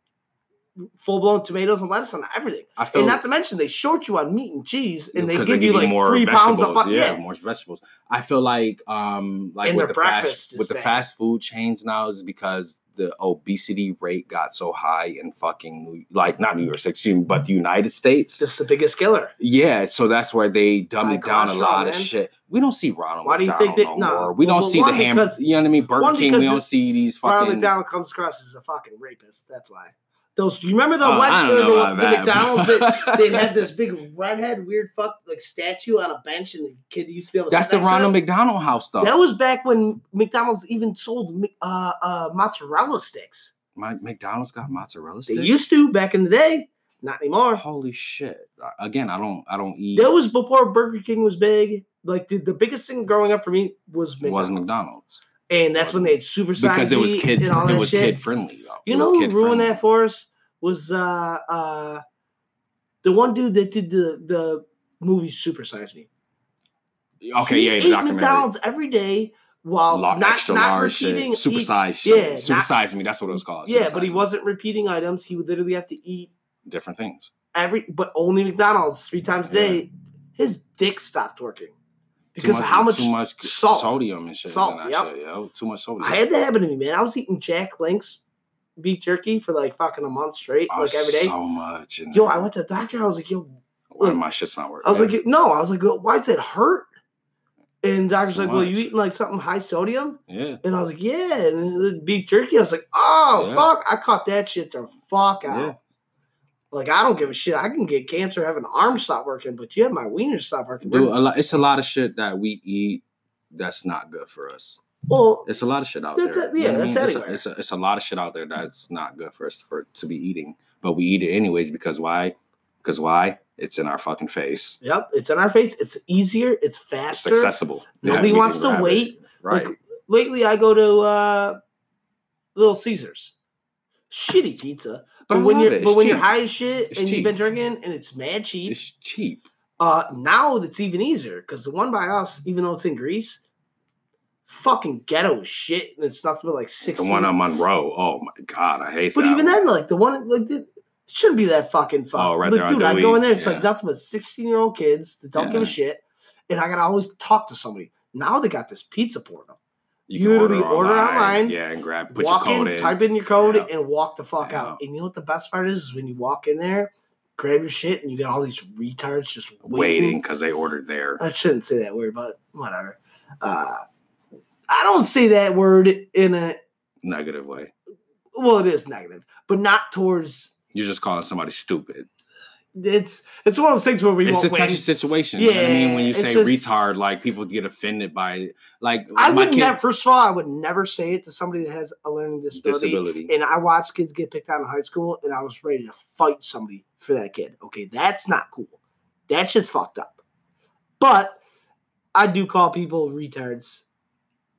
full blown tomatoes and lettuce on everything. I feel and not to mention they short you on meat and cheese and they because give you like three pounds of yeah, yeah. more vegetables. I feel like um like And with their the fast with the fast food chains now is because the obesity rate got so high in fucking like not New York City, but the United States. This is the biggest killer. Yeah, so that's where they dumb it down a lot of shit. We don't see Ronald. Why do you think that- no more. We don't well, see the ham. You know what I mean? Burger King. We don't see these fucking. Ronald. McDonald comes across as a fucking rapist. That's why. Those you remember the West I or don't know the, the McDonald's that they had this big redhead weird fuck like statue on a bench and the kid used to be able to That's the Ronald? McDonald house though. That was back when McDonald's even sold uh, uh, mozzarella sticks. My McDonald's got mozzarella sticks. They used to back in the day, not anymore. Holy shit! Again, I don't. I don't eat. That was before Burger King was big. Like the, the biggest thing growing up for me was It McDonald's, was McDonald's and that's when they had super because it was kids. and all that It was shit. kid friendly. You know who ruined that for us was uh uh the one dude that did the the movie Super Size Me. Okay, he yeah, ate documentary. McDonald's every day while not extra not large repeating. shit, super size yeah, super not- size me. That's what it was called. yeah, but he me. wasn't repeating items. He would literally have to eat different things. every, but only McDonald's three times a day. His dick stopped working because of how much, too much salt. sodium and shit. Salt, yep. shit, yo. Too much sodium. I had that happen to me, man. I was eating Jack Link's beef jerky for like fucking a month straight, Oh, like every day. So much. Yo. I went to the doctor. I was like, yo, Why look, my shit's not working. I was like, no, I was like, why does it hurt? And the doctor's So like, well, you much. eating like something high sodium? yeah. And I was like, yeah. And the beef jerky, I was like, oh, Yeah. fuck. I caught that shit the fuck out. Yeah. Like, I don't give a shit. I can get cancer, have an arm stop working, but you have my wiener stop working. Dude, a lot, it's a lot of shit that we eat that's not good for us. Well, It's a lot of shit out there. it- yeah, that's mean? It's a- It's a, it's a lot of shit out there that's not good for us for to be eating, but we eat it anyways because why? Because why? It's in our fucking face. yep, it's in our face. It's easier. It's It's faster. accessible. Nobody we wants to grab it. wait. Right. Like, lately, I go to uh, Little Caesars. Shitty pizza. But But when you're. It's but when you're high as shit It's and cheap. you've been drinking and it's mad cheap, it's cheap. uh now it's even easier because the one by us, even though it's in Greece, fucking ghetto shit. And it's nothing but like six. The one on Monroe. Oh my god, I hate But even one. then, like the one like it shouldn't be that fucking fun. Oh, right like, dude, I go in there, it's yeah. like nothing but sixteen year old kids that don't give Yeah. a shit, and I gotta always talk to somebody. Now they got this pizza portal. you you literally order online, Yeah, and grab put walk your code in, in. type in your code, Yeah. and walk the fuck out. And you know what the best part is? Is when you walk in there, grab your shit, and you got all these retards just waiting. waiting because they ordered there. I shouldn't say that word, but whatever. Uh, I don't say that word in a Negative way. well, it is negative, but not towards. You're just calling somebody stupid. It's it's one of those things where we it's a touchy situation. you know what I mean? When you say just- retard, like people get offended by it. Like I my would kids, never. First of all, I would never say it to somebody that has a learning disability. disability. And I watched kids get picked on in high school, and I was ready to fight somebody for that kid. Okay, that's not cool. That shit's fucked up. But I do call people retards.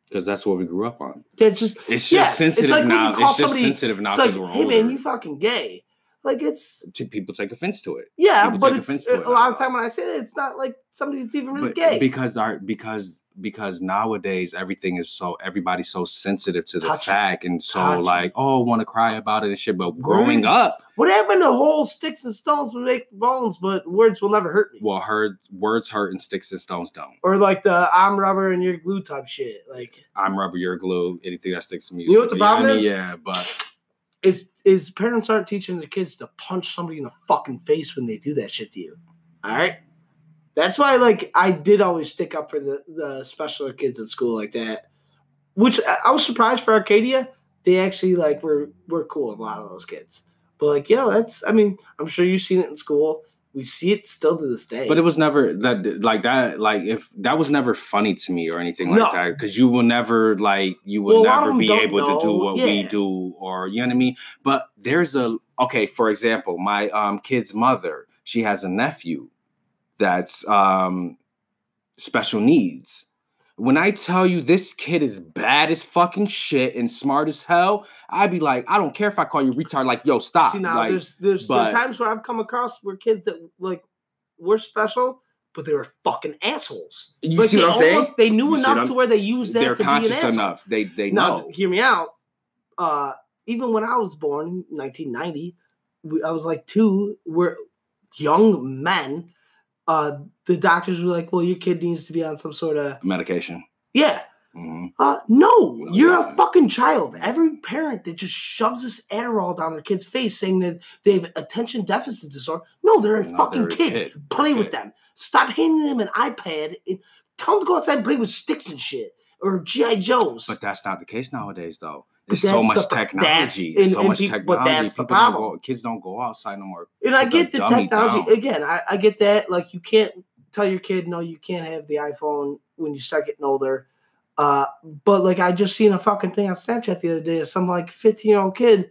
Because that's what we grew up on. That's just It's just Yes, it's sensitive like now. you call It's just somebody- sensitive now it's like, we're hey older. man, you fucking gay. Like it's people take offense to it. yeah, People but it's offense to uh, it a lot of time when I say that, it's not like somebody that's even really But gay. because our because because nowadays everything is so everybody's so sensitive to the Touchy. fact and so Touchy. like oh want to cry about it and shit. But growing Words- up, what happened to whole sticks and stones will make bones, but words will never hurt me. well, heard words hurt and sticks and stones don't. or like the I'm rubber and you're glue type shit. Like I'm rubber, you're glue. Anything that sticks to me. You know what the. I problem mean, is? Yeah, but is is parents aren't teaching their kids to punch somebody in the fucking face when they do that shit to you. All right. That's why, like, I did always stick up for the the special kids at school like that. Which I, was surprised for Arcadia. They actually like were were cool. A lot of those kids, but like, yo, that's. I mean, I'm sure you've seen it in school. We see it still to this day. But it was never that like that like if that was never funny to me or anything like No. that because you will never like you will Well, a lot of never be able to do know. what we do or you know what I mean. But there's a okay for example, my um kid's mother she has a nephew that's um special needs. When I tell you this kid is bad as fucking shit and smart as hell, I'd be like, I don't care if I call you retard. Like, yo, stop. See now, like, there's there's but- times where I've come across where kids that like were special, but they were fucking assholes. You Like, see they what I'm saying? They knew You enough to where they used that they're to be an conscious asshole. enough. They they Now, know. hear me out. Uh, even when I was born in 1990, we, I was like two. We're young men. Uh, the doctors were like, "Well, your kid needs to be on some sort of Medication. yeah." hmm Uh, no, No, you're a fucking child. Every parent that just shoves this Adderall down their kid's face saying that they have attention deficit disorder. No, they're a No, fucking they're a kid. kid. Play They're with kid. them. Stop handing them an iPad. and Tell them to go outside and play with sticks and shit or GI Joes. But that's not the case nowadays, though. But There's so much the technology. that's- so and- and much peop- but technology. that's the People don't go, kids don't go outside no more. And I get the technology down. again. I, I get that. Like you can't tell your kid no, you can't have the iPhone when you start getting older. Uh, but like I just seen a fucking thing on Snapchat the other day of some like 15 year old kid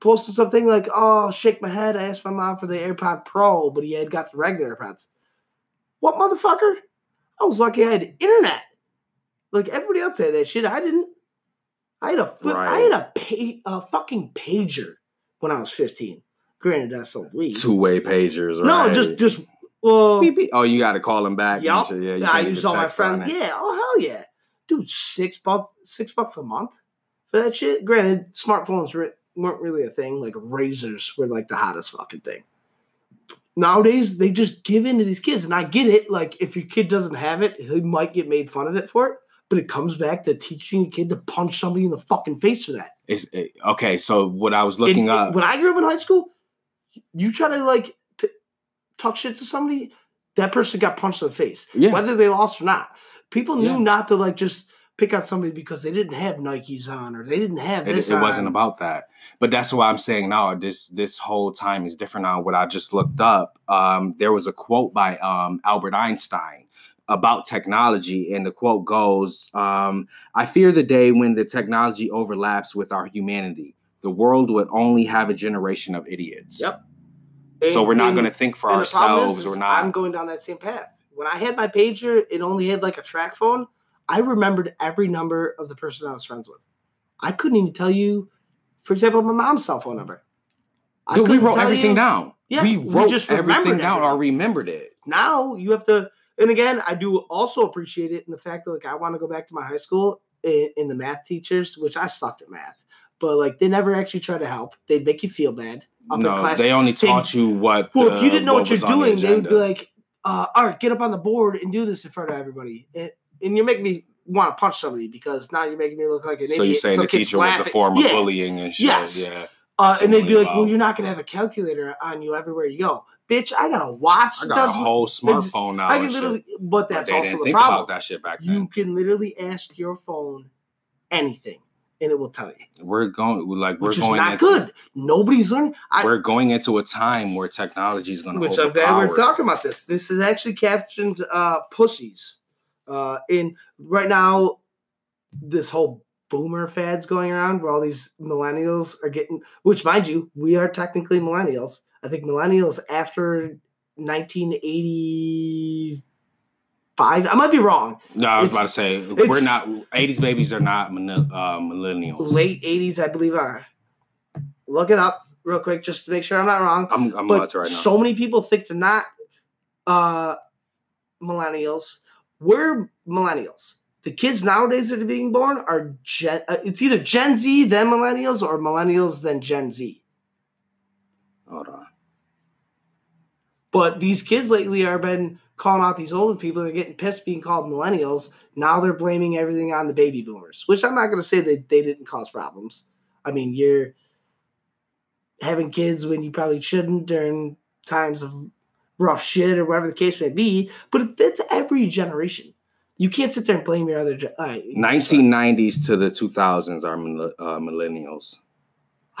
posted something like, "Oh, shake my head. I asked my mom for the AirPod Pro, but he had got the regular AirPods." What motherfucker? I was lucky I had internet. Like everybody else had that shit. I didn't. I had a flip. I had a pa- a fucking pager when I was 15. Granted, that's so weak. Two way pagers, right? No, just just well, Beep, beep. Oh, you got to call them back. and yup. shit. Yeah, I can't use even all my friends. Yeah, oh hell yeah, dude, six bucks, six bucks a month for that shit. Granted, smartphones re- weren't really a thing. Like Razrs were like the hottest fucking thing. Nowadays, they just give in to these kids, and I get it. Like, if your kid doesn't have it, he might get made fun of it for it. But it comes back to teaching a kid to punch somebody in the fucking face for that. It's, it- okay, so what I was looking And- up. and when I grew up in high school, you try to like p- talk shit to somebody, that person got punched in the face, Yeah. whether they lost or not. People knew Yeah. not to like just pick out somebody because they didn't have Nikes on or they didn't have it, this. it wasn't about that but that's why i'm saying now this this whole time is different now what i just looked up um, there was a quote by um, albert einstein about technology and the quote goes um, i fear the day when the technology overlaps with our humanity the world would only have a generation of idiots Yep. so we're not going to think for and ourselves is, we're not I'm going down that same path. When I had my pager, it only had like a TracFone. I remembered every number of the person I was friends with. I couldn't even tell you, for example, my mom's cell phone number. I Dude, we wrote everything you- down Yeah, we we wrote just everything down or remembered it now you have to and again i do also appreciate it in the fact that like i want to go back to my high school in, in the math teachers which i sucked at math but like they never actually try to help they'd make you feel bad upper no class they only they- taught you what well if you didn't know what, was you're on the doing they would be like uh, all right get up on the board and do this in front of everybody and, and you're making me want to punch somebody because now you're making me look like an So idiot So you're saying Some the teacher was a form of Yeah. bullying and shit. Yes. Yeah. Uh, and they'd be like, "Well, you're not gonna have a calculator on you everywhere you go, bitch. I got a watch. I got a whole smartphone now. I can literally, but But that's they also the think problem. about that shit back You then. can literally ask your phone anything, and it will tell you, We're going like we're which is going not into, good. Nobody's learning. I, We're going into a time where technology is going to which I'm glad we're talking about this. This is actually captioned uh, "pussies." Uh, in right now, this whole boomer fad's going around where all these millennials are getting. Which, mind you, we are technically millennials. I think millennials after 1985. I might be wrong. No, I was it's- about to say we're not. '80s babies are not uh, millennials. Late 80s, I believe are. Look it up real quick just to make sure I'm not wrong. I'm I'm but about to right now. so many people think they're not uh, millennials. We're millennials. The kids nowadays that are being born are Gen. Uh, it's either Gen Z then millennials or millennials then Gen Z. Hold on. But these kids lately are been calling out these older people. They're getting pissed being called millennials. Now they're blaming everything on the baby boomers, which I'm not going to say that they didn't cause problems. I mean, you're having kids when you probably shouldn't during times of rough shit or whatever the case may be. But that's every generation. You can't sit there and blame your other. All right, 1990s to the 2000s are uh, millennials.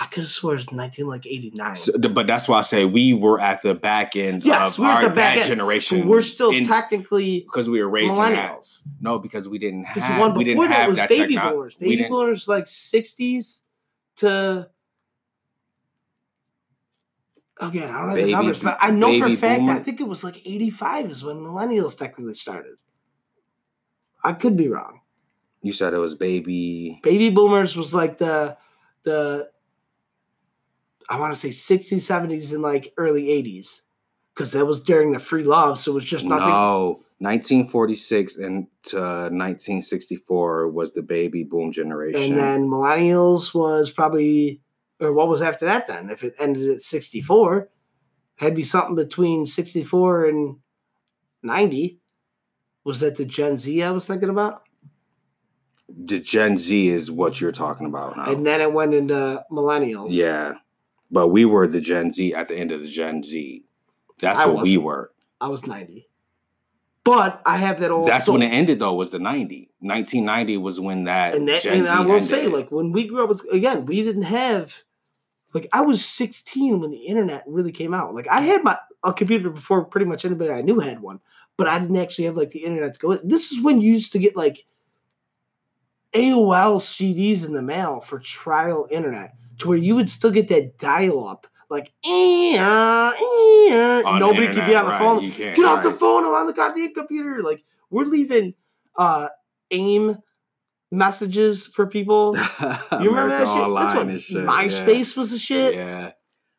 I could have sworn it was nineteen like eighty nine. So, but that's why I say we were at the back end Yes, of we're at our the back end. generation. We're still in- technically because we were raised that. millennials. No, because we didn't Because have the one we before didn't that was that baby techno- boomers. Baby boomers like sixties to again, I don't know Baby the numbers, but I know for a fact. I think it was like eighty five is when millennials technically started. I could be wrong. You said it was baby. Baby boomers was like the the I want to say 60s, 70s, and like early 80s. Because that was during the free love, so it was just nothing. No, 1946 and to 1964 was the baby boom generation. And then millennials was probably, or what was after that then? If it ended at 64, had to be something between 64 and 90. Was that the Gen Z I was thinking about? the Gen Z is what you're talking about now. And then it went into millennials. yeah, but we were the Gen Z at the end of the Gen Z. That's I what we were. I was 90. But I have that old. That's soul. when it ended though. Was the 90? 1990 was when that. and that, Gen and Z I will ended. say, like when we grew up, again, we didn't have, like, I was 16 when the internet really came out. Like, I had my a computer before pretty much anybody I knew had one, but I didn't actually have like the internet to go with. This is when you used to get like AOL CDs in the mail for trial internet, to where you would still get that dial up, like, "Eh, eh, uh," On the nobody could be on the right, phone. Get off the phone. I'm on the goddamn computer. Like we're leaving uh AIM messages for people. You remember that shit? That's what shit, yeah. MySpace was the shit. Yeah.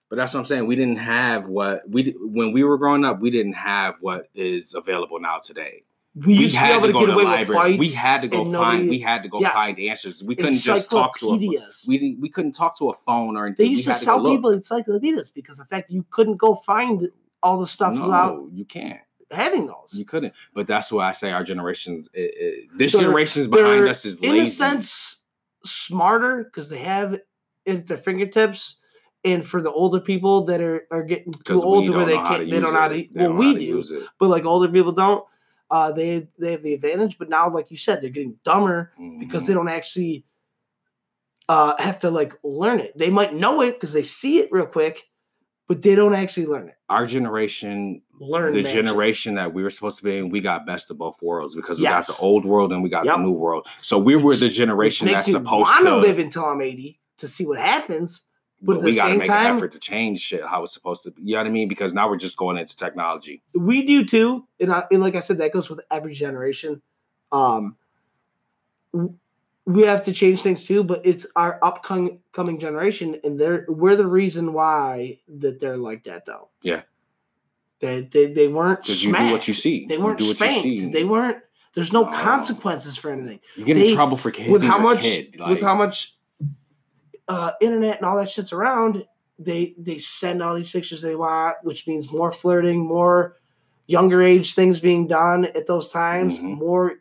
But that's what I'm saying. We didn't have what we when we were growing up. We didn't have what is available now today. We used to be able to, get away with fights. We had to go find. nobody- we had to go Yes. find answers. We couldn't just talk to a. We didn't, we couldn't talk to a phone or anything. they used we to sell look. people encyclopedias because the fact you couldn't go find all the stuff No, without you can't. having those. You couldn't. But that's why I say our generation. It, it, this They're- generation's behind us is in a sense smarter because they have it at their fingertips. And for the older people that are, are getting too old to where they can't, they don't know how to. They Well, we to do, but like older people don't. Uh, they they have the advantage, but now, like you said, they're getting dumber because Mhm. they don't actually uh, have to like learn it. They might know it because they see it real quick, but they don't actually learn it. our generation Learn the generation that we were supposed to be in, we got best of both worlds because we got the old world and we got Yep. the new world. So we were the generation that's supposed to live until I'm 80 to see what happens. But at we got to make time- an effort to change shit how it's supposed to be. You know what I mean? Because now we're just going into technology. We do too, and, I, and like I said, that goes with every generation. Um, we have to change things too, but it's our upcoming coming generation, and they're we're the reason why that they're like that though. Yeah. they they, they weren't Because you do what you see. They weren't do what you spanked. They weren't. There's no consequences for anything. You get they- in trouble for hitting with how much kid. with how much uh, internet and all that shit's around. They they send all these pictures they want, which means more flirting, more younger age things being done at those times, Mhm. more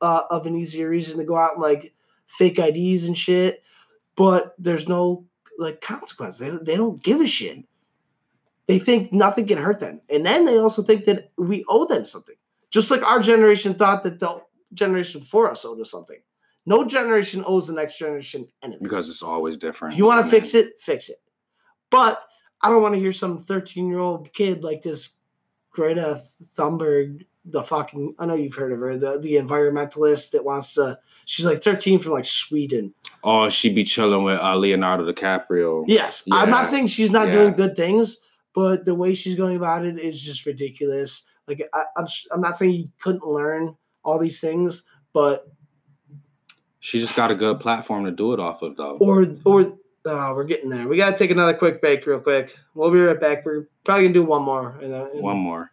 uh, of an easier reason to go out and like fake IDs and shit. But there's no like consequence. They they don't give a shit. They think nothing can hurt them, and then they also think that we owe them something. Just like our generation thought that the generation before us owed us something. No generation owes the next generation anything. because it's always different. If you want to fix it, fix it. But I don't want to hear some 13 year old kid like this Greta Thunberg, the fucking, I know you've heard of her, the, the environmentalist that wants to, she's like 13 from like Sweden. Oh, she'd be chilling with uh, Leonardo DiCaprio. Yes. I'm not saying she's not Yeah. doing good things, but the way she's going about it is just ridiculous. Like, I, I'm, I'm not saying you couldn't learn all these things, but She just got a good platform to do it off of, though. or or uh, we're getting there. We gotta take another quick break, real quick. We'll be right back. We're probably gonna do one more. And then, and One more.